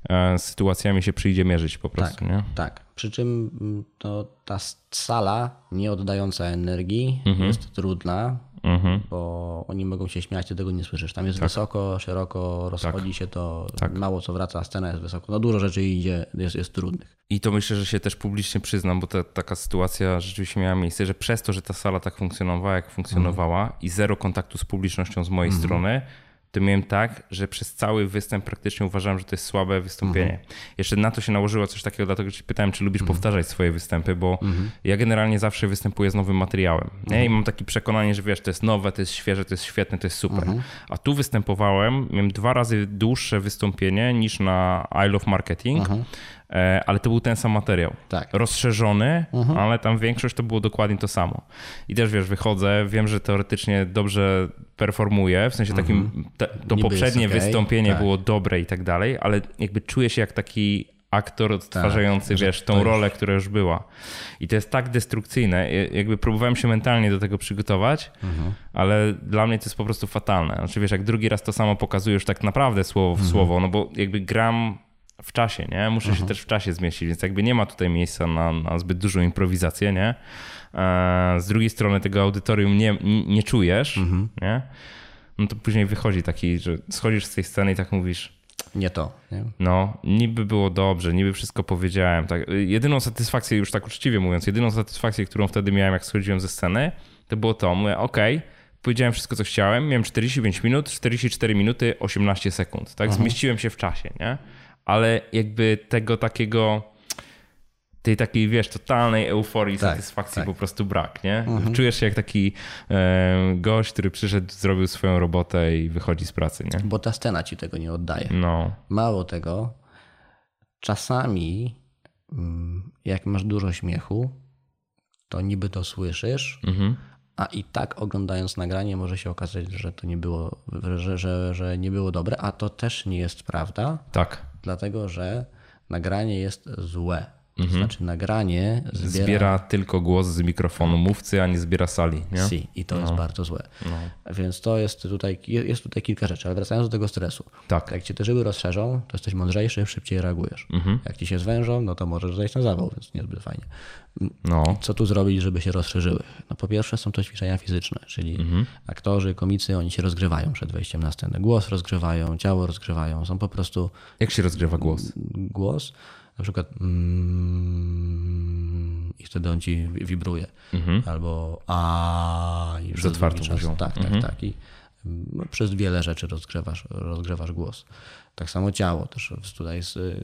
E, sytuacjami się przyjdzie mierzyć po prostu. Tak, nie? tak. Przy czym mm, to ta sala nie oddająca energii mhm. jest trudna, mhm. bo oni mogą się śmiać, ty tego nie słyszysz. Tam jest tak. wysoko, szeroko, rozchodzi tak. się to, tak. mało co wraca, scena jest wysoko. No dużo rzeczy idzie, jest, jest trudnych. I to myślę, że się też publicznie przyznam, bo ta, taka sytuacja rzeczywiście miała miejsce, że przez to, że ta sala tak funkcjonowała, jak funkcjonowała mhm. i zero kontaktu z publicznością z mojej mhm. strony, to miałem tak, że przez cały występ praktycznie uważałem, że to jest słabe wystąpienie. Mhm. Jeszcze na to się nałożyło coś takiego, dlatego ci pytałem, czy lubisz mhm. powtarzać swoje występy, bo mhm. ja generalnie zawsze występuję z nowym materiałem. Nie? I mhm. mam takie przekonanie, że wiesz, to jest nowe, to jest świeże, to jest świetne, to jest super. Mhm. A tu występowałem, miałem dwa razy dłuższe wystąpienie niż na I Love Marketing. Mhm. E, ale to był ten sam materiał. Tak. Rozszerzony, mhm. ale tam większość to było dokładnie to samo. I też wiesz, wychodzę, wiem, że teoretycznie dobrze performuję, w sensie takim, mhm. te, to Niby poprzednie okay. wystąpienie tak. było dobre i tak dalej, ale jakby czuję się jak taki aktor odtwarzający, tak, wiesz, tą rolę, która już była. I to jest tak destrukcyjne. Jakby próbowałem się mentalnie do tego przygotować, mhm. ale dla mnie to jest po prostu fatalne. Znaczy, wiesz, jak drugi raz to samo pokazujesz tak naprawdę słowo w mhm. słowo, no bo jakby gram w czasie, nie? Muszę się mhm. też w czasie zmieścić, więc jakby nie ma tutaj miejsca na, na zbyt dużą improwizację, nie? E, z drugiej strony tego audytorium nie, nie czujesz, mhm. nie? No to później wychodzi taki, że schodzisz z tej sceny i tak mówisz, nie to. Nie? No, niby było dobrze, niby wszystko powiedziałem. Tak. Jedyną satysfakcję, już tak uczciwie mówiąc, jedyną satysfakcję, którą wtedy miałem, jak schodziłem ze sceny, to było to, mówię, okej, okay, powiedziałem wszystko, co chciałem, miałem 45 minut, 44 minuty, 18 sekund, tak? Mhm. Zmieściłem się w czasie, nie? ale jakby tego takiego tej takiej, wiesz, totalnej euforii, tak, satysfakcji tak. po prostu brak, nie? Mhm. Czujesz się jak taki e, gość, który przyszedł, zrobił swoją robotę i wychodzi z pracy, nie? Bo ta scena ci tego nie oddaje. No. Mało tego, czasami mm, jak masz dużo śmiechu, to niby to słyszysz, mhm. a i tak oglądając nagranie może się okazać, że to nie było, że, że, że nie było dobre, a to też nie jest prawda. Tak dlatego że nagranie jest złe. To mhm. znaczy nagranie zbiera... zbiera... tylko głos z mikrofonu mówcy, a nie zbiera sali. Nie? Si, i to no. jest bardzo złe. No. Więc to jest tutaj, jest tutaj kilka rzeczy, ale wracając do tego stresu. Tak. Jak ci te żyły rozszerzą, to jesteś mądrzejszy, szybciej reagujesz. Mhm. Jak ci się zwężą, no to możesz zejść na zawał, więc niezbyt fajnie. No. Co tu zrobić, żeby się rozszerzyły? No po pierwsze są to ćwiczenia fizyczne, czyli mhm. aktorzy, komicy, oni się rozgrywają przed wejściem na scenę. Głos rozgrywają, ciało rozgrywają, są po prostu... Jak się rozgrywa głos? Głos? Na przykład mm, i wtedy on ci wibruje. Mhm. Albo a i z otwartą czas, Tak, tak, mhm. tak. I no, przez wiele rzeczy rozgrzewasz, rozgrzewasz głos. Tak samo ciało też tutaj z y,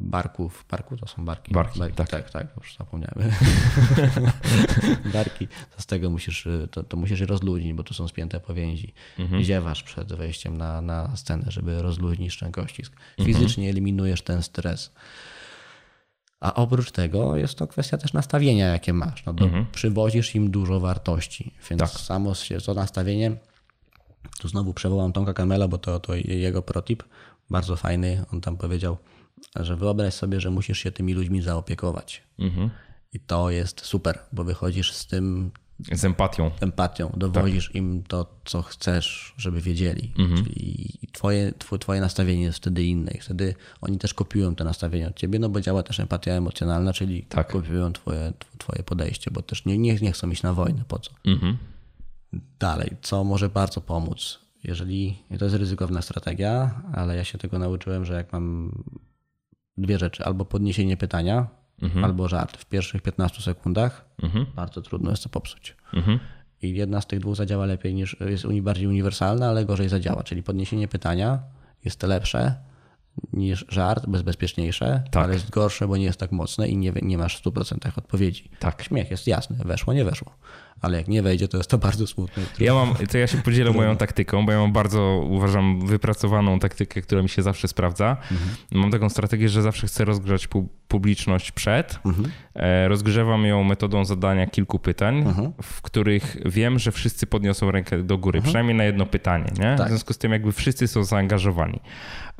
barków. Barku to są barki. Barki, barki tak. tak, tak, już zapomniałem. barki, to z tego musisz, y, to, to musisz je rozluźnić, bo tu są spięte powięzi. Mhm. Ziewasz przed wejściem na, na scenę, żeby rozluźnić szczękościsk. Mhm. Fizycznie mhm. eliminujesz ten stres. A oprócz tego jest to kwestia też nastawienia, jakie masz. No do, mhm. Przywozisz im dużo wartości, więc tak. samo to nastawienie tu znowu przywołam Tomka Kamela, bo to, to jego protip, bardzo fajny. On tam powiedział, że wyobraź sobie, że musisz się tymi ludźmi zaopiekować. Mhm. I to jest super, bo wychodzisz z tym. Z empatią. Empatią. Dowozisz tak. im to, co chcesz, żeby wiedzieli. Mhm. Czyli twoje, twoje nastawienie jest wtedy inne. I wtedy oni też kopiują te nastawienie od ciebie, no bo działa też empatia emocjonalna, czyli tak. kopiują twoje, twoje podejście, bo też nie, nie, nie chcą iść na wojnę. Po co? Mhm. Dalej, co może bardzo pomóc? Jeżeli to jest ryzykowna strategia, ale ja się tego nauczyłem, że jak mam dwie rzeczy, albo podniesienie pytania, mhm. albo żart w pierwszych 15 sekundach, mhm. bardzo trudno jest to popsuć. Mhm. I jedna z tych dwóch zadziała lepiej niż jest bardziej uniwersalna, ale gorzej zadziała. Czyli podniesienie pytania jest lepsze niż żart, bezpieczniejsze, tak. ale jest gorsze, bo nie jest tak mocne i nie, nie masz w 100% odpowiedzi. Tak. Śmiech jest jasny, weszło, nie weszło ale jak nie wejdzie, to jest to bardzo smutne. Ja mam, to ja się podzielę moją taktyką, bo ja mam bardzo, uważam, wypracowaną taktykę, która mi się zawsze sprawdza. Mhm. Mam taką strategię, że zawsze chcę rozgrzać pu publiczność przed. Mhm. E, rozgrzewam ją metodą zadania kilku pytań, mhm. w których wiem, że wszyscy podniosą rękę do góry, mhm. przynajmniej na jedno pytanie. Nie? Tak. W związku z tym jakby wszyscy są zaangażowani.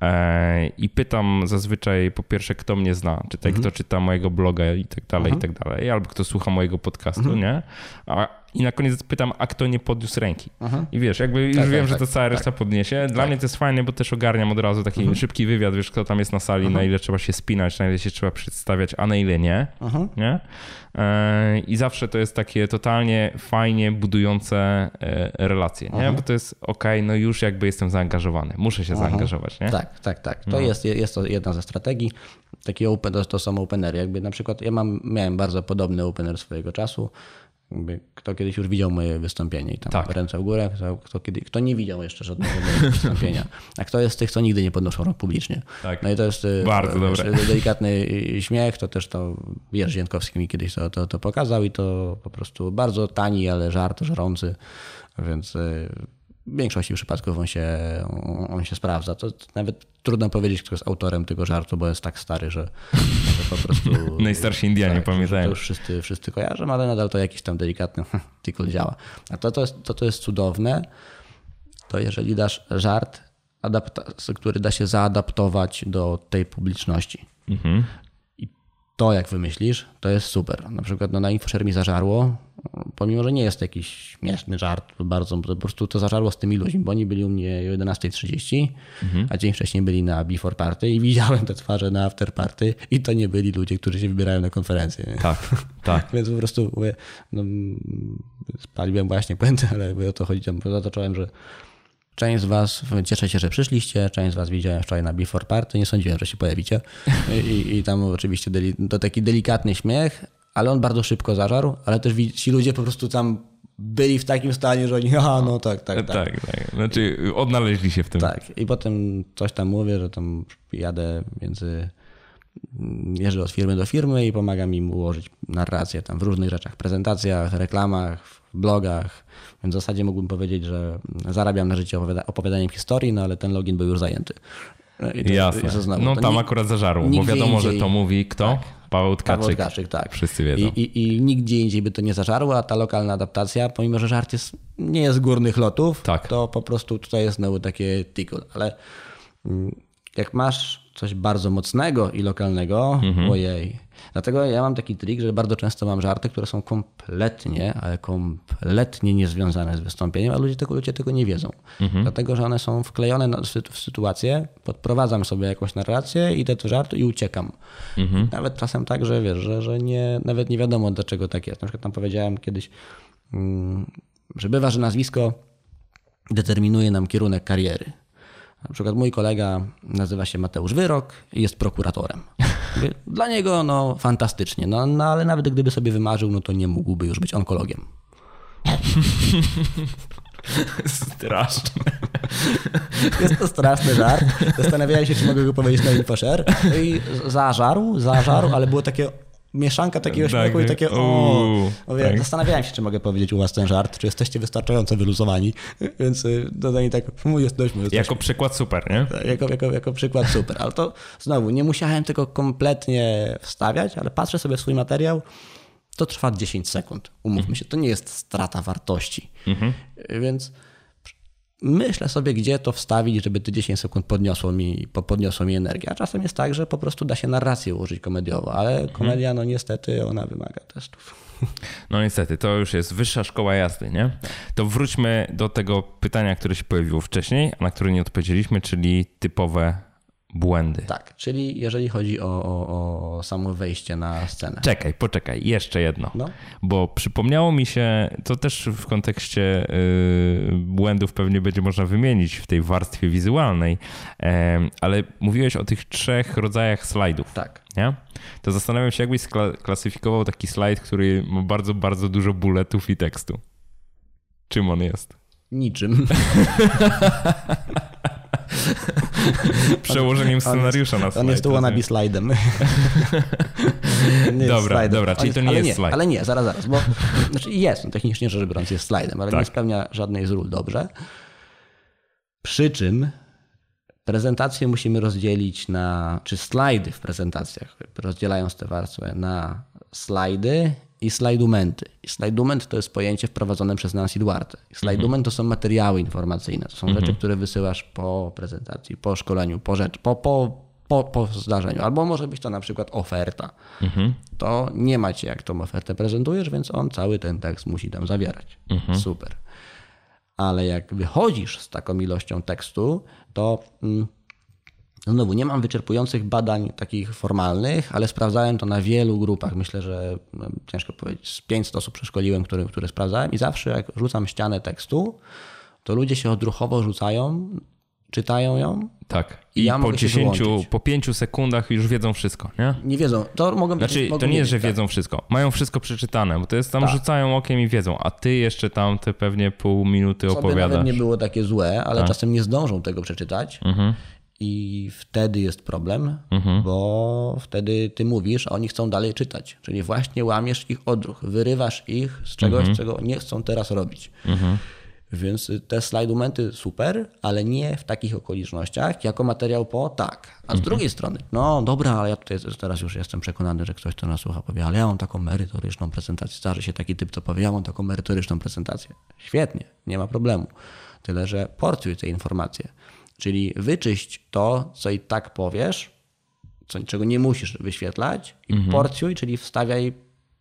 E, I pytam zazwyczaj po pierwsze, kto mnie zna, czytaj, mhm. kto czyta mojego bloga i tak dalej, i mhm. tak dalej, albo kto słucha mojego podcastu, nie? A i na koniec pytam, a kto nie podniósł ręki. Aha. I wiesz, jakby już tak, wiem, tak, że to cała tak, reszta podniesie. Dla tak. mnie to jest fajne, bo też ogarniam od razu taki mhm. szybki wywiad, wiesz, kto tam jest na sali, na ile trzeba się spinać, na ile się trzeba przedstawiać, a na ile nie. nie? E, I zawsze to jest takie totalnie fajnie budujące e, relacje, nie? Bo to jest ok, no już jakby jestem zaangażowany, muszę się zaangażować, nie? Tak, tak, tak. To no. jest, jest to jedna ze strategii. Takie open, to, to są openery. Jakby na przykład ja mam, miałem bardzo podobny opener swojego czasu. Kto kiedyś już widział moje wystąpienie i tam tak. ręce w górę, kto, kto, kiedy, kto nie widział jeszcze żadnego wystąpienia, a kto jest z tych, co nigdy nie podnoszą rąk publicznie. Tak. No i to jest y, bardzo wiesz, dobre. delikatny śmiech, to też to Jerzy Jędkowski mi kiedyś to, to, to pokazał i to po prostu bardzo tani, ale żart żarący, więc y, w większości przypadków on się, on się sprawdza. To nawet trudno powiedzieć, kto jest autorem tego żartu, bo jest tak stary, że, że po prostu... Najstarsi Indianie tak, pamiętają. To już wszyscy, wszyscy kojarzą, ale nadal to jakiś tam delikatny tickle działa. A to, to, jest, to, to jest cudowne, to jeżeli dasz żart, który da się zaadaptować do tej publiczności. Mhm to, jak wymyślisz, to jest super. Na przykład no, na InfoShare mi zażarło, pomimo, że nie jest jakiś śmieszny żart, bardzo, po prostu to zażarło z tymi ludźmi, bo oni byli u mnie o 11.30, mhm. a dzień wcześniej byli na Before Party i widziałem te twarze na After Party i to nie byli ludzie, którzy się wybierają na konferencję. Tak, tak. Więc po prostu mówię, no, spaliłem właśnie pędzę, ale o to chodzi, zacząłem, że Część z Was, cieszę się, że przyszliście, część z Was widziałem wczoraj na Before Party, nie sądziłem, że się pojawicie. I, i tam oczywiście deli, to taki delikatny śmiech, ale on bardzo szybko zażarł, ale też ci ludzie po prostu tam byli w takim stanie, że oni, aha, no tak, tak, tak. Tak, tak. Znaczy odnaleźli się w tym. Tak. I potem coś tam mówię, że tam jadę między jeżdżę od firmy do firmy i pomagam im ułożyć narrację tam w różnych rzeczach, prezentacjach, reklamach, blogach, więc w zasadzie mógłbym powiedzieć, że zarabiam na życie opowiadaniem historii, no ale ten login był już zajęty. Jasne. Znowu, no tam nie, akurat zażarł, bo wiadomo, że to mówi kto? Tak, Paweł Tkaczyk. Paweł Tkaczyk, tak. Wszyscy wiedzą. I, i, I, nigdzie indziej by to nie zażarło, a ta lokalna adaptacja, pomimo, że żart jest, nie jest z górnych lotów, tak. to po prostu tutaj jest znowu takie tickle. Ale mm, jak masz coś bardzo mocnego i lokalnego, mhm. ojej. Dlatego ja mam taki trik, że bardzo często mam żarty, które są kompletnie, ale kompletnie niezwiązane z wystąpieniem, a ludzie tego, ludzie tego nie wiedzą. Mhm. Dlatego, że one są wklejone w sytuację, podprowadzam sobie jakąś narrację, idę do żartu i uciekam. Mhm. Nawet czasem tak, że wiesz, że, że nie, nawet nie wiadomo dlaczego tak jest. Na przykład tam powiedziałem kiedyś, mm, że bywa, że nazwisko determinuje nam kierunek kariery. Na przykład mój kolega nazywa się Mateusz Wyrok i jest prokuratorem. Dla niego no fantastycznie, no, no ale nawet gdyby sobie wymarzył, no to nie mógłby już być onkologiem. Straszne. Jest to straszny żart. Zastanawiałem się, czy mogę go powiedzieć na InfoShare. I zażarł, zażarł, ale było takie mieszanka takiego tak, śmiechu i takie o. Tak. Zastanawiałem się, czy mogę powiedzieć u was ten żart, czy jesteście wystarczająco wyluzowani, więc y, dodanie tak, mu jesteśmy, jesteśmy. Jako przykład super, nie? Tak, jako, jako, jako przykład super, ale to znowu, nie musiałem tego kompletnie wstawiać, ale patrzę sobie w swój materiał, to trwa 10 sekund, umówmy mhm. się, to nie jest strata wartości, mhm. więc myślę sobie, gdzie to wstawić, żeby te 10 sekund podniosło mi, podniosło mi energię. A czasem jest tak, że po prostu da się narrację ułożyć komediowo, ale mhm. komedia, no niestety, ona wymaga testów. No niestety, to już jest wyższa szkoła jazdy, nie? To wróćmy do tego pytania, które się pojawiło wcześniej, a na które nie odpowiedzieliśmy, czyli typowe błędy. Tak, czyli jeżeli chodzi o, o, o samo wejście na scenę. Czekaj, poczekaj, jeszcze jedno. No. Bo przypomniało mi się, to też w kontekście y, błędów pewnie będzie można wymienić w tej warstwie wizualnej, ale mówiłeś o tych trzech rodzajach slajdów. Tak. Nie? To zastanawiam się, jakbyś klasyfikował taki slajd, który ma bardzo, bardzo dużo bulletów i tekstu. Czym on jest? Niczym. Przełożeniem scenariusza na slajd. On jest tu wannabe slajdem. dobra, slajdem. dobra, czyli to nie jest, nie, slajd. Ale nie, zaraz, zaraz, bo znaczy jest, no, technicznie rzecz biorąc jest slajdem, ale tak. nie spełnia żadnej z ról dobrze. Przy czym prezentację musimy rozdzielić na, czy slajdy w prezentacjach, rozdzielając tę warstwę na slajdy i slajdumenty. I slajdument to jest pojęcie wprowadzone przez Nancy Duarte. Slajdument to są materiały informacyjne, to są rzeczy, które wysyłasz po prezentacji, po szkoleniu, po rzecz, po, po po, po zdarzeniu. Albo może być to na przykład oferta. To nie macie jak tą ofertę prezentujesz, więc on cały ten tekst musi tam zawierać. Super. Ale jak wychodzisz z taką ilością tekstu, to mm, znowu nie mam wyczerpujących badań takich formalnych, ale sprawdzałem to na wielu grupach. Myślę, że no, ciężko powiedzieć, z 500 osób przeszkoliłem, które, które sprawdzałem i zawsze jak rzucam ścianę tekstu, to ludzie się odruchowo rzucają, czytają ją. Tak. I ja po mogę się 10, wyłączyć. po 5 sekundach już wiedzą wszystko, nie? Nie wiedzą, to mogą Znaczy, to nie jest, że tak. wiedzą wszystko. Mają wszystko przeczytane, bo to jest tam Tak. rzucają okiem i wiedzą, a ty jeszcze tam te pewnie pół minuty Co opowiadasz. nawet nie było takie złe, ale czasem nie zdążą tego przeczytać. Mhm. I wtedy jest problem, bo wtedy ty mówisz, a oni chcą dalej czytać. Czyli właśnie łamiesz ich odruch, wyrywasz ich z czegoś, Mhm. czego nie chcą teraz robić. Więc te slajdumenty super, ale nie w takich okolicznościach, jako materiał po tak. A z Mhm. drugiej strony, no dobra, ale ja tutaj teraz już jestem przekonany, że ktoś to nas słucha, powie, ale ja mam taką merytoryczną prezentację. Zdarzy się taki typ, co powie, ja mam taką merytoryczną prezentację. Świetnie, nie ma problemu. Tyle, że porcjuj te informacje. Czyli wyczyść to, co i tak powiesz, co, czego nie musisz wyświetlać i porcjuj, czyli wstawiaj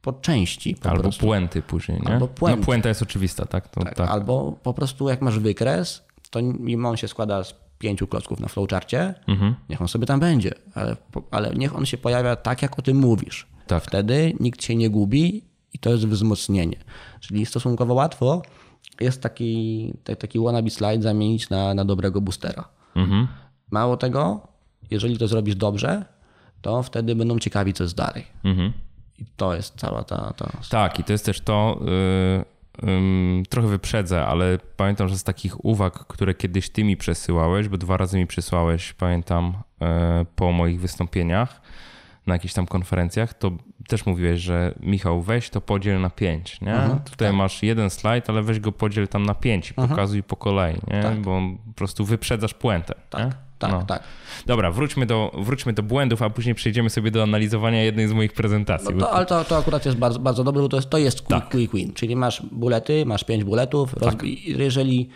po części po Mhm. Albo prostu. puenty później, nie? Albo puenty. No puenta jest oczywista, tak? To, tak. Albo po prostu jak masz wykres, to mimo on się składa z pięciu klocków na flowcharcie, Mhm. niech on sobie tam będzie, ale, ale niech on się pojawia tak, jak o tym mówisz. Tak. Wtedy nikt się nie gubi i to jest wzmocnienie. Czyli stosunkowo łatwo jest taki, ta- taki wannabe slide zamienić na, na dobrego boostera. Mhm. Mało tego, jeżeli to zrobisz dobrze, to wtedy będą ciekawi, co jest dalej. Mhm. I to jest cała ta... ta... Tak, i to jest też to, yy, ym, trochę wyprzedzę, ale pamiętam, że z takich uwag, które kiedyś ty mi przesyłałeś, bo dwa razy mi przysłałeś, pamiętam, yy, po moich wystąpieniach na jakichś tam konferencjach, to też mówiłeś, że Michał, weź to podziel na pięć, nie? Tutaj masz jeden slajd, ale weź go podziel tam na pięć i pokazuj po kolei, nie? Bo po prostu wyprzedzasz puentę, nie? Tak, No. tak. Dobra, wróćmy do, wróćmy do błędów, a później przejdziemy sobie do analizowania jednej z moich prezentacji. No to, ale to, to akurat jest bardzo, bardzo dobre, bo to jest, to jest quick, Tak. quick win. Czyli masz bulety, masz pięć buletów. Rozbi- jeżeli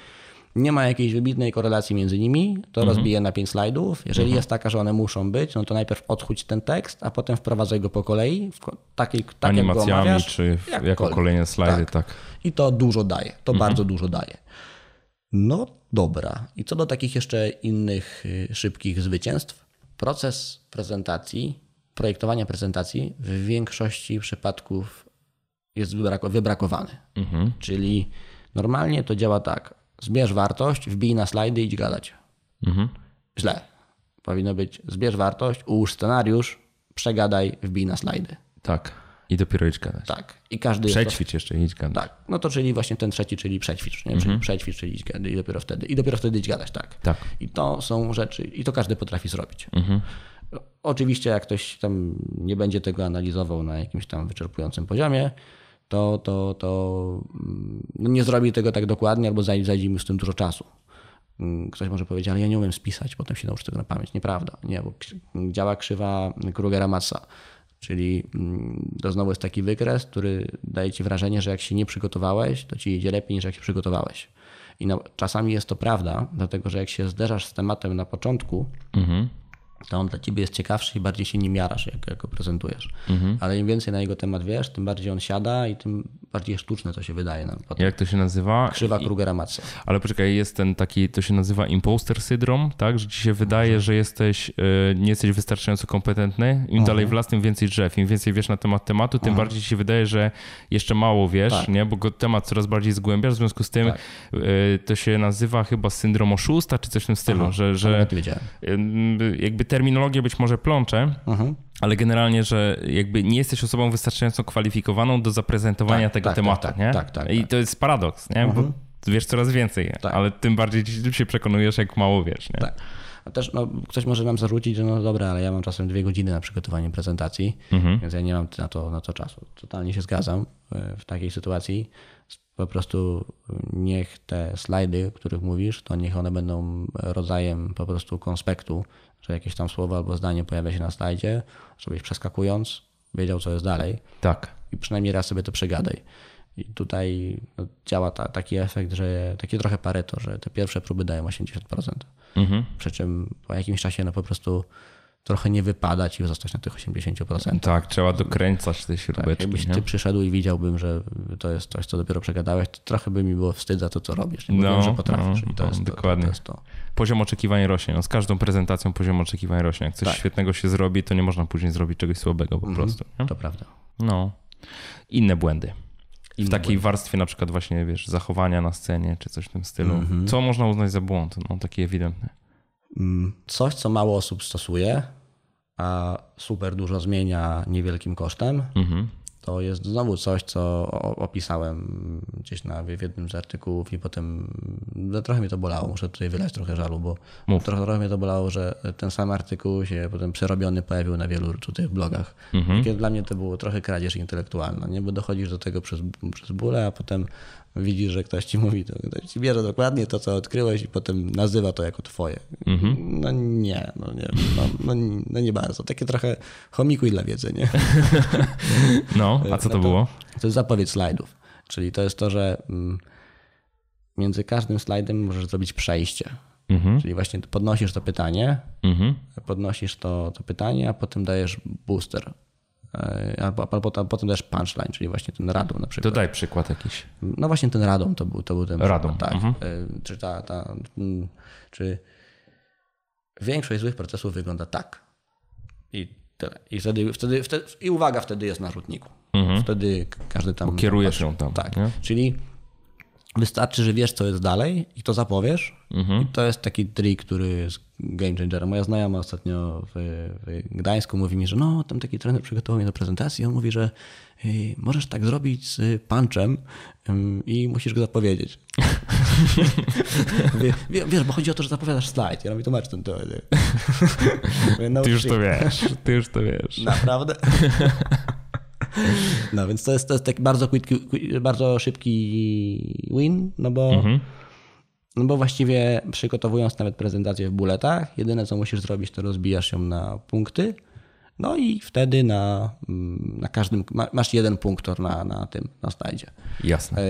nie ma jakiejś wybitnej korelacji między nimi, to Mhm. rozbiję na pięć slajdów. Jeżeli jest taka, że one muszą być, no to najpierw odchódź ten tekst, a potem wprowadzaj go po kolei, w takiej, tak jak go animacjami, omawiasz, czy jako kolejne slajdy, tak. I to dużo daje. To Mhm. bardzo dużo daje. No dobra. I co do takich jeszcze innych y, szybkich zwycięstw? Proces prezentacji, projektowania prezentacji w większości przypadków jest wybrak- wybrakowany. Mhm. Czyli normalnie to działa tak. Zbierz wartość, wbij na slajdy i idź gadać. Mhm. Źle. Powinno być zbierz wartość, ułóż scenariusz, przegadaj, wbij na slajdy. Tak. I dopiero idź gadać. Tak. I każdy Przećwicz jeszcze i idź gadać. tak, no to czyli właśnie ten trzeci, czyli przećwicz, nie? czyli przećwicz, czyli idź gadać i dopiero wtedy, i dopiero wtedy idź gadać, tak. Tak. I to są rzeczy, i to każdy potrafi zrobić. Oczywiście jak ktoś tam nie będzie tego analizował na jakimś tam wyczerpującym poziomie, to, to, to mm, no nie zrobi tego tak dokładnie albo zaj- zajdzie mu z tym dużo czasu. Mm, Ktoś może powiedzieć, ale ja nie umiem spisać, potem się nauczę tego na pamięć. Nieprawda, nie, bo działa krzywa Krugera-Massa. Czyli mm, to znowu jest taki wykres, który daje ci wrażenie, że jak się nie przygotowałeś, to ci idzie lepiej niż jak się przygotowałeś. I no, czasami jest to prawda, dlatego że jak się zderzasz z tematem na początku, Mhm. To on dla ciebie jest ciekawszy i bardziej się nim jarasz, jak, jak go prezentujesz. Ale im więcej na jego temat wiesz, tym bardziej on siada i tym bardziej sztuczne to się wydaje nam potem. Jak to się nazywa? Krzywa Krugera-Matsa. Ale poczekaj, jest ten taki, to się nazywa imposter syndrom, tak? Że ci się wydaje, że jesteś, y, nie jesteś wystarczająco kompetentny. Im dalej w las, tym więcej drzew. Im więcej wiesz na temat tematu, tym bardziej ci się wydaje, że jeszcze mało wiesz, Tak. nie? Bo go temat coraz bardziej zgłębiasz. W związku z tym y, to się nazywa chyba syndrom oszusta, czy coś w tym stylu, że, że wiedziałem. y, jakby terminologię być może plączę, Mhm. ale generalnie, że jakby nie jesteś osobą wystarczająco kwalifikowaną do zaprezentowania Tak, tego tak, tematu, tak, nie? tak, tak, I tak. to jest paradoks, nie? Bo wiesz coraz więcej, Tak. ale tym bardziej się przekonujesz, jak mało wiesz, nie? Tak. A też no, ktoś może nam zarzucić, że no dobra, ale ja mam czasem dwie godziny na przygotowanie prezentacji, więc ja nie mam na to, na to czasu. Totalnie się zgadzam e, w takiej sytuacji. Po prostu niech te slajdy, o których mówisz, to niech one będą rodzajem po prostu konspektu, że jakieś tam słowo albo zdanie pojawia się na slajdzie, żebyś przeskakując wiedział, co jest dalej Tak. i przynajmniej raz sobie to przegadaj. I tutaj no, działa ta, taki efekt, że takie trochę pareto, że te pierwsze próby dają 80%. Mhm. Przy czym po jakimś czasie no po prostu trochę nie wypadać i zostać na tych 80%. Tak, trzeba dokręcać te śrubeczki. Tak, jakbyś nie? ty przyszedł i widziałbym, że to jest coś, co dopiero przegadałeś, to trochę by mi było wstyd za to, co robisz. Nie no, że potrafisz. No, to jest no, dokładnie. To, to jest to. Poziom oczekiwań rośnie. No, z każdą prezentacją poziom oczekiwań rośnie. Jak coś tak. świetnego się zrobi, to nie można później zrobić czegoś słabego po mhm, prostu. Nie? To prawda. No. Inne błędy. Inne w takiej błędy. warstwie na przykład właśnie, wiesz, zachowania na scenie, czy coś w tym stylu. Mhm. Co można uznać za błąd? No, taki ewidentny. Mm, coś, co mało osób stosuje, a super dużo zmienia niewielkim kosztem, mhm. to jest znowu coś, co opisałem gdzieś na, w jednym z artykułów i potem no, trochę mnie to bolało. Muszę tutaj wylać trochę żalu, bo trochę, trochę mnie to bolało, że ten sam artykuł się potem przerobiony pojawił na wielu tutaj blogach. Mhm. Kiedy dla mnie to było trochę kradzież intelektualna, nie? bo dochodzisz do tego przez, przez bólę, a potem widzisz, że ktoś ci mówi, to ktoś ci bierze dokładnie to, co odkryłeś i potem nazywa to jako twoje. Mhm. No nie, no nie, no, no, no, nie bardzo. Takie trochę chomikuj dla wiedzy, nie? No, a co to, no to było? To jest zapowiedź slajdów, czyli to jest to, że mm, między każdym slajdem możesz zrobić przejście. Mhm. Czyli właśnie podnosisz to pytanie, mhm. podnosisz to, to pytanie, a potem dajesz booster. E, albo, albo potem też punchline, czyli właśnie ten radom na przykład. Dodaj przykład jakiś. No właśnie ten radom to był, to był ten radom. Przykład, tak. Mhm. E, czy, ta, ta, mm, czy większość złych procesów wygląda tak. I tyle. I wtedy, wtedy, wtedy i uwaga wtedy jest na rzutniku. Mhm. Wtedy każdy tam... Kierujesz ją tam. Tak. Nie? Czyli Wystarczy, że wiesz, co jest dalej i to zapowiesz. Mhm. I to jest taki trik, który jest game changer. Moja znajoma ostatnio w, w, Gdańsku mówi mi, że no, tam taki trener przygotował mnie do prezentacji. On mówi, że hey, możesz tak zrobić z punchem um, i musisz go zapowiedzieć. Wie, wiesz, bo chodzi o to, że zapowiadasz slajd. Ja robię tłumacz ten to. No, ty już to wiesz. Ty już to wiesz. Naprawdę? No więc to jest, to jest taki bardzo, quick, bardzo szybki win, no bo, mhm. no bo właściwie przygotowując nawet prezentację w buletach, jedyne co musisz zrobić, to rozbijasz ją na punkty. No i wtedy na, mm, na każdym, masz jeden punktor na, na tym, na slajdzie. Jasne.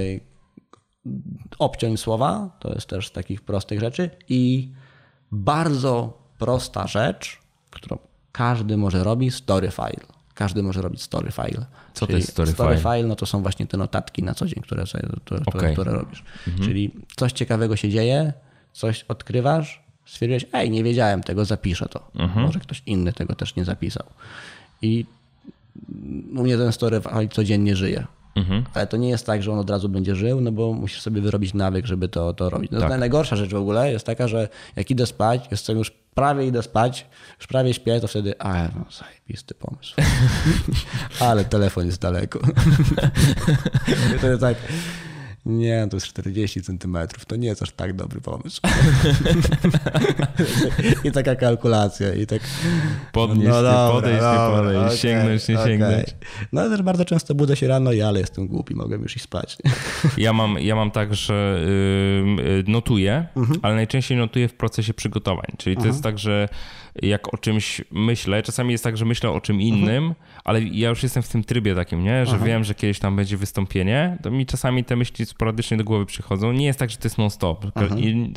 Obciąć słowa, to jest też z takich prostych rzeczy i bardzo prosta rzecz, którą każdy może robić, story file każdy może robić story file. Co Czyli to jest story, story file? file? No to są właśnie te notatki na co dzień, które, które, okay. które robisz. Mhm. Czyli coś ciekawego się dzieje, coś odkrywasz, stwierdziłeś, ej, nie wiedziałem tego, zapiszę to. Mhm. Może ktoś inny tego też nie zapisał. I u mnie ten story file codziennie żyje. Mhm. Ale to nie jest tak, że on od razu będzie żył, no bo musisz sobie wyrobić nawyk, żeby to, to robić. No tak. Najgorsza rzecz w ogóle jest taka, że jak idę spać, jestem już prawie idę spać, już prawie śpię, to wtedy, a no zajebisty pomysł. Ale telefon jest daleko. Jest tak, nie, to jest 40 centymetrów, to nie jest aż tak dobry pomysł. I taka kalkulacja i tak... Podnieść, no dobra, podejść, dobra, nie podejść, okay, sięgnąć, nie okay. sięgnąć. No też bardzo często budzę się rano i ale jestem głupi, mogę już iść spać. Ja mam, ja mam tak, że yy, notuję, mhm. ale najczęściej notuję w procesie przygotowań. Czyli to mhm. jest tak, że jak o czymś myślę, czasami jest tak, że myślę o czym innym, mhm. ale ja już jestem w tym trybie takim, nie? że wiem, że kiedyś tam będzie wystąpienie, to mi czasami te myśli sporadycznie do głowy przychodzą. Nie jest tak, że to jest non-stop,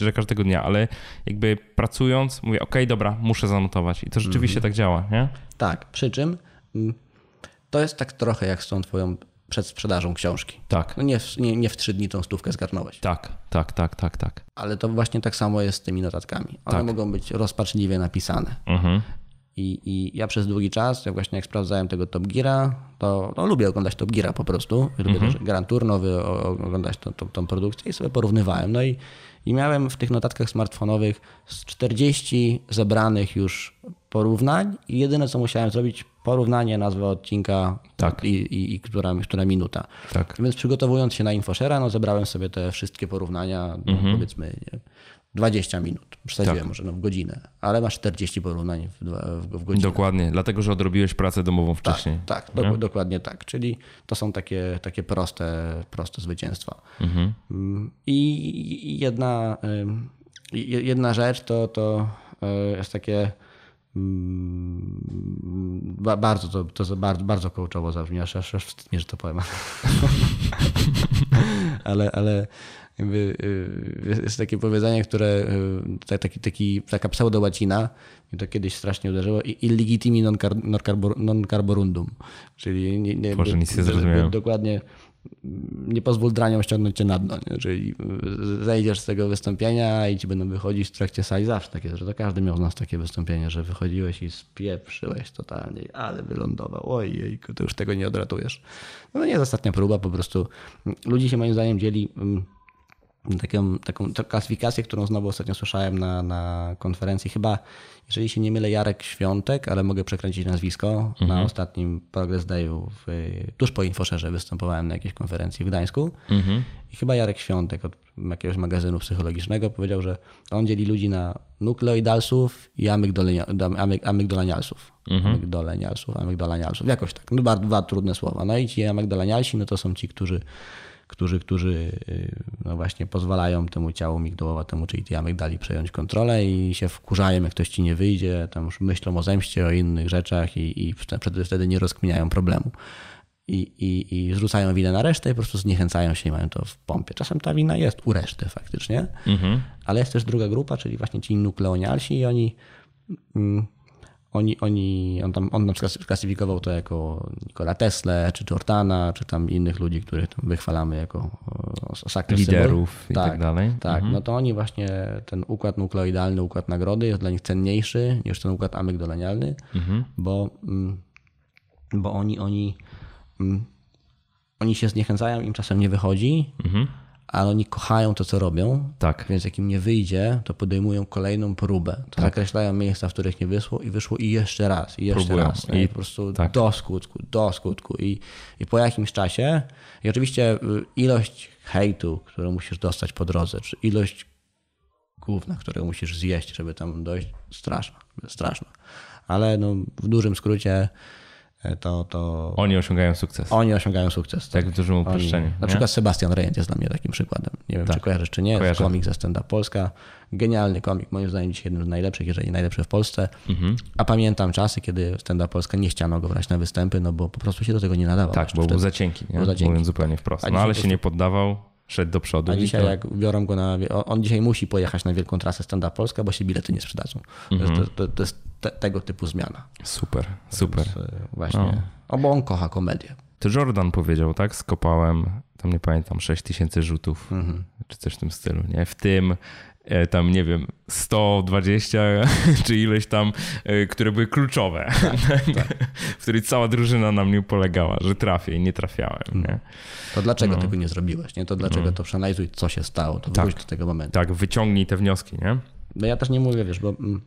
że każdego dnia, ale jakby pracując mówię, okej, okay, dobra, muszę zanotować i to rzeczywiście mhm. tak działa, nie? Tak, przy czym mm, to jest tak trochę jak z tą twoją przed sprzedażą książki. Tak. No nie, w, nie, nie w trzy dni tą stówkę zgarnąłeś. Tak, tak, tak, tak, tak. Ale to właśnie tak samo jest z tymi notatkami. One tak. mogą być rozpaczliwie napisane. Mhm. I, I ja przez długi czas, jak właśnie jak sprawdzałem tego Top Geara, to no, lubię oglądać Top Geara po prostu. Lubię mhm. też Grand Tour nowy, oglądać tą, tą, tą produkcję i sobie porównywałem. No i, i miałem w tych notatkach smartfonowych z 40 zebranych już porównań i jedyne co musiałem zrobić, porównanie nazwy odcinka tak. i, i, i która, która minuta. Tak. Więc przygotowując się na InfoShare'a, no zebrałem sobie te wszystkie porównania, no, mhm. powiedzmy nie, 20 minut. Przesadziłem tak. może no, w godzinę, ale masz 40 porównań w, w, w godzinę. Dokładnie, dlatego że odrobiłeś pracę domową wcześniej. Tak, tak do, dokładnie tak. Czyli to są takie, takie proste, proste zwycięstwa. Mhm. I jedna, jedna rzecz to, to e, jest takie mm, bardzo to, to bardzo, bardzo coachowo zabrzmi, aż, aż wstyd że to powiem. ale, ale jakby y, jest takie powiedzenie, które y, taki, taki, taka pseudo-łacina i to kiedyś strasznie uderzyło illegitimi non, non carborundum, czyli nie, nie, Boże, nic nie zrozumiałem. dokładnie nie pozwól draniom ściągnąć cię na dno. Nie? Czyli zejdziesz z tego wystąpienia i ci będą wychodzić w trakcie sali zawsze takie, że to każdy miał z nas takie wystąpienie, że wychodziłeś i spieprzyłeś totalnie, ale wylądował. Ojej, to już tego nie odratujesz. No nie jest ostatnia próba, po prostu ludzi się moim zdaniem dzieli mm, taką, taką klasyfikację, którą znowu ostatnio słyszałem na, na konferencji. Chyba, jeżeli się nie mylę, Jarek Świątek, ale mogę przekręcić nazwisko. Mhm. Na ostatnim Progress Dayu, w, tuż po Infoszerze występowałem na jakiejś konferencji w Gdańsku. Mhm. I chyba Jarek Świątek od jakiegoś magazynu psychologicznego powiedział, że on dzieli ludzi na nukleoidalsów i amygdolanialsów. Mhm. Amygdolanialsów, amygdolanialsów. Jakoś tak. No, bardzo, dwa trudne słowa. No i ci amygdolanialsi, no to są ci, którzy którzy, którzy y, no właśnie pozwalają temu ciału migdałowatemu, czyli tej amygdali przejąć kontrolę i się wkurzają, jak ktoś ci nie wyjdzie, tam już myślą o zemście, o innych rzeczach i, i wtedy, nie rozkminiają problemu. I, i, I zrzucają winę na resztę i po prostu zniechęcają się i mają to w pompie. Czasem ta wina jest u reszty faktycznie, mhm. ale jest też druga grupa, czyli właśnie ci nukleonialsi i oni mm, oni, oni, on, tam, on na przykład klasyfikował to jako Nikola Tesla, czy Jordana, czy tam innych ludzi, których tam wychwalamy jako liderów i tak, tak dalej. Tak, mhm. no to oni właśnie, ten układ nukleoidalny, układ nagrody jest dla nich cenniejszy niż ten układ amygdalanialny, mhm. bo, mm, bo oni, oni, mm, oni się zniechęcają, im czasem nie wychodzi, mhm ale oni kochają to, co robią. Tak. Więc jak im nie wyjdzie, to podejmują kolejną próbę. To tak. zakreślają miejsca, w których nie wyszło i wyszło i jeszcze raz, i jeszcze Próbują. raz. I, I po prostu tak. do skutku, do skutku. I, I po jakimś czasie, i oczywiście y, ilość hejtu, którą musisz dostać po drodze, czy ilość główna, które musisz zjeść, żeby tam dojść, straszna, straszna. Ale no, w dużym skrócie to, to... Oni osiągają sukces. Oni osiągają sukces. Tak, tak w dużym uproszczeniu. Oni... Na przykład Sebastian Rejent jest dla mnie takim przykładem. Nie wiem, tak. czy kojarzysz, czy nie. Kojarzę. Komik ze Stand Up Polska. Genialny komik, moim zdaniem dzisiaj jeden z najlepszych, jeżeli najlepszy w Polsce. Mhm. A pamiętam czasy, kiedy Stand Up Polska nie chciano go brać na występy, no bo po prostu się do tego nie nadawał. Tak, bo był za cienki, nie? Był za cienki. mówiąc zupełnie wprost. No ale się nie poddawał, szedł do przodu. A dzisiaj to... jak biorą go na... On dzisiaj musi pojechać na wielką trasę Stand Up Polska, bo się bilety nie sprzedadzą. Mhm. To, to, to, jest te, tego typu zmiana. Super, super. Więc e, właśnie... No. O, bo on kocha komedię. To Jordan powiedział, tak? Skopałem, tam nie pamiętam, 6 tysięcy rzutów, mhm. czy coś w tym stylu, nie? W tym e, tam, nie wiem, 120 czy ileś tam, e, które były kluczowe, tak, tak. w której cała drużyna na mnie polegała, że trafię i nie trafiałem. Nie? Mhm. To dlaczego no. tego nie zrobiłeś? Nie? To dlaczego no. to przeanalizuj, co się stało, to tak. wróć do tego momentu. Tak, wyciągnij te wnioski, nie? No ja też nie mówię, wiesz, bo mm,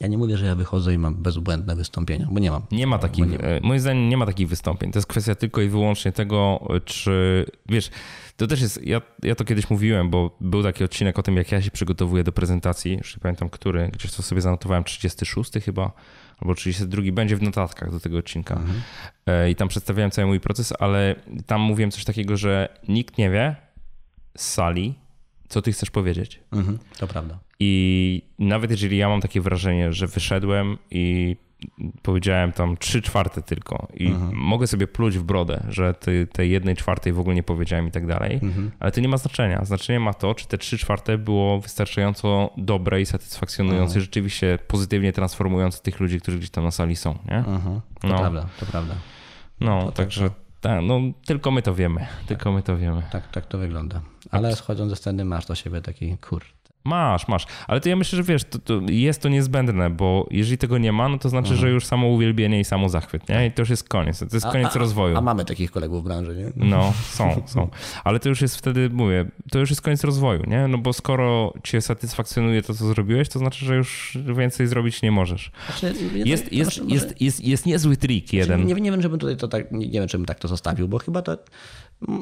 ja nie mówię, że ja wychodzę i mam bezbłędne wystąpienia, bo nie mam. Nie ma takich, nie e, moim zdaniem nie ma takich wystąpień. To jest kwestia tylko i wyłącznie tego, czy, wiesz, to też jest, ja, ja to kiedyś mówiłem, bo był taki odcinek o tym, jak ja się przygotowuję do prezentacji, już nie pamiętam który, gdzieś to sobie zanotowałem, 36 chyba, albo 32, będzie w notatkach do tego odcinka. Mhm. E, I tam przedstawiałem cały mój proces, ale tam mówiłem coś takiego, że nikt nie wie z sali, co ty chcesz powiedzieć. Mhm, to prawda. I nawet jeżeli ja mam takie wrażenie, że wyszedłem i powiedziałem tam trzy czwarte tylko i mhm. mogę sobie pluć w brodę, że ty, tej jednej czwartej w ogóle nie powiedziałem i tak dalej, mhm. ale to nie ma znaczenia. Znaczenie ma to, czy te trzy czwarte było wystarczająco dobre i satysfakcjonujące, mhm. rzeczywiście pozytywnie transformujące tych ludzi, którzy gdzieś tam na sali są. Nie? To no. prawda, to prawda. No, to tak, także tak, no tylko my to wiemy, tylko my to wiemy. Tak, tak to wygląda. Ale schodząc ze sceny masz do siebie taki kur, Masz, masz. Ale to ja myślę, że wiesz, to, to jest to niezbędne, bo jeżeli tego nie ma, no to znaczy, mhm. że już samo uwielbienie i samo zachwyt, nie? I to już jest koniec. To jest koniec a, rozwoju. A mamy takich kolegów w branży, nie? No, są, są. Ale to już jest wtedy, mówię, to już jest koniec rozwoju, nie? No bo skoro cię satysfakcjonuje to, co zrobiłeś, to znaczy, że już więcej zrobić nie możesz. Znaczy, jest, jest, może, jest, jest, jest niezły trik znaczy, jeden. Nie, nie wiem, żebym tutaj to tak, nie, nie wiem, czym tak to zostawił, bo chyba to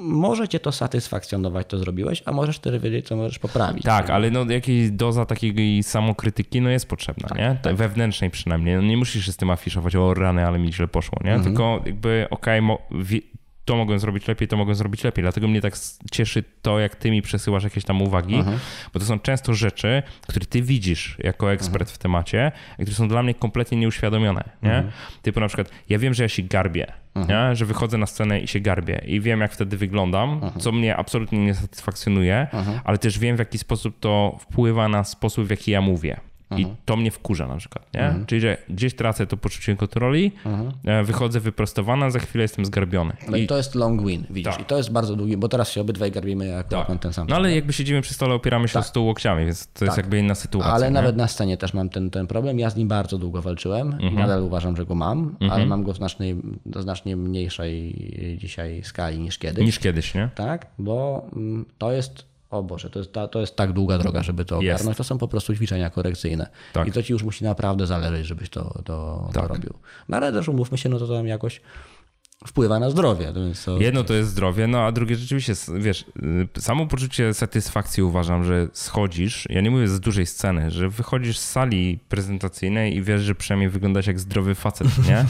może cię to satysfakcjonować, to zrobiłeś, a możesz wtedy wiedzieć, co możesz poprawić. Tak, ale no jakaś doza takiej samokrytyki no jest potrzebna, tak, nie? Tak. Wewnętrznej przynajmniej. No nie musisz się z tym afiszować, o rany, ale mi źle poszło, nie? Mhm. Tylko jakby okej, okay, to mogłem zrobić lepiej, to mogłem zrobić lepiej. Dlatego mnie tak cieszy to, jak ty mi przesyłasz jakieś tam uwagi, mhm. bo to są często rzeczy, które ty widzisz jako ekspert mhm. w temacie, które są dla mnie kompletnie nieuświadomione. Nie? Mhm. Typu na przykład, ja wiem, że ja się garbię, nie? że wychodzę na scenę i się garbię i wiem, jak wtedy wyglądam, co mnie absolutnie nie satysfakcjonuje, ale też wiem, w jaki sposób to wpływa na sposób, w jaki ja mówię. I mhm. to mnie wkurza na przykład, nie? Mhm. Czyli, że gdzieś tracę to poczucie kontroli, mhm. E, wychodzę wyprostowana, za chwilę jestem zgarbiony. No i, to jest long win, widzisz. Tak. I to jest bardzo długi, bo teraz się obydwaj garbimy jak tak. ten sam. No ale jakby siedzimy przy stole, opieramy się tak. o stół łokciami, więc to tak. jest jakby inna sytuacja. Ale nie? nawet na scenie też mam ten, ten problem. Ja z nim bardzo długo walczyłem i nadal uważam, że go mam, ale mam go w znacznej, do znacznie mniejszej dzisiaj skali niż kiedyś. Niż kiedyś, nie? Tak, bo mm, to jest o Boże, to jest, to jest tak długa droga, żeby to ogarnąć. Jest. To są po prostu ćwiczenia korekcyjne. Tak. I to ci już musi naprawdę zależeć, żebyś to, to, tak. to robił. No ale też umówmy się, no to tam jakoś wpływa na zdrowie. To Jedno to jest zdrowie, no a drugie rzeczywiście, wiesz, y, samo poczucie satysfakcji uważam, że schodzisz, ja nie mówię z dużej sceny, że wychodzisz z sali prezentacyjnej i wiesz, że przynajmniej wyglądasz jak zdrowy facet, nie?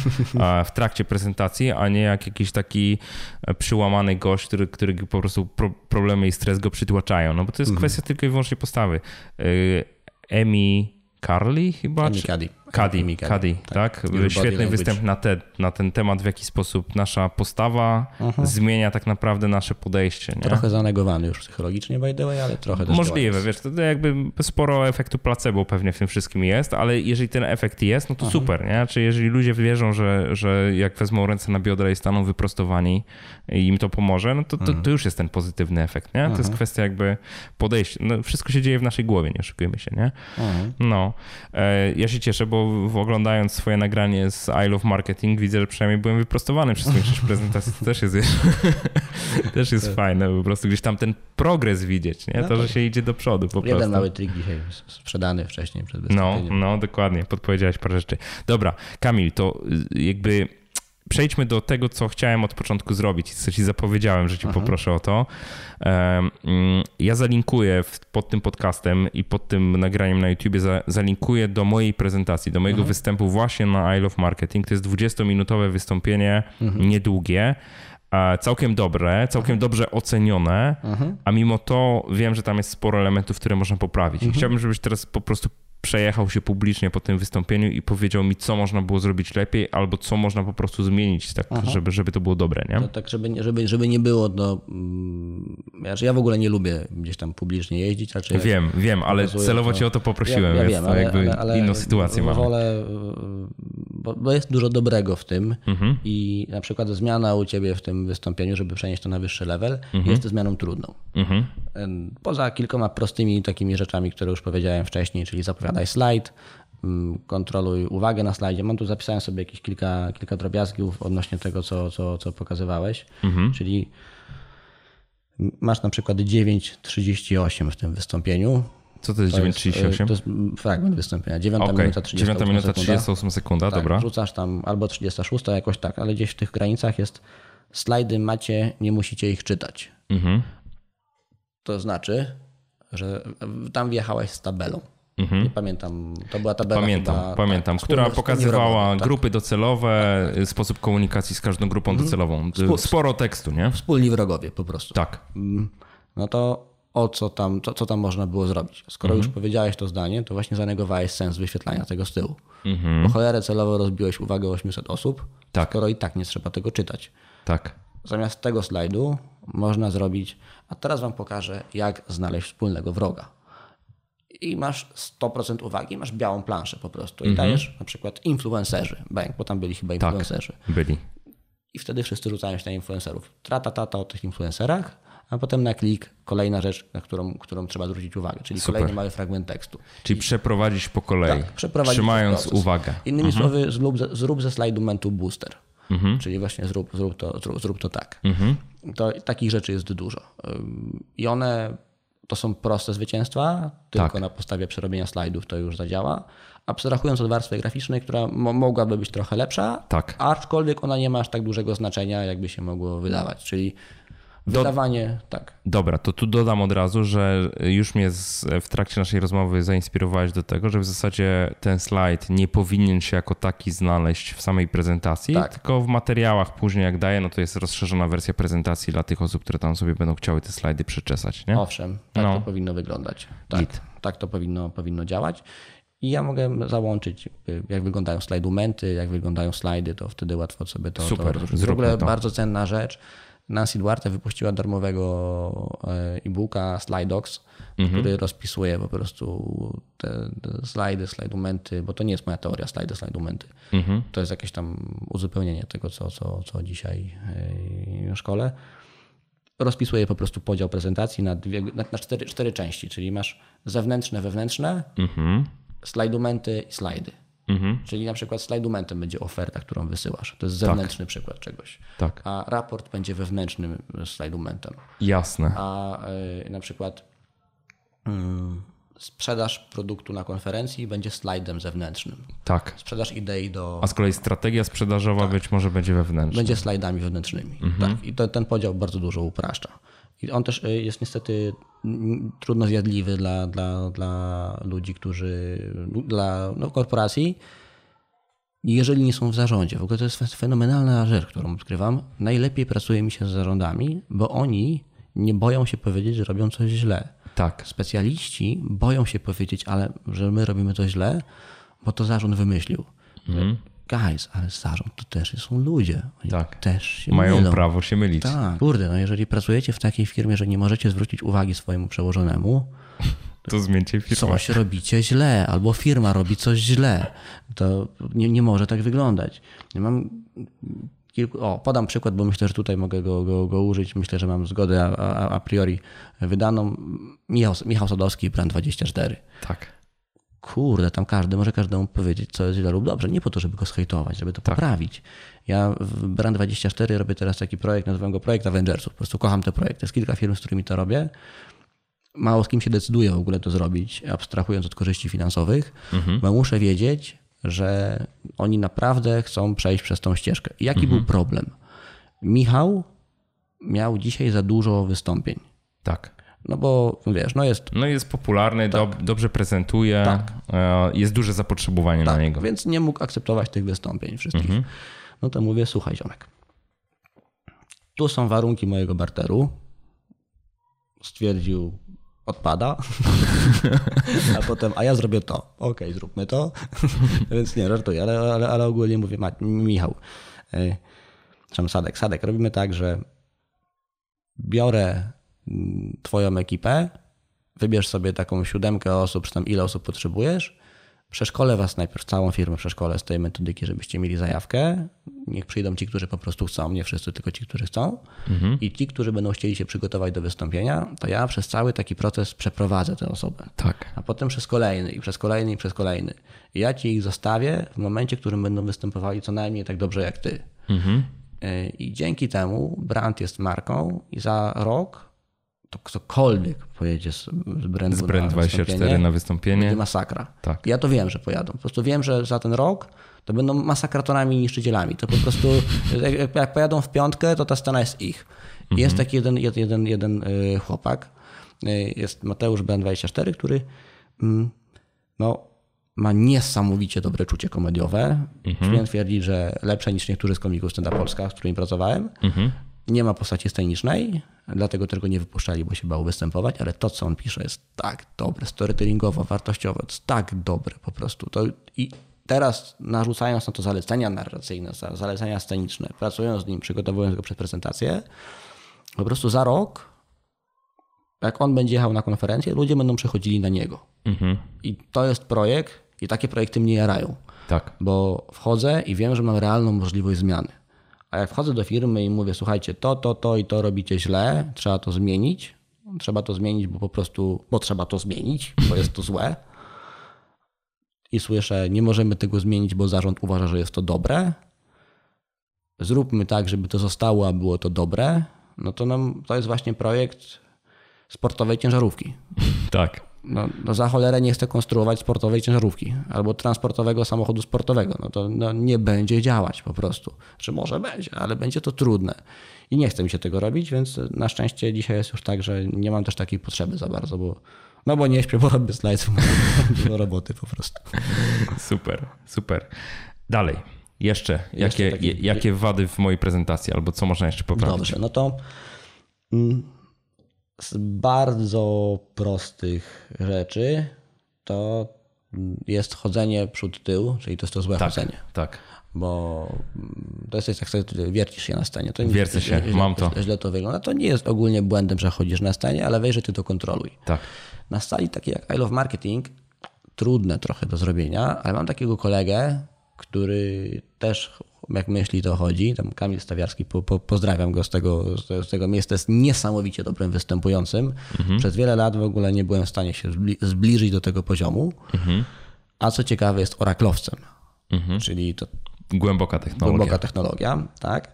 A w trakcie prezentacji, a nie jak jakiś taki e, przyłamany gość, który, który po prostu pro, problemy i stres go przytłaczają, no bo to jest mhm. kwestia tylko i wyłącznie postawy. Y, Emi Carly chyba? Emi Cuddy. Kadi, Kadi, tak? tak? Świetny występ na, te, na ten temat, w jaki sposób nasza postawa uh-huh. zmienia tak naprawdę nasze podejście. Nie? Trochę zanegowany już psychologicznie, by the way, ale trochę też Możliwe, wiesz, to jakby sporo efektu placebo pewnie w tym wszystkim jest, ale jeżeli ten efekt jest, no to uh-huh. super, nie? Czy jeżeli ludzie wierzą, że, że jak wezmą ręce na biodra i staną wyprostowani i im to pomoże, no to, to, to już jest ten pozytywny efekt, nie? To jest kwestia jakby podejścia. No, wszystko się dzieje w naszej głowie, nie oszukujmy się, nie? No. E, ja się cieszę, bo oglądając swoje nagranie z I Love Marketing widzę, że przynajmniej byłem wyprostowany przez większość prezentacji. To też jest, też jest tak. fajne, po prostu gdzieś tam ten progres widzieć, nie? No to, że się idzie do przodu po Jeden prostu. mały trik dzisiaj sprzedany wcześniej przed. No, no, dokładnie, podpowiedziałeś parę rzeczy. Dobra, Kamil, to y, jakby przejdźmy do tego, co chciałem od początku zrobić, co ci zapowiedziałem, że ci Aha. poproszę o to. Mm, ja zalinkuję pod tym podcastem i pod tym nagraniem na YouTubie, zalinkuję do mojej prezentacji, do mojego Aha. występu właśnie na I Love Marketing. To jest 20-minutowe wystąpienie, mhm. niedługie całkiem dobre, całkiem dobrze ocenione, mhm. a mimo to wiem, że tam jest sporo elementów, które można poprawić. Mhm. Chciałbym, żebyś teraz po prostu przejechał się publicznie po tym wystąpieniu i powiedział mi, co można było zrobić lepiej, albo co można po prostu zmienić, tak, żeby, żeby to było dobre, nie? To tak, żeby, żeby, żeby nie było, no, mm, ja w ogóle nie lubię gdzieś tam publicznie jeździć. Raczej wiem, wiem, ale celowo to, cię o to poprosiłem, ja, ja wiem, ale, jakby ale, inną sytuację mam. Wolę, bo, bo, jest dużo dobrego w tym mhm. i na przykład zmiana u ciebie w tym wystąpieniu, żeby przenieść to na wyższy level, mhm. jest zmianą trudną. Mhm. Poza kilkoma prostymi takimi rzeczami, które już powiedziałem wcześniej, czyli zapowiadanie daj slajd, kontroluj uwagę na slajdzie. Mam tu zapisałem sobie jakieś kilka, kilka drobiazgów odnośnie tego, co, co, co pokazywałeś. Mhm. Czyli masz na przykład 9.38 w tym wystąpieniu. Co to jest 9.38? To jest fragment wystąpienia. 9 okay. minuta 38 9 minuta 38 sekunda, tak, dobra. Rzucasz tam albo 36, jakoś tak, ale gdzieś w tych granicach jest slajdy macie, nie musicie ich czytać. Mhm. To znaczy, że tam wjechałeś z tabelą. Mhm. Nie pamiętam, to była tabela Pamiętam, chyba, pamiętam, tak, która pokazywała tak. grupy docelowe, tak, tak. sposób komunikacji z każdą grupą mhm. docelową. Sporo tekstu, nie? Wspólni wrogowie po prostu. Tak. Mm, no to o co tam, co, co tam można było zrobić? Skoro mhm. już powiedziałeś to zdanie, to właśnie zanegowałeś sens wyświetlania tego z tyłu. Mhm. Bo cholerę celowo rozbiłeś uwagę 800 osób, tak. skoro i tak nie trzeba tego czytać. Tak. Zamiast tego slajdu można zrobić, a teraz wam pokażę, jak znaleźć wspólnego wroga i masz 100% uwagi, masz białą planszę po prostu i -hmm. dajesz na przykład influencerzy, bank, bo tam byli chyba tak, influencerzy. Tak, byli. I wtedy wszyscy rzucają się na influencerów. Trata, tata o tych influencerach, a potem na klik kolejna rzecz, na którą, którą trzeba zwrócić uwagę, czyli Super. kolejny mały fragment tekstu. Czyli I, przeprowadzić po kolei, tak, przeprowadzić trzymając uwagę. Innymi mhm. słowy, zrób, zrób ze slajdu mentu booster. Mhm. Czyli właśnie zrób, zrób, to, zrób, zrób to tak. Mhm. To, takich rzeczy jest dużo. I one to są proste zwycięstwa, tylko tak. na podstawie przerobienia slajdów to już zadziała. Abstrahując od warstwy graficznej, która mogłaby być trochę lepsza, tak. aczkolwiek ona nie ma aż tak dużego znaczenia, jakby się mogło wydawać. Czyli Wydawanie, Do... tak. Dobra, to tu dodam od razu, że już mnie z, w trakcie naszej rozmowy zainspirowałeś do tego, że w zasadzie ten slajd nie powinien się jako taki znaleźć w samej prezentacji, tak. tylko w materiałach później jak daję, no to jest rozszerzona wersja prezentacji dla tych osób, które tam sobie będą chciały te slajdy przeczesać, nie? Owszem, tak no. to powinno wyglądać. Tak, tak to powinno, powinno działać. I ja mogę załączyć, jak wyglądają slajdumenty, jak wyglądają slajdy, to wtedy łatwo sobie to. Super, to w ogóle to. bardzo cenna rzecz. Nancy Duarte wypuściła darmowego e, e-booka Slidox, mhm. który rozpisuje po prostu te, te slajdy, slajdumenty, bo to nie jest moja teoria, slajdy, slajdumenty. Mhm. To jest jakieś tam uzupełnienie tego, co, co, co dzisiaj e, szkole. Rozpisuje po prostu podział prezentacji na, dwie, na, na cztery, cztery części, czyli masz zewnętrzne, wewnętrzne, mhm. slajdumenty i slajdy. Mhm. Czyli na przykład slajdumentem będzie oferta, którą wysyłasz. To jest zewnętrzny tak. przykład czegoś. Tak. A raport będzie wewnętrznym slajdumentem. Jasne. A y, na przykład y, sprzedaż produktu na konferencji będzie slajdem zewnętrznym. Tak. Sprzedaż idei do. A z kolei strategia sprzedażowa tak. być może będzie wewnętrzna. Będzie slajdami wewnętrznymi. Mhm. Tak. I to, ten podział bardzo dużo upraszcza. I on też y, jest niestety trudno zjadliwy dla, dla, dla ludzi, którzy, dla no, korporacji, jeżeli nie są w zarządzie. W ogóle to jest fenomenalna rzecz, którą odkrywam. Najlepiej pracuje mi się z zarządami, bo oni nie boją się powiedzieć, że robią coś źle. Tak. Specjaliści boją się powiedzieć, ale że my robimy to źle, bo to zarząd wymyślił. Mhm guys, ale zarząd to też są ludzie. Oni tak. też się Mają mylą. prawo się mylić. Tak. Kurde, no jeżeli pracujecie w takiej firmie, że nie możecie zwrócić uwagi swojemu przełożonemu, to zmieńcie firmę. Coś robicie źle, albo firma robi coś źle. To nie, nie może tak wyglądać. Ja mam kilku, o, podam przykład, bo myślę, że tutaj mogę go, go, go użyć. Myślę, że mam zgodę a, a, a priori wydaną. Michał, Michał Sadowski, Brand 24. Tak kurde, tam każdy może każdemu powiedzieć, co jest źle lub dobrze. Nie po to, żeby go schejtować, żeby to tak. poprawić. Ja w Brand24 robię teraz taki projekt, nazywam go projekt Avengersów. Po prostu kocham te projekty. Jest kilka firm, z którymi to robię. Mało z kim się decyduje w ogóle to zrobić, abstrahując od korzyści finansowych, mhm. bo muszę wiedzieć, że oni naprawdę chcą przejść przez tą ścieżkę. Jaki mhm. był problem? Michał miał dzisiaj za dużo wystąpień. Tak. No bo wiesz, no jest. No jest popularny, tak. do, dobrze prezentuje, tak. E, jest duże zapotrzebowanie tak, na niego. Więc nie mógł akceptować tych wystąpień wszystkich. Mhm. No to mówię, słuchaj, ziomek. Tu są warunki mojego barteru. Stwierdził, odpada. a potem, a ja zrobię to. Okej, okay, zróbmy to. Więc nie, żartuję, ale, ale, ale ogólnie mówię, Michał, yy, Sadek, Sadek, robimy tak, że biorę Twoją ekipę, wybierz sobie taką siódemkę osób, czy tam ile osób potrzebujesz, przeszkolę Was najpierw, całą firmę przeszkolę z tej metodyki, żebyście mieli zajawkę. Niech przyjdą ci, którzy po prostu chcą, nie wszyscy, tylko ci, którzy chcą. Mhm. I ci, którzy będą chcieli się przygotować do wystąpienia, to ja przez cały taki proces przeprowadzę tę osobę. Tak. A potem przez kolejny, i przez kolejny, i przez kolejny. I ja ci ich zostawię w momencie, w którym będą występowali co najmniej tak dobrze jak ty. Mhm. I dzięki temu brand jest marką i za rok to ktokolwiek pojedzie z, z Brand, z Brand 24 na wystąpienie, będzie masakra. Tak. Ja to wiem, że pojadą. Po prostu wiem, że za ten rok to będą masakratorami i niszczycielami. To po prostu, jak, jak pojadą w piątkę, to ta scena jest ich. Mhm. Jest taki jeden, jeden, jeden y, chłopak, y, jest Mateusz Brand24, który mm, no, ma niesamowicie dobre czucie komediowe. Mhm. Śmiem twierdzić, że lepsze niż niektórzy z komików stand Polska, z którymi pracowałem. Mhm. Nie ma postaci scenicznej, dlatego tego nie wypuszczali, bo się bał występować, ale to, co on pisze, jest tak dobre, storytellingowo, wartościowo, to jest tak dobre po prostu. To I teraz narzucając na to zalecenia narracyjne, zalecenia sceniczne, pracując z nim, przygotowując go przed prezentację, po prostu za rok, jak on będzie jechał na konferencję, ludzie będą przechodzili na niego. Mhm. I to jest projekt, i takie projekty mnie jarają. Tak. Bo wchodzę i wiem, że mam realną możliwość zmiany. A jak wchodzę do firmy i mówię, słuchajcie, to, to, to i to robicie źle, trzeba to zmienić. Trzeba to zmienić, bo po prostu, bo trzeba to zmienić, bo jest to złe. I słyszę, nie możemy tego zmienić, bo zarząd uważa, że jest to dobre. Zróbmy tak, żeby to zostało, a było to dobre. No to nam, to jest właśnie projekt sportowej ciężarówki. Tak. No, no za cholerę nie chcę konstruować sportowej ciężarówki albo transportowego samochodu sportowego. No to no, nie będzie działać po prostu. Czy może będzie, ale będzie to trudne. I nie chce mi się tego robić, więc na szczęście dzisiaj jest już tak, że nie mam też takiej potrzeby za bardzo, bo no bo nie śpię, bo robię slajdów, do roboty po prostu. Super, super. Dalej. Jeszcze, jeszcze jakie, jakie wady w mojej prezentacji, albo co można jeszcze poprawić? Dobrze, no to mm, z bardzo prostych rzeczy to jest chodzenie przód-tył, czyli to jest to złe tak, chodzenie. Tak. Bo to jest jak sobie wiercisz się na scenie. To Wiercę się, źle, mam to. Źle to wygląda. To nie jest ogólnie błędem, że chodzisz na scenie, ale weź, że ty to kontroluj. Tak. Na sali takiej jak I Love Marketing trudne trochę do zrobienia, ale mam takiego kolegę, który też jak myśli, to chodzi. Tam Kamil Stawiarski, po, po, pozdrawiam go z tego, z tego miejsca, jest niesamowicie dobrym występującym. Mhm. Przez wiele lat w ogóle nie byłem w stanie się zbliżyć do tego poziomu. Mhm. A co ciekawe, jest oraklowcem, mhm. czyli to głęboka technologia. Głęboka technologia, tak.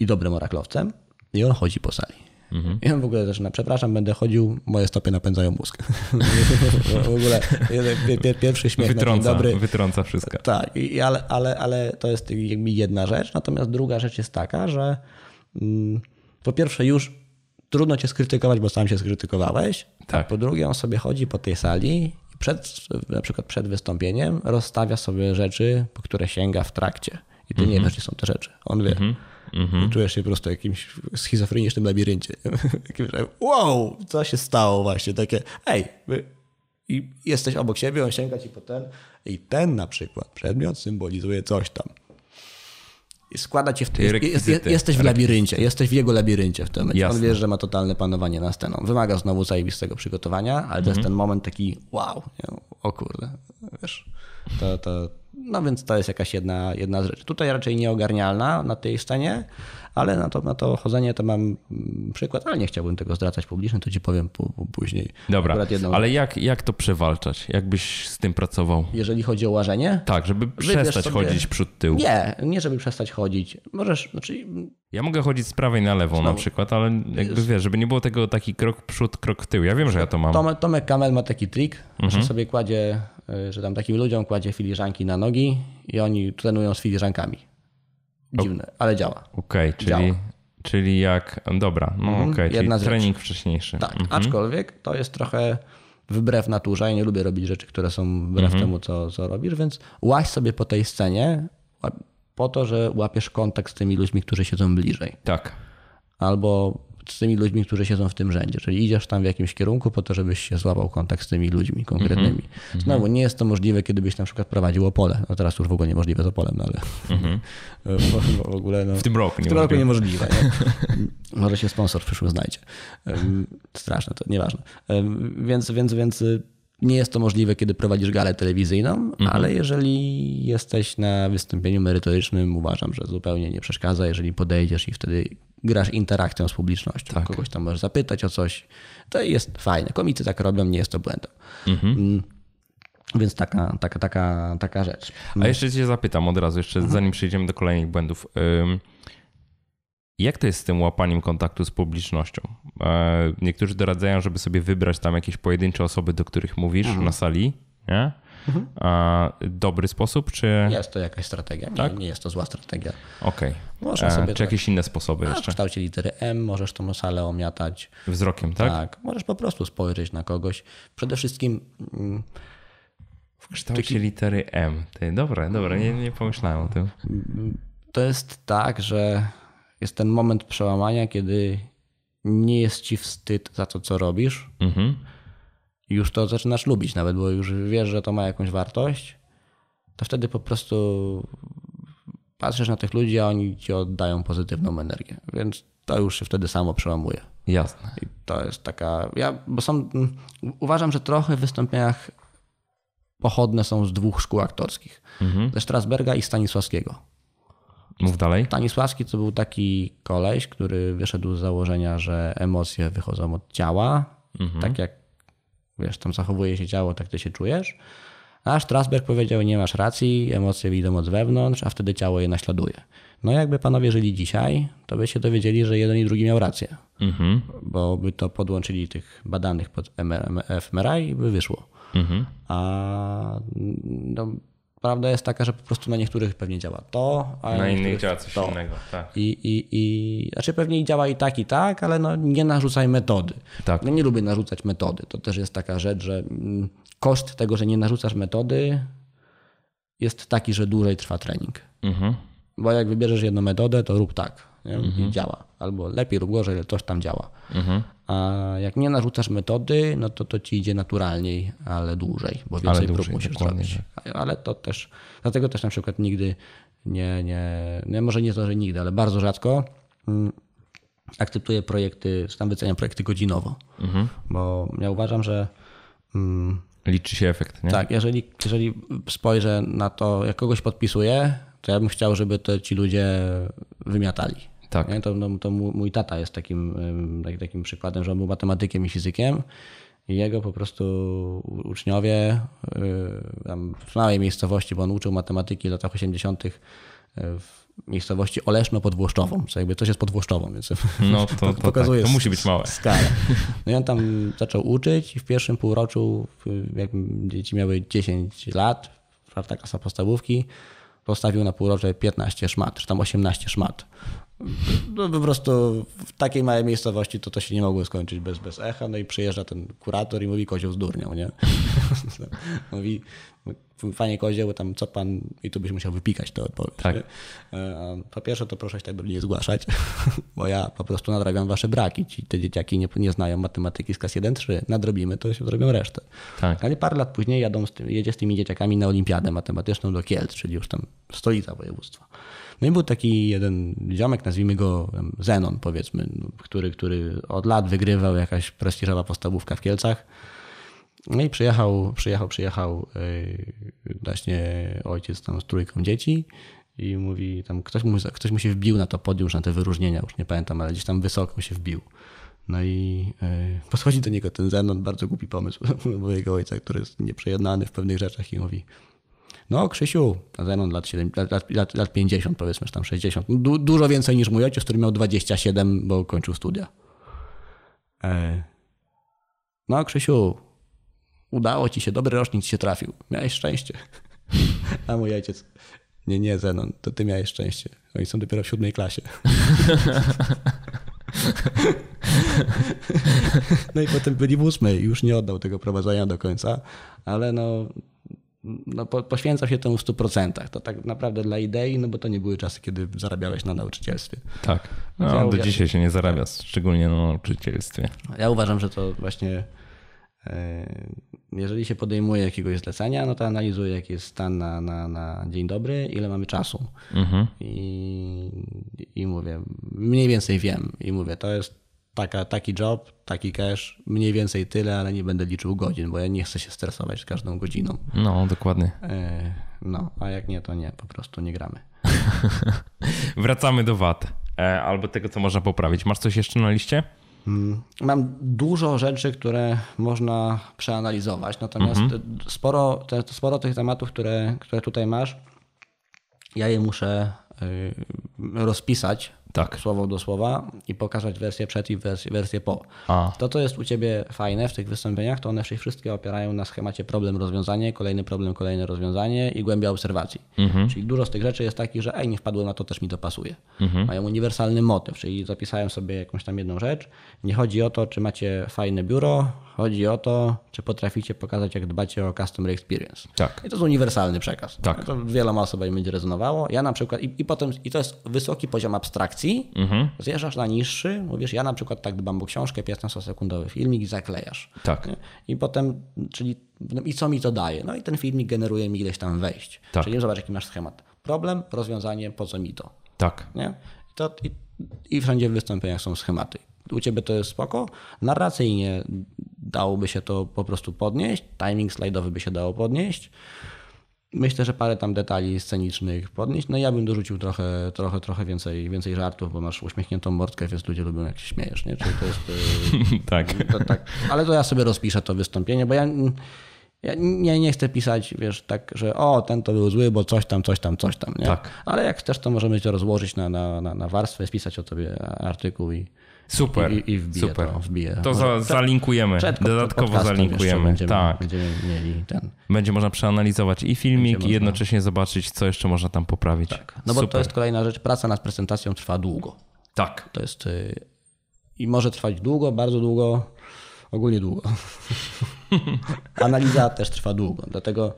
I dobrym oraklowcem. I on chodzi po sali. Mhm. Ja w ogóle zaczyna, przepraszam, będę chodził, moje stopy napędzają mózg. w ogóle pierwszy śmiech wytrąca, dobry. Wytrąca wszystko. Tak, ale, ale, ale to jest jakby jedna rzecz. Natomiast druga rzecz jest taka, że mm, po pierwsze już trudno cię skrytykować, bo sam się skrytykowałeś. Tak. Po drugie on sobie chodzi po tej sali i przed, na przykład przed wystąpieniem rozstawia sobie rzeczy, po które sięga w trakcie. I ty mhm. nie wiesz, gdzie są te rzeczy. On wie. Mhm. Mhm. Czujesz się po prostu jakimś schizofrenicznym labiryncie. wow, co się stało właśnie? Takie, ej, i jesteś obok siebie, on sięga ci po ten i ten na przykład przedmiot symbolizuje coś tam. I składa cię w tym. Jest, jest, jesteś w labiryncie, jesteś w jego labiryncie w tym momencie. On wie, że ma totalne panowanie na sceną. Wymaga znowu zajebistego przygotowania, ale mhm. to jest mhm. ten moment taki wow, o kurde, wiesz, to, to, no więc to jest jakaś jedna, jedna z rzeczy. Tutaj raczej nieogarnialna na tej scenie, ale na to, na to chodzenie to mam mm, przykład, ale nie chciałbym tego zdradzać publicznie, to ci powiem później. Dobra, ale jak, jak to przewalczać? Jak byś z tym pracował? Jeżeli chodzi o łażenie? Tak, żeby przestać sobie... chodzić przód tył. Nie, nie żeby przestać chodzić. Możesz, znaczy... Ja mogę chodzić z prawej na lewą Znowu. na przykład, ale jakby wiesz, żeby nie było tego taki krok przód, krok tył. Ja wiem, że ja to mam. Tomek, Tomek Kamel ma taki trik, mhm. że sobie kładzie, że tam takim ludziom kładzie filiżanki na nogi i oni trenują z filiżankami. Dziwne, ale działa. Okej, okay, czyli, czyli jak. Dobra, no mhm. okej, okay, czyli trening wcześniejszy. Tak, mhm. aczkolwiek to jest trochę wbrew naturze. Ja nie lubię robić rzeczy, które są wbrew mhm. temu, co, co robisz, więc łaź sobie po tej scenie po to, że łapiesz kontakt z tymi ludźmi, którzy siedzą bliżej. Tak. Albo z tymi ludźmi, którzy siedzą w tym rzędzie. Czyli idziesz tam w jakimś kierunku po to, żebyś się złapał kontakt z tymi ludźmi konkretnymi. Mm -hmm. Znowu, nie jest to możliwe, kiedy byś na przykład prowadził Opole. No teraz już w ogóle niemożliwe z Opolem, no ale mm -hmm. w ogóle... No, w tym roku W tym roku niemożliwe. Nie? Może się sponsor w przyszłym znajdzie. Straszne to, nieważne. Więc, więc, więc nie jest to możliwe, kiedy prowadzisz galę telewizyjną, mhm. ale jeżeli jesteś na wystąpieniu merytorycznym, uważam, że zupełnie nie przeszkadza, jeżeli podejdziesz i wtedy grasz interakcją z publicznością. Tak. Kogoś tam możesz zapytać o coś. To jest fajne. Komicy tak robią, nie jest to błędem. Mhm. Mm. Więc taka, taka, taka, taka rzecz. A jeszcze cię zapytam od razu, jeszcze mhm. zanim przejdziemy do kolejnych błędów. Jak to jest z tym łapaniem kontaktu z publicznością? E, niektórzy doradzają, żeby sobie wybrać tam jakieś pojedyncze osoby, do których mówisz mhm. na sali. Nie? Mhm. A dobry sposób, czy... Jest to jakaś strategia, tak? nie, nie jest to zła strategia. Okej. Okay. E, czy tak... jakieś inne sposoby A, jeszcze? W kształcie litery M możesz tą salę omiatać. Wzrokiem, tak? Tak. Możesz po prostu spojrzeć na kogoś. Przede wszystkim... Mm, w kształcie taki... litery M. Ty, dobre, dobre, nie, nie pomyślałem o tym. To jest tak, że jest ten moment przełamania, kiedy nie jest ci wstyd za to, co robisz. Mhm. Już to zaczynasz lubić nawet, bo już wiesz, że to ma jakąś wartość. To wtedy po prostu patrzysz na tych ludzi, a oni ci oddają pozytywną energię. Więc to już się wtedy samo przełamuje. Jasne. I to jest taka. Ja, bo są. Uważam, że trochę w wystąpieniach pochodne są z dwóch szkół aktorskich: mhm. ze Strasberga i Stanisławskiego. Mów dalej. Stanisławski to był taki koleś, który wyszedł z założenia, że emocje wychodzą od ciała. Mhm. Tak jak wiesz, tam zachowuje się ciało, tak ty się czujesz. A Strasberg powiedział, nie masz racji, emocje idą od wewnątrz, a wtedy ciało je naśladuje. No jakby panowie żyli dzisiaj, to by się dowiedzieli, że jeden i drugi miał rację. Mhm. Bo by to podłączyli tych badanych pod fMRI i by wyszło. Mhm. A no, prawda jest taka, że po prostu na niektórych pewnie działa to, a Na innych działa coś to. innego. Tak. I, i, i, znaczy pewnie działa i tak, i tak, ale no nie narzucaj metody. Tak. No nie lubię narzucać metody. To też jest taka rzecz, że mm, koszt tego, że nie narzucasz metody jest taki, że dłużej trwa trening. Mhm. Bo jak wybierzesz jedną metodę, to rób tak nie? i działa. Albo lepiej lub gorzej, ale coś tam działa. Mhm. A jak nie narzucasz metody, no to to ci idzie naturalniej, ale dłużej, bo więcej prób dłużej, musisz dokładnie tak. zrobić. Ale to też, dlatego też na przykład nigdy nie, nie, nie może nie to, że nigdy, ale bardzo rzadko mm, akceptuję projekty, czy tam wyceniam projekty godzinowo. Mhm. Bo ja uważam, że mm, Liczy się efekt, nie? tak, jeżeli, jeżeli spojrzę na to, jak kogoś podpisuję, to ja bym chciał, żeby to ci ludzie wymiatali. Tak. Nie? To, no, to mój tata jest takim, tak- takim przykładem, że on był matematykiem i fizykiem i jego po prostu uczniowie yy, tam w małej miejscowości, bo on uczył matematyki w latach 80. yy, w miejscowości Oleszno pod Włoszczową, co jakby coś jest pod Włoszczową, więc No to, to, tak. pokazuje to musi być małe. skalę. No i on tam zaczął uczyć i w pierwszym półroczu, jak dzieci miały 10 lat, czwarta klasa podstawówki, postawił na półrocze 15 szmat, czy tam 18 szmat. No, po prostu w takiej małej miejscowości to to się nie mogło skończyć bez, bez echa. No i przyjeżdża ten kurator i mówi, kozioł zdurniał, nie? mówi, panie kozioł, tam co pan, i tu byś musiał wypikać tę odpowiedź. Tak. E, Po pierwsze to proszę się tak do mnie nie zgłaszać, bo ja po prostu nadrabiam wasze braki. Ci, te dzieciaki nie, nie znają matematyki z klas 1-3. Nadrobimy, to się zrobią resztę. Tak. Ale parę lat później jadą z tym, jedzie z tymi dzieciakami na olimpiadę matematyczną do Kielc, czyli już tam stolica województwa. No i był taki jeden ziomek, nazwijmy go Zenon powiedzmy, który, który od lat wygrywał jakaś prestiżowa podstawówka w Kielcach. No i przyjechał, przyjechał, przyjechał yy, właśnie ojciec tam z trójką dzieci i mówi tam, ktoś mu, ktoś mu się wbił na to podium, na te wyróżnienia, już nie pamiętam, ale gdzieś tam wysoko się wbił. No i yy, podchodzi do niego ten Zenon, bardzo głupi pomysł mojego ojca, który jest nieprzejednany w pewnych rzeczach i mówi, no, Krzysiu, Zenon lat, 7, lat, lat, lat, lat 50, powiedzmy, czy tam 60. Du, dużo więcej niż mój ojciec, który miał 27, bo kończył studia. E, no, Krzysiu, udało ci się, dobry rocznik ci się trafił. Miałeś szczęście. A mój ojciec, nie, nie, Zenon, to ty miałeś szczęście. Oni są dopiero w siódmej klasie. No i potem byli w ósmej. Już nie oddał tego prowadzenia do końca, ale no, no po, poświęcał się temu w 100%. To tak naprawdę dla idei, no bo to nie były czasy, kiedy zarabiałeś na nauczycielstwie. Tak. Ja No, do uwierzę. dzisiaj się nie zarabia, szczególnie na nauczycielstwie. Ja uważam, że to właśnie jeżeli się podejmuje jakiegoś zlecenia, no to analizuję, jaki jest stan na, na, na dzień dobry, ile mamy czasu. Mhm. I, I mówię, mniej więcej wiem. I mówię, to jest taka, taki job, taki cash, mniej więcej tyle, ale nie będę liczył godzin, bo ja nie chcę się stresować z każdą godziną. No, dokładnie. E, No, a jak nie, to nie, po prostu nie gramy. Wracamy do VAT. E, albo tego, co można poprawić. Masz coś jeszcze na liście? Mam dużo rzeczy, które można przeanalizować, natomiast sporo, te, sporo tych tematów, które, które tutaj masz, ja je muszę y, rozpisać Tak. słowo do słowa i pokazać wersję przed i wersję, wersję po. A, To, co jest u Ciebie fajne w tych wystąpieniach, to one się wszystkie opierają na schemacie problem, rozwiązanie, kolejny problem, kolejne rozwiązanie i głębia obserwacji. Czyli dużo z tych rzeczy jest takich, że ej, nie wpadłem na to, też mi to pasuje. Mają uniwersalny motyw, czyli zapisałem sobie jakąś tam jedną rzecz. Nie chodzi o to, czy macie fajne biuro, chodzi o to, czy potraficie pokazać, jak dbacie o customer experience. tak. I to jest uniwersalny przekaz. Tak. To wieloma osobom będzie rezonowało. Ja na przykład, i, i potem, i to jest wysoki poziom abstrakcji, Mhm. zjeżdżasz na niższy, mówisz, ja na przykład tak dbam o książkę, 15-sekundowy filmik i zaklejasz. Tak. I potem, czyli no i co mi to daje? No i ten filmik generuje mi ileś tam wejść. Tak. Czyli zobacz, jaki masz schemat. Problem, rozwiązanie, po co mi to? Tak. Nie? I, to, i, I wszędzie w wystąpieniach są schematy. U ciebie to jest spoko. Narracyjnie dałoby się to po prostu podnieść. Timing slajdowy by się dało podnieść. Myślę, że parę tam detali scenicznych podnieść. No ja bym dorzucił trochę, trochę, trochę więcej, więcej żartów, bo masz uśmiechniętą mordkę, więc ludzie lubią jak się śmiejesz, nie? Czyli to jest... y, tak. to, tak. Ale to ja sobie rozpiszę to wystąpienie, bo ja, Ja nie, nie chcę pisać, wiesz, tak, że o, ten to był zły, bo coś tam, coś tam, coś tam, nie? Tak. Ale jak chcesz, to możemy to rozłożyć na, na, na, na warstwę, spisać o tobie artykuł i, Super. i, i wbiję super. to. Wbiję. To za, zalinkujemy. przed Dodatkowo zalinkujemy. Będziemy, tak. będziemy mieli ten. Będzie można przeanalizować i filmik, Będzie i jednocześnie zobaczyć, co jeszcze można tam poprawić. No bo Super. to jest kolejna rzecz, praca nad prezentacją trwa długo. Tak. To jest y, i może trwać długo, bardzo długo, ogólnie długo. Analiza też trwa długo, dlatego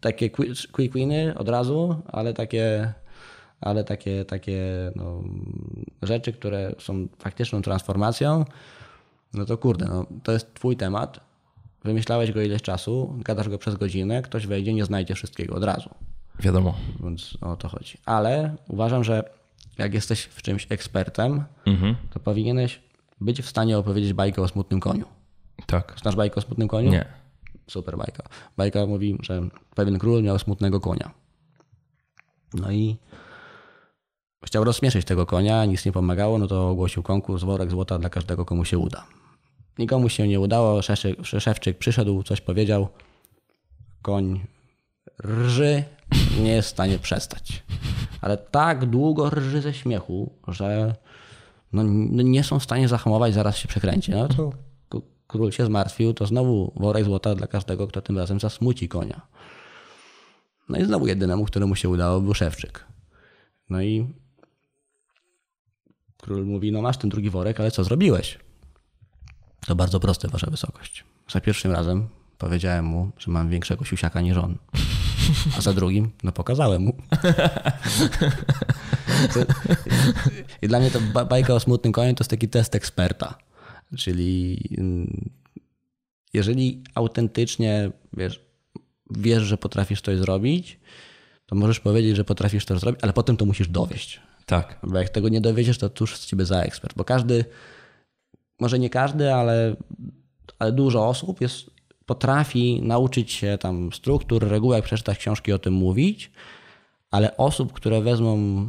takie qui- quick winy od razu, ale takie, ale takie, takie no, rzeczy, które są faktyczną transformacją, no to kurde, no, to jest twój temat, wymyślałeś go ileś czasu, gadasz go przez godzinę, ktoś wejdzie, nie znajdzie wszystkiego od razu. Wiadomo. Więc o to chodzi. Ale uważam, że jak jesteś w czymś ekspertem, Mhm. to powinieneś być w stanie opowiedzieć bajkę o smutnym koniu. Tak. Znasz bajkę o smutnym koniu? Nie. Super bajka. Bajka mówi, że pewien król miał smutnego konia. No i chciał rozśmieszyć tego konia, nic nie pomagało, no to ogłosił konkurs, worek złota dla każdego, komu się uda. Nikomu się nie udało, szewczyk, przyszedł, coś powiedział, koń rży, nie jest w stanie przestać. Ale tak długo rży ze śmiechu, że no, nie są w stanie zahamować, zaraz się przekręci. No to król się zmartwił, to znowu worek złota dla każdego, kto tym razem zasmuci konia. No i znowu jedynemu, któremu się udało, był szewczyk. No i król mówi, no masz ten drugi worek, ale co zrobiłeś? To bardzo proste, wasza wysokość. Za pierwszym razem powiedziałem mu, że mam większego siusiaka niż on. A za drugim, no pokazałem mu. I dla mnie to ba- bajka o smutnym koniu to jest taki test eksperta. Czyli mm, jeżeli autentycznie wiesz, wiesz, że potrafisz coś zrobić, to możesz powiedzieć, że potrafisz to zrobić, ale potem to musisz dowieść. Tak. Bo jak tego nie dowiedziesz, to cóż z ciebie za ekspert. Bo każdy, może nie każdy, ale, ale dużo osób jest, potrafi nauczyć się tam struktur, reguł, jak przeczytać książki o tym mówić, ale osób, które wezmą,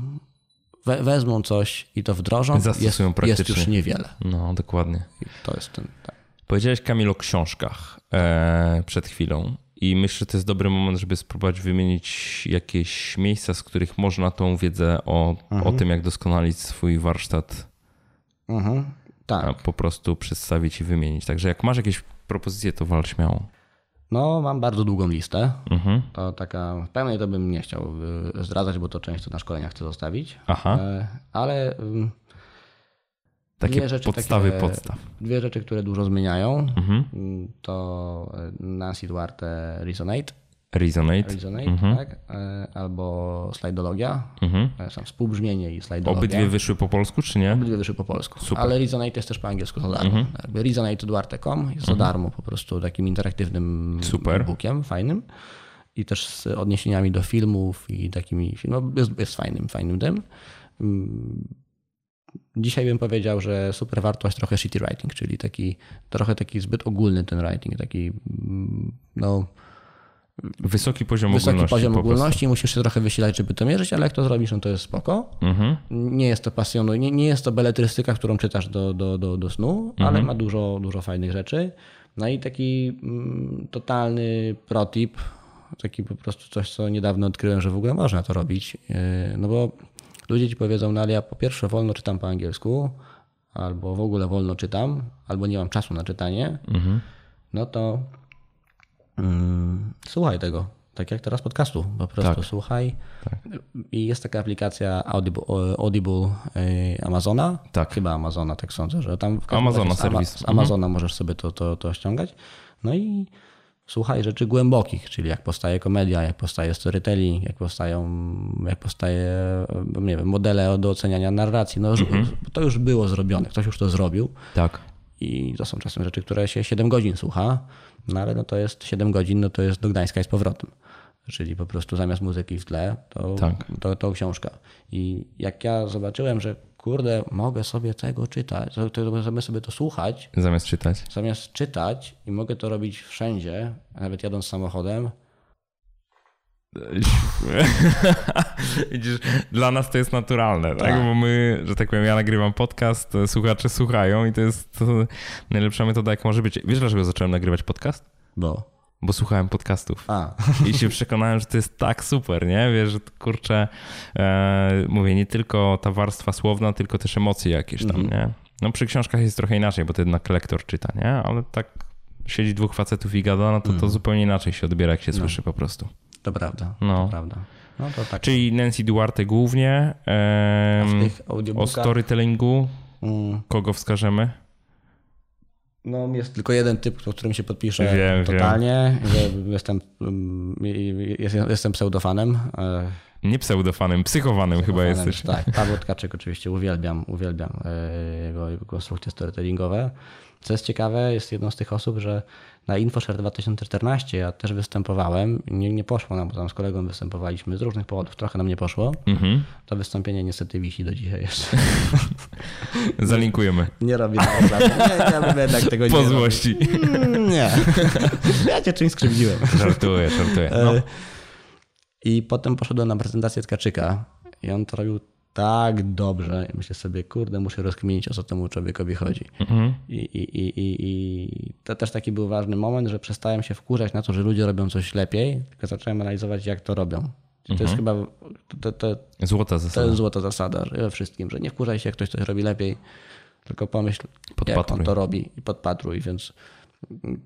we, wezmą coś i to wdrożą, jest, Zastosują jest praktycznie. już niewiele. No, dokładnie. I to jest ten. Tak. Powiedziałeś Kamil o książkach e, przed chwilą i myślę, że to jest dobry moment, żeby spróbować wymienić jakieś miejsca, z których można tą wiedzę o, o tym, jak doskonalić swój warsztat Mhm. tak. po prostu przedstawić i wymienić. Także jak masz jakieś propozycje, to wal śmiało. No, mam bardzo długą listę. Mhm. To taka, pełnej to bym nie chciał y, zdradzać, bo to często na szkoleniach chcę zostawić. Aha, E, Ale takie dwie rzeczy podstawy takie- podstaw. dwie rzeczy, które dużo zmieniają, Mhm. mm, to e, Nancy Duarte Resonate, Resonate. Resonate tak? E, albo slajdologia, Mhm. e, są współbrzmienie i slajdologia. Obydwie wyszły po polsku, czy nie? Obydwie wyszły po polsku. Super. Mhm. Ale Resonate jest też po angielsku za darmo. ResonateDuarte.com jest za darmo po prostu takim interaktywnym Super. e-bookiem fajnym. I też z odniesieniami do filmów i takimi filmów. Jest, jest fajnym, fajnym tym. Dzisiaj bym powiedział, że super warto jest trochę shitty writing, czyli taki trochę taki zbyt ogólny ten writing, taki mm, no, Wysoki poziom wysoki ogólności. poziom ogólności, musisz się trochę wysilać, żeby to mierzyć, ale jak to zrobisz, no to jest spoko. Mhm. Nie jest to pasjonuj, nie, nie jest to beletrystyka, którą czytasz do, do, do, do snu, ale ma dużo, dużo fajnych rzeczy. No i taki mm, totalny protip, taki po prostu coś, co niedawno odkryłem, że w ogóle można to robić. Yy, No bo ludzie ci powiedzą, no ale ja po pierwsze wolno czytam po angielsku, albo w ogóle wolno czytam, albo nie mam czasu na czytanie, no to mm, słuchaj tego. Tak jak teraz podcastu, po prostu słuchaj. I jest taka aplikacja Audible, Audible y, Amazona. Tak. Chyba Amazona, tak sądzę, że tam w Amazona z Ama- serwis. Z Amazona możesz sobie to, to, to ściągać. No i słuchaj rzeczy głębokich, czyli jak powstaje komedia, jak powstaje storytelling, jak powstają, jak powstaje, nie wiem, modele do oceniania narracji. No, już- To już było zrobione, ktoś już to zrobił. Tak. I to są czasem rzeczy, które się 7 godzin słucha, no ale no to jest 7 godzin, no to jest do Gdańska i z powrotem. Czyli po prostu zamiast muzyki w tle, to, Tak. to, to książka. I jak ja zobaczyłem, że kurde, mogę sobie tego czytać, możemy sobie to słuchać, Zamiast czytać. zamiast czytać i mogę to robić wszędzie, nawet jadąc samochodem, Widzisz, dla nas to jest naturalne, tak? Tak. Bo my, że tak powiem, ja nagrywam podcast, słuchacze słuchają i to jest to najlepsza metoda, jaka może być. Wiesz, dlaczego zacząłem nagrywać podcast? bo bo słuchałem podcastów. A. I się przekonałem, że to jest tak super, nie? Wiesz, że kurczę, e, mówię, nie tylko ta warstwa słowna, tylko też emocje jakieś tam, Mhm. nie? No przy książkach jest trochę inaczej, bo to jednak lektor czyta, nie? Ale tak siedzi dwóch facetów i gada, no to to Mhm. zupełnie inaczej się odbiera, jak się słyszy po prostu. To prawda, No. to prawda. No to tak. Czyli Nancy Duarte głównie, tych o storytellingu, Mm, kogo wskażemy? No, jest tylko jeden typ, o którym się podpiszę Wiem, totalnie. Że Jestem, mm, jest- jestem pseudofanem. e, Nie pseudofanem, psychowanem chyba Fanem, jesteś. Tak, Paweł Tkaczyk oczywiście uwielbiam, uwielbiam e, jego, jego konstrukcje storytellingowe. Co jest ciekawe, jest jedną z tych osób, że na InfoShare 2014 ja też występowałem. Nie, nie poszło nam, bo tam z kolegą występowaliśmy z różnych powodów, trochę nam nie poszło. Mhm. To wystąpienie niestety wisi do dzisiaj jeszcze. Zalinkujemy. Nie robię tego. Nie, ja bym jednak tego Po nie złości. Mm, Nie. Ja cię czymś skrzywdziłem. Żartuję, żartuję. No. E, I potem poszedłem na prezentację Tkaczyka i on to robił tak dobrze. I myślę sobie, kurde, muszę rozkminić, o co temu człowiekowi chodzi. Mhm. I, i, i, i, I to też taki był ważny moment, że przestałem się wkurzać na to, że ludzie robią coś lepiej, tylko zacząłem analizować, jak to robią. To jest chyba to, to, Złota to zasada. jest złota zasada że we wszystkim, że nie wkurzaj się, jak ktoś coś robi lepiej, tylko pomyśl, jak Podpatruj. on to robi i podpatruj. Więc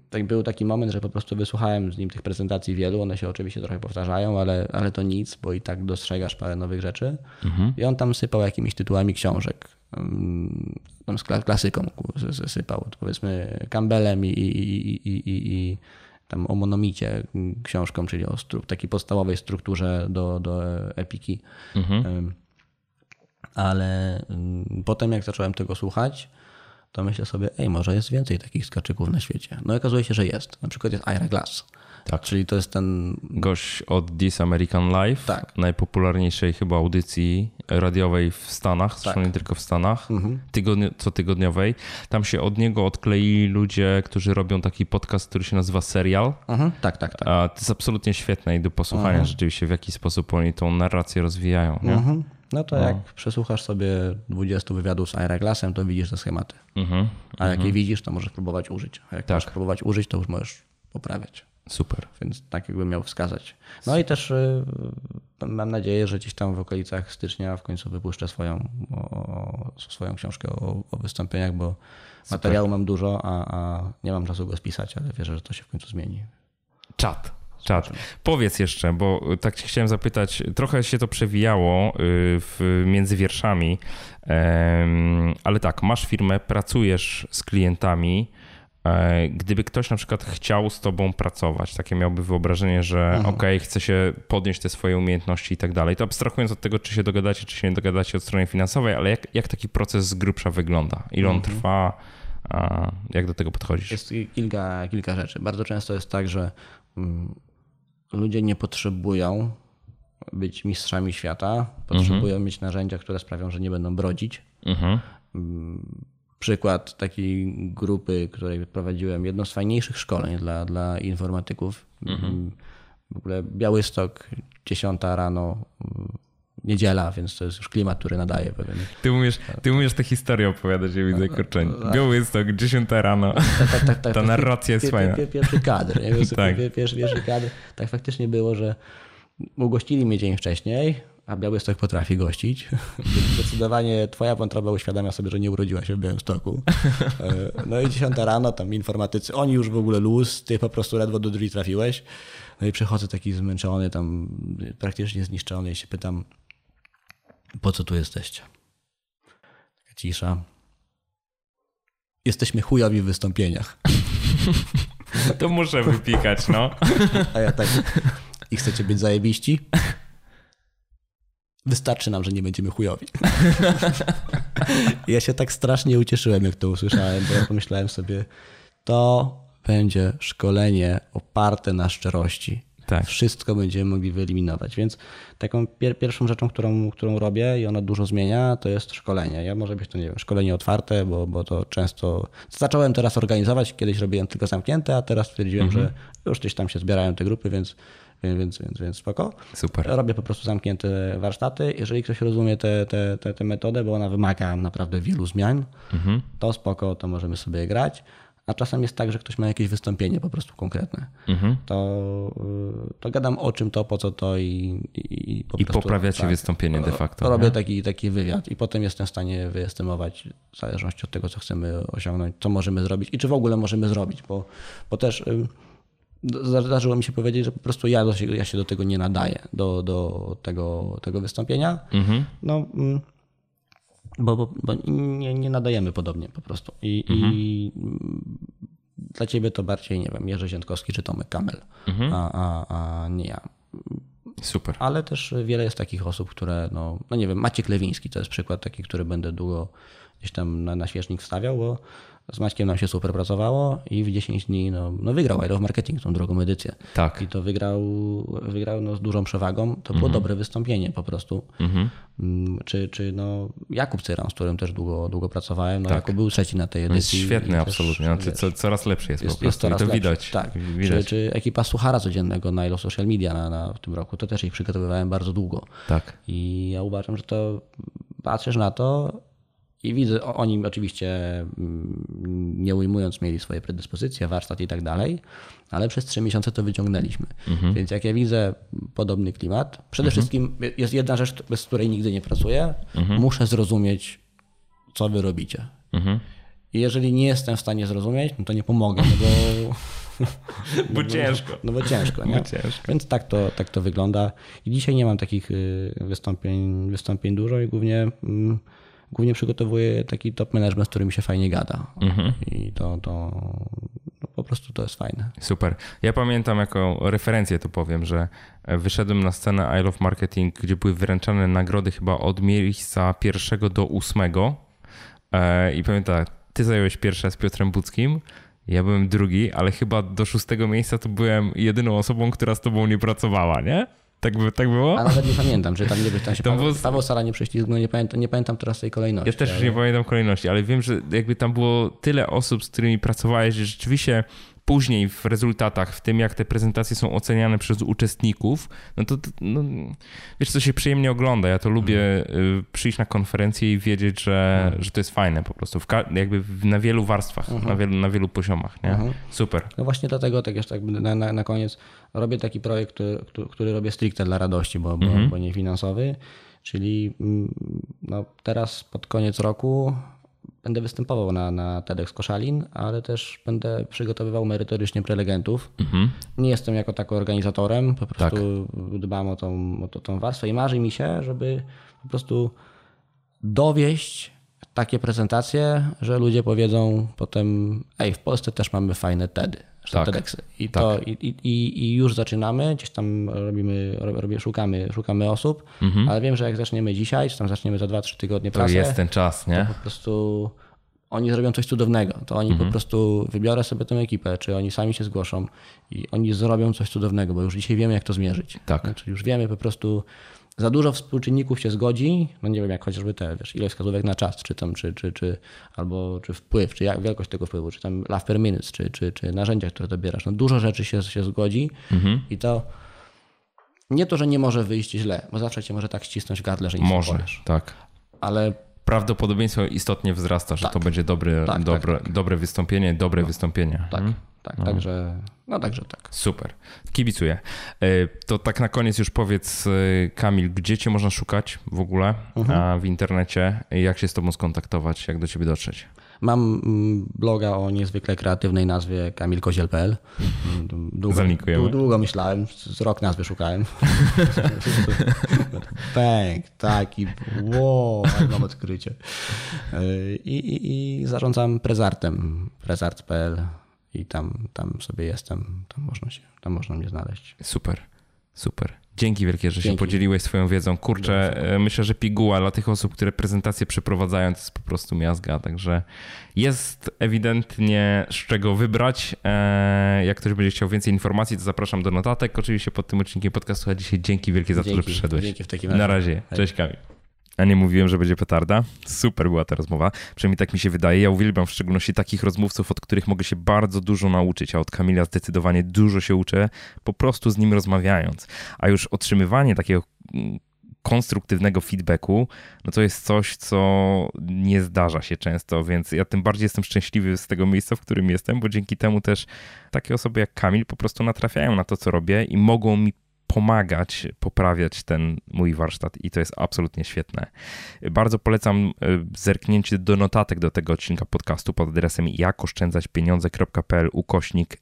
tak był taki moment, że po prostu wysłuchałem z nim tych prezentacji wielu. One się oczywiście trochę powtarzają, ale, ale to nic, bo i tak dostrzegasz parę nowych rzeczy. I on tam sypał jakimiś tytułami książek. Tam z kla- klasyką sypał, powiedzmy Campbellem i, i, i, i, i, tam o monomicie książką, czyli o takiej podstawowej strukturze do, do epiki. Ym, Ale potem jak zacząłem tego słuchać, to myślę sobie, ej, może jest więcej takich skaczyków na świecie. No i okazuje się, że jest. Na przykład jest Ira Glass. Tak. Czyli to jest ten... Gość od This American Life, Tak. najpopularniejszej chyba audycji radiowej w Stanach, zresztą Tak. nie tylko w Stanach, Mhm. tygodnio, cotygodniowej. Tam się od niego odkleili ludzie, którzy robią taki podcast, który się nazywa Serial. Mhm, tak, tak, tak. A to jest absolutnie świetne i do posłuchania rzeczywiście, w jaki sposób oni tą narrację rozwijają. Nie? Mhm. No to jak przesłuchasz sobie 20 wywiadów z Ira Glassem, to widzisz te schematy. Mhm. A jak je widzisz, to możesz próbować użyć. A jak Tak. możesz próbować użyć, to już możesz poprawiać. Super. Więc tak jakbym miał wskazać. No i też y, mam nadzieję, że gdzieś tam w okolicach stycznia w końcu wypuszczę swoją, o, swoją książkę o, o wystąpieniach, bo materiału mam dużo, a, a nie mam czasu go spisać, ale wierzę, że to się w końcu zmieni. Czat. Czat. Powiedz jeszcze, bo tak cię chciałem zapytać, trochę się to przewijało y, w, między wierszami, ale tak, masz firmę, pracujesz z klientami. e, Gdyby ktoś na przykład chciał z tobą pracować, takie miałby wyobrażenie, że okej, chce się podnieść te swoje umiejętności i tak dalej, to abstrahując od tego, czy się dogadacie, czy się nie dogadacie od strony finansowej, ale jak, jak taki proces z grubsza wygląda? Ile on trwa? A jak do tego podchodzisz? Jest kilka, kilka rzeczy. Bardzo często jest tak, że mm, ludzie nie potrzebują być mistrzami świata, potrzebują mieć narzędzia, które sprawią, że nie będą brodzić. Mhm. przykład takiej grupy, której prowadziłem, jedno z fajniejszych szkoleń dla, dla informatyków. W ogóle Białystok, 10 rano, niedziela, więc to jest już klimat, który nadaje pewien. Ty umiesz, ty umiesz tę historię opowiadać, ja widzę, kurczę. Białystok, 10 rano. Tak, tak, tak, tak. Ta narracja jest fajna. pier- Pierwszy kadr. nie? Tak. pier- pierwszy, pierwszy kadr. Tak faktycznie było, że ugościli mnie dzień wcześniej, a Białystok potrafi gościć. Zdecydowanie twoja wątroba uświadamia sobie, że nie urodziła się w Białymstoku. E, No i 10 rano tam informatycy, oni już w ogóle luz, ty po prostu ledwo do drzwi trafiłeś. No i przychodzę taki zmęczony, tam praktycznie zniszczony i się pytam, po co tu jesteście? Taka cisza. Jesteśmy chujowi w wystąpieniach. To muszę wypikać, no. A ja tak. I chcecie być zajebiści? Wystarczy nam, że nie będziemy chujowi. Ja się tak strasznie ucieszyłem, jak to usłyszałem, bo ja pomyślałem sobie, to będzie szkolenie oparte na szczerości. Tak. Wszystko będziemy mogli wyeliminować. Więc taką pier- pierwszą rzeczą, którą, którą robię i ona dużo zmienia, to jest szkolenie. Ja może być to, nie wiem, szkolenie otwarte, bo, bo to często zacząłem teraz organizować. Kiedyś robiłem tylko zamknięte, a teraz stwierdziłem, że już gdzieś tam się zbierają te grupy, więc, więc, więc, więc, spoko. Super. Robię po prostu zamknięte warsztaty. Jeżeli ktoś rozumie tę te, te, te metodę, bo ona wymaga naprawdę wielu zmian, to spoko, to możemy sobie grać. A czasem jest tak, że ktoś ma jakieś wystąpienie po prostu konkretne. Mhm. To, y, to gadam o czym to, po co to i, i, po I prostu, poprawiacie tak, wystąpienie de facto. To robię taki, taki wywiad i potem jestem w stanie wyestymować w zależności od tego, co chcemy osiągnąć, co możemy zrobić i czy w ogóle możemy zrobić, bo, bo też zdarzyło mi się powiedzieć, że po prostu ja, ja się do tego nie nadaję, do, do tego, tego wystąpienia. Mhm. No, mm, bo, bo, bo, nie, nie nadajemy podobnie po prostu. I, mhm. i dla ciebie to bardziej, nie wiem, Jerzy Ziętkowski czy Tomek Kamel, mhm. a, a, a nie ja. Super. Ale też wiele jest takich osób, które, no, no nie wiem, Maciek Lewiński to jest przykład taki, który będę długo gdzieś tam na, na świecznik wstawiał, bo z Maćkiem nam się super pracowało i w 10 dni no, no wygrał I Love Marketing, tą drugą edycję. Tak. I to wygrał, wygrał no, z dużą przewagą. To było mhm. dobre wystąpienie po prostu. Mhm. Mm, czy, czy no, Jakub Cyran, z którym też długo, długo pracowałem. No, tak. Jakub był trzeci na tej edycji. Jest świetny, absolutnie. Znaczy, co, coraz lepszy jest, jest po prostu. Jest I to lepszy. widać. Tak. Widać. Czy, czy ekipa Suchara codziennego na Ilo Social Media na, na, w tym roku, to też ich przygotowywałem bardzo długo. Tak. I ja uważam, że to patrzysz na to i widzę, oni oczywiście mm, nie ujmując mieli swoje predyspozycje, warsztat i tak dalej, ale przez trzy miesiące to wyciągnęliśmy. Mhm. Więc jak ja widzę podobny klimat, przede mhm. wszystkim jest jedna rzecz, bez której nigdy nie pracuję, mhm. muszę zrozumieć, co wy robicie. Mhm. I jeżeli nie jestem w stanie zrozumieć, no to nie pomogę, no bo... bo ciężko. No bo ciężko, nie? Bo ciężko. Więc tak to, tak to wygląda. I dzisiaj nie mam takich y, wystąpień, wystąpień dużo i głównie mm, głównie przygotowuję taki top management, z którym się fajnie gada. Mhm. I to, to no po prostu to jest fajne. Super. Ja pamiętam jako referencję to powiem, że wyszedłem na scenę I Love Marketing, gdzie były wręczane nagrody chyba od miejsca pierwszego do ósmego. E, I pamiętam, ty zająłeś pierwsze z Piotrem Buckim, ja byłem drugi, ale chyba do szóstego miejsca to byłem jedyną osobą, która z tobą nie pracowała, nie? Tak, by, tak było? A nawet nie pamiętam, że tam nie tam się tam Paweł, było... Paweł Sara nie prześlizgnął, nie pamiętam, nie pamiętam teraz tej kolejności. Ja też ale... nie pamiętam kolejności, ale wiem, że jakby tam było tyle osób, z którymi pracowałeś, że rzeczywiście później w rezultatach, w tym jak te prezentacje są oceniane przez uczestników, no to no, wiesz, co się przyjemnie ogląda. Ja to lubię mhm. przyjść na konferencję i wiedzieć, że, mhm. że to jest fajne po prostu, jakby na wielu warstwach, mhm. na, wielu, na wielu poziomach. Nie? Super. No właśnie dlatego tak jeszcze na, na, na koniec robię taki projekt, który, który robię stricte dla radości, bo, bo, bo nie finansowy. Czyli mm, no, teraz pod koniec roku będę występował na, na TEDx Koszalin, ale też będę przygotowywał merytorycznie prelegentów. Mhm. Nie jestem jako tako organizatorem, po prostu tak. dbam o tą, o tą warstwę i marzy mi się, żeby po prostu dowieść takie prezentacje, że ludzie powiedzą potem, ej, w Polsce też mamy fajne TEDy tak. TEDxy. I, tak. to, i, i, I już zaczynamy, gdzieś tam robimy, robię, szukamy, szukamy osób, mhm. ale wiem, że jak zaczniemy dzisiaj, czy tam zaczniemy za 2-3 tygodnie pracę, to jest ten czas, nie? To po prostu oni zrobią coś cudownego. To oni mhm. po prostu wybiorę sobie tę ekipę, czy oni sami się zgłoszą i oni zrobią coś cudownego, bo już dzisiaj wiemy, jak to zmierzyć. Tak. Znaczy już wiemy po prostu, za dużo współczynników się zgodzi, no nie wiem, jak chociażby te, wiesz, ilość wskazówek na czas, czy tam, czy, czy, czy, albo, czy wpływ, czy jak, wielkość tego wpływu, czy tam love per minute, czy, czy, czy narzędzia, które dobierasz. No dużo rzeczy się, się zgodzi mhm. i to nie to, że nie może wyjść źle, bo zawsze cię może tak ścisnąć w gardle, że nic może, nie powiesz. tak. Ale prawdopodobieństwo istotnie wzrasta, że tak. to będzie dobry, tak, dobre, tak, dobre wystąpienie, dobre no. wystąpienie. Tak. Hmm? tak, no. także, no także tak. Super, kibicuję. E, to tak na koniec już powiedz, e, Kamil, gdzie cię można szukać w ogóle mhm. w internecie, jak się z tobą skontaktować, jak do ciebie dotrzeć? Mam mm, bloga o niezwykle kreatywnej nazwie kamilkoziel.pl. Długo, długo myślałem, z rok nazwy szukałem. Pęk, taki, wow, mam odkrycie. I, i, i zarządzam prezartem, prezart.pl i tam, tam sobie jestem, tam można, się, tam można mnie znaleźć. Super, super. Dzięki wielkie, że Dzięki. się podzieliłeś swoją wiedzą. Kurczę. E, myślę, że piguła dla tych osób, które prezentacje przeprowadzają, to jest po prostu miazga, także jest ewidentnie z czego wybrać. E, jak ktoś będzie chciał więcej informacji, to zapraszam do notatek. Oczywiście pod tym odcinkiem podcastu, a dzisiaj dzięki wielkie za to, że przyszedłeś. Dzięki w takim razie. Na razie. Cześć Kamil. A nie mówiłem, że będzie petarda. Super była ta rozmowa. Przynajmniej tak mi się wydaje. Ja uwielbiam w szczególności takich rozmówców, od których mogę się bardzo dużo nauczyć, a od Kamila zdecydowanie dużo się uczę, po prostu z nim rozmawiając. A już otrzymywanie takiego mm, konstruktywnego feedbacku, no to jest coś, co nie zdarza się często, więc ja tym bardziej jestem szczęśliwy z tego miejsca, w którym jestem, bo dzięki temu też takie osoby jak Kamil po prostu natrafiają na to, co robię i mogą mi pomagać poprawiać ten mój warsztat i to jest absolutnie świetne. Bardzo polecam e, zerknięcie do notatek do tego odcinka podcastu pod adresem jakoszczędzaćpieniądze.pl ukośnik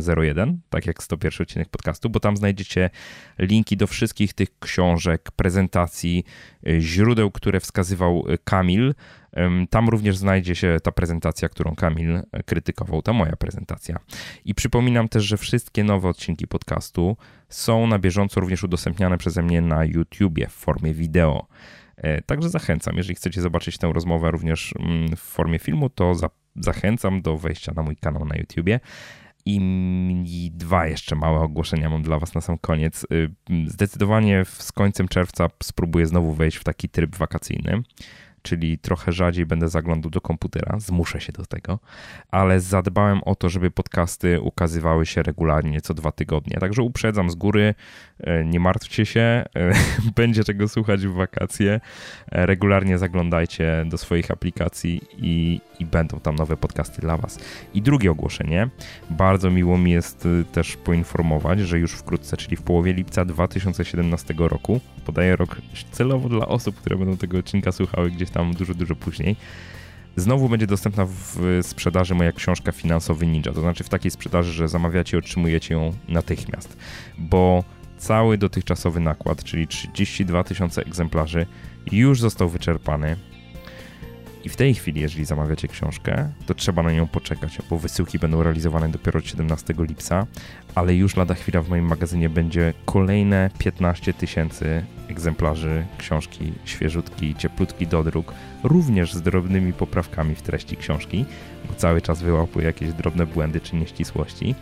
101, tak jak 101 odcinek podcastu, bo tam znajdziecie linki do wszystkich tych książek, prezentacji, e, źródeł, które wskazywał e, Kamil, tam również znajdzie się ta prezentacja, którą Kamil e, krytykował, ta moja prezentacja. I przypominam też, że wszystkie nowe odcinki podcastu są na bieżąco również udostępniane przeze mnie na YouTubie w formie wideo. E, także zachęcam, jeżeli chcecie zobaczyć tę rozmowę również mm, w formie filmu, to za, zachęcam do wejścia na mój kanał na YouTubie. I dwa jeszcze małe ogłoszenia mam dla Was na sam koniec. Y, zdecydowanie z końcem czerwca spróbuję znowu wejść w taki tryb wakacyjny czyli trochę rzadziej będę zaglądał do komputera, zmuszę się do tego, ale zadbałem o to, żeby podcasty ukazywały się regularnie co dwa tygodnie. Także uprzedzam z góry, e, nie martwcie się, e, będzie czego słuchać w wakacje. E, regularnie zaglądajcie do swoich aplikacji i, i będą tam nowe podcasty dla Was. I drugie ogłoszenie, bardzo miło mi jest też poinformować, że już wkrótce, czyli w połowie lipca 2017 roku, podaję rok celowo dla osób, które będą tego odcinka słuchały gdzieś tam dużo, dużo później. Znowu będzie dostępna w sprzedaży moja książka Finansowy Ninja, to znaczy w takiej sprzedaży, że zamawiacie i otrzymujecie ją natychmiast, bo cały dotychczasowy nakład, czyli 32 tysiące egzemplarzy, już został wyczerpany. I w tej chwili, jeżeli zamawiacie książkę, to trzeba na nią poczekać, bo wysyłki będą realizowane dopiero od 17 lipca, ale już lada chwila w moim magazynie będzie kolejne 15 tysięcy egzemplarzy książki świeżutki, cieplutki do druk, również z drobnymi poprawkami w treści książki, bo cały czas wyłapuję jakieś drobne błędy czy nieścisłości.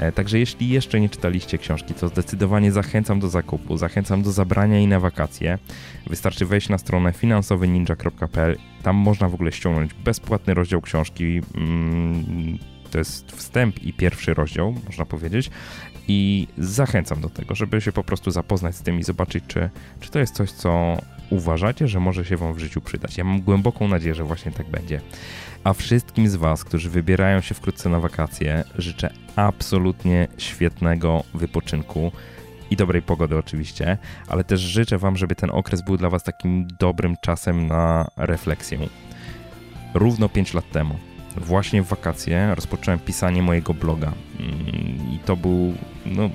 E, także jeśli jeszcze nie czytaliście książki, to zdecydowanie zachęcam do zakupu, zachęcam do zabrania jej na wakacje. Wystarczy wejść na stronę finansowyninja.pl. Tam można w ogóle ściągnąć bezpłatny rozdział książki. Mm, to jest wstęp i pierwszy rozdział, można powiedzieć. I zachęcam do tego, żeby się po prostu zapoznać z tym i zobaczyć, czy, czy to jest coś, co uważacie, że może się Wam w życiu przydać. Ja mam głęboką nadzieję, że właśnie tak będzie. A wszystkim z Was, którzy wybierają się wkrótce na wakacje, życzę absolutnie świetnego wypoczynku i dobrej pogody oczywiście, ale też życzę Wam, żeby ten okres był dla Was takim dobrym czasem na refleksję. Równo 5 lat temu, właśnie w wakacje, rozpocząłem pisanie mojego bloga. Mm, I to był, no,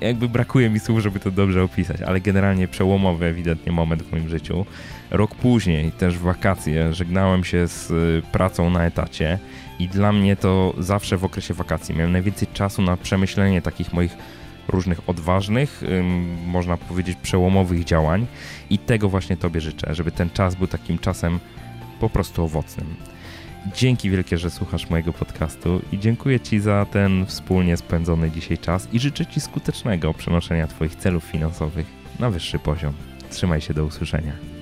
jakby brakuje mi słów, żeby to dobrze opisać, ale generalnie przełomowy ewidentnie moment w moim życiu. Rok później, też w wakacje, żegnałem się z y, pracą na etacie i dla mnie to zawsze w okresie wakacji miałem najwięcej czasu na przemyślenie takich moich różnych odważnych, można powiedzieć przełomowych działań i tego właśnie Tobie życzę, żeby ten czas był takim czasem po prostu owocnym. Dzięki wielkie, że słuchasz mojego podcastu i dziękuję Ci za ten wspólnie spędzony dzisiaj czas i życzę Ci skutecznego przenoszenia Twoich celów finansowych na wyższy poziom. Trzymaj się do usłyszenia.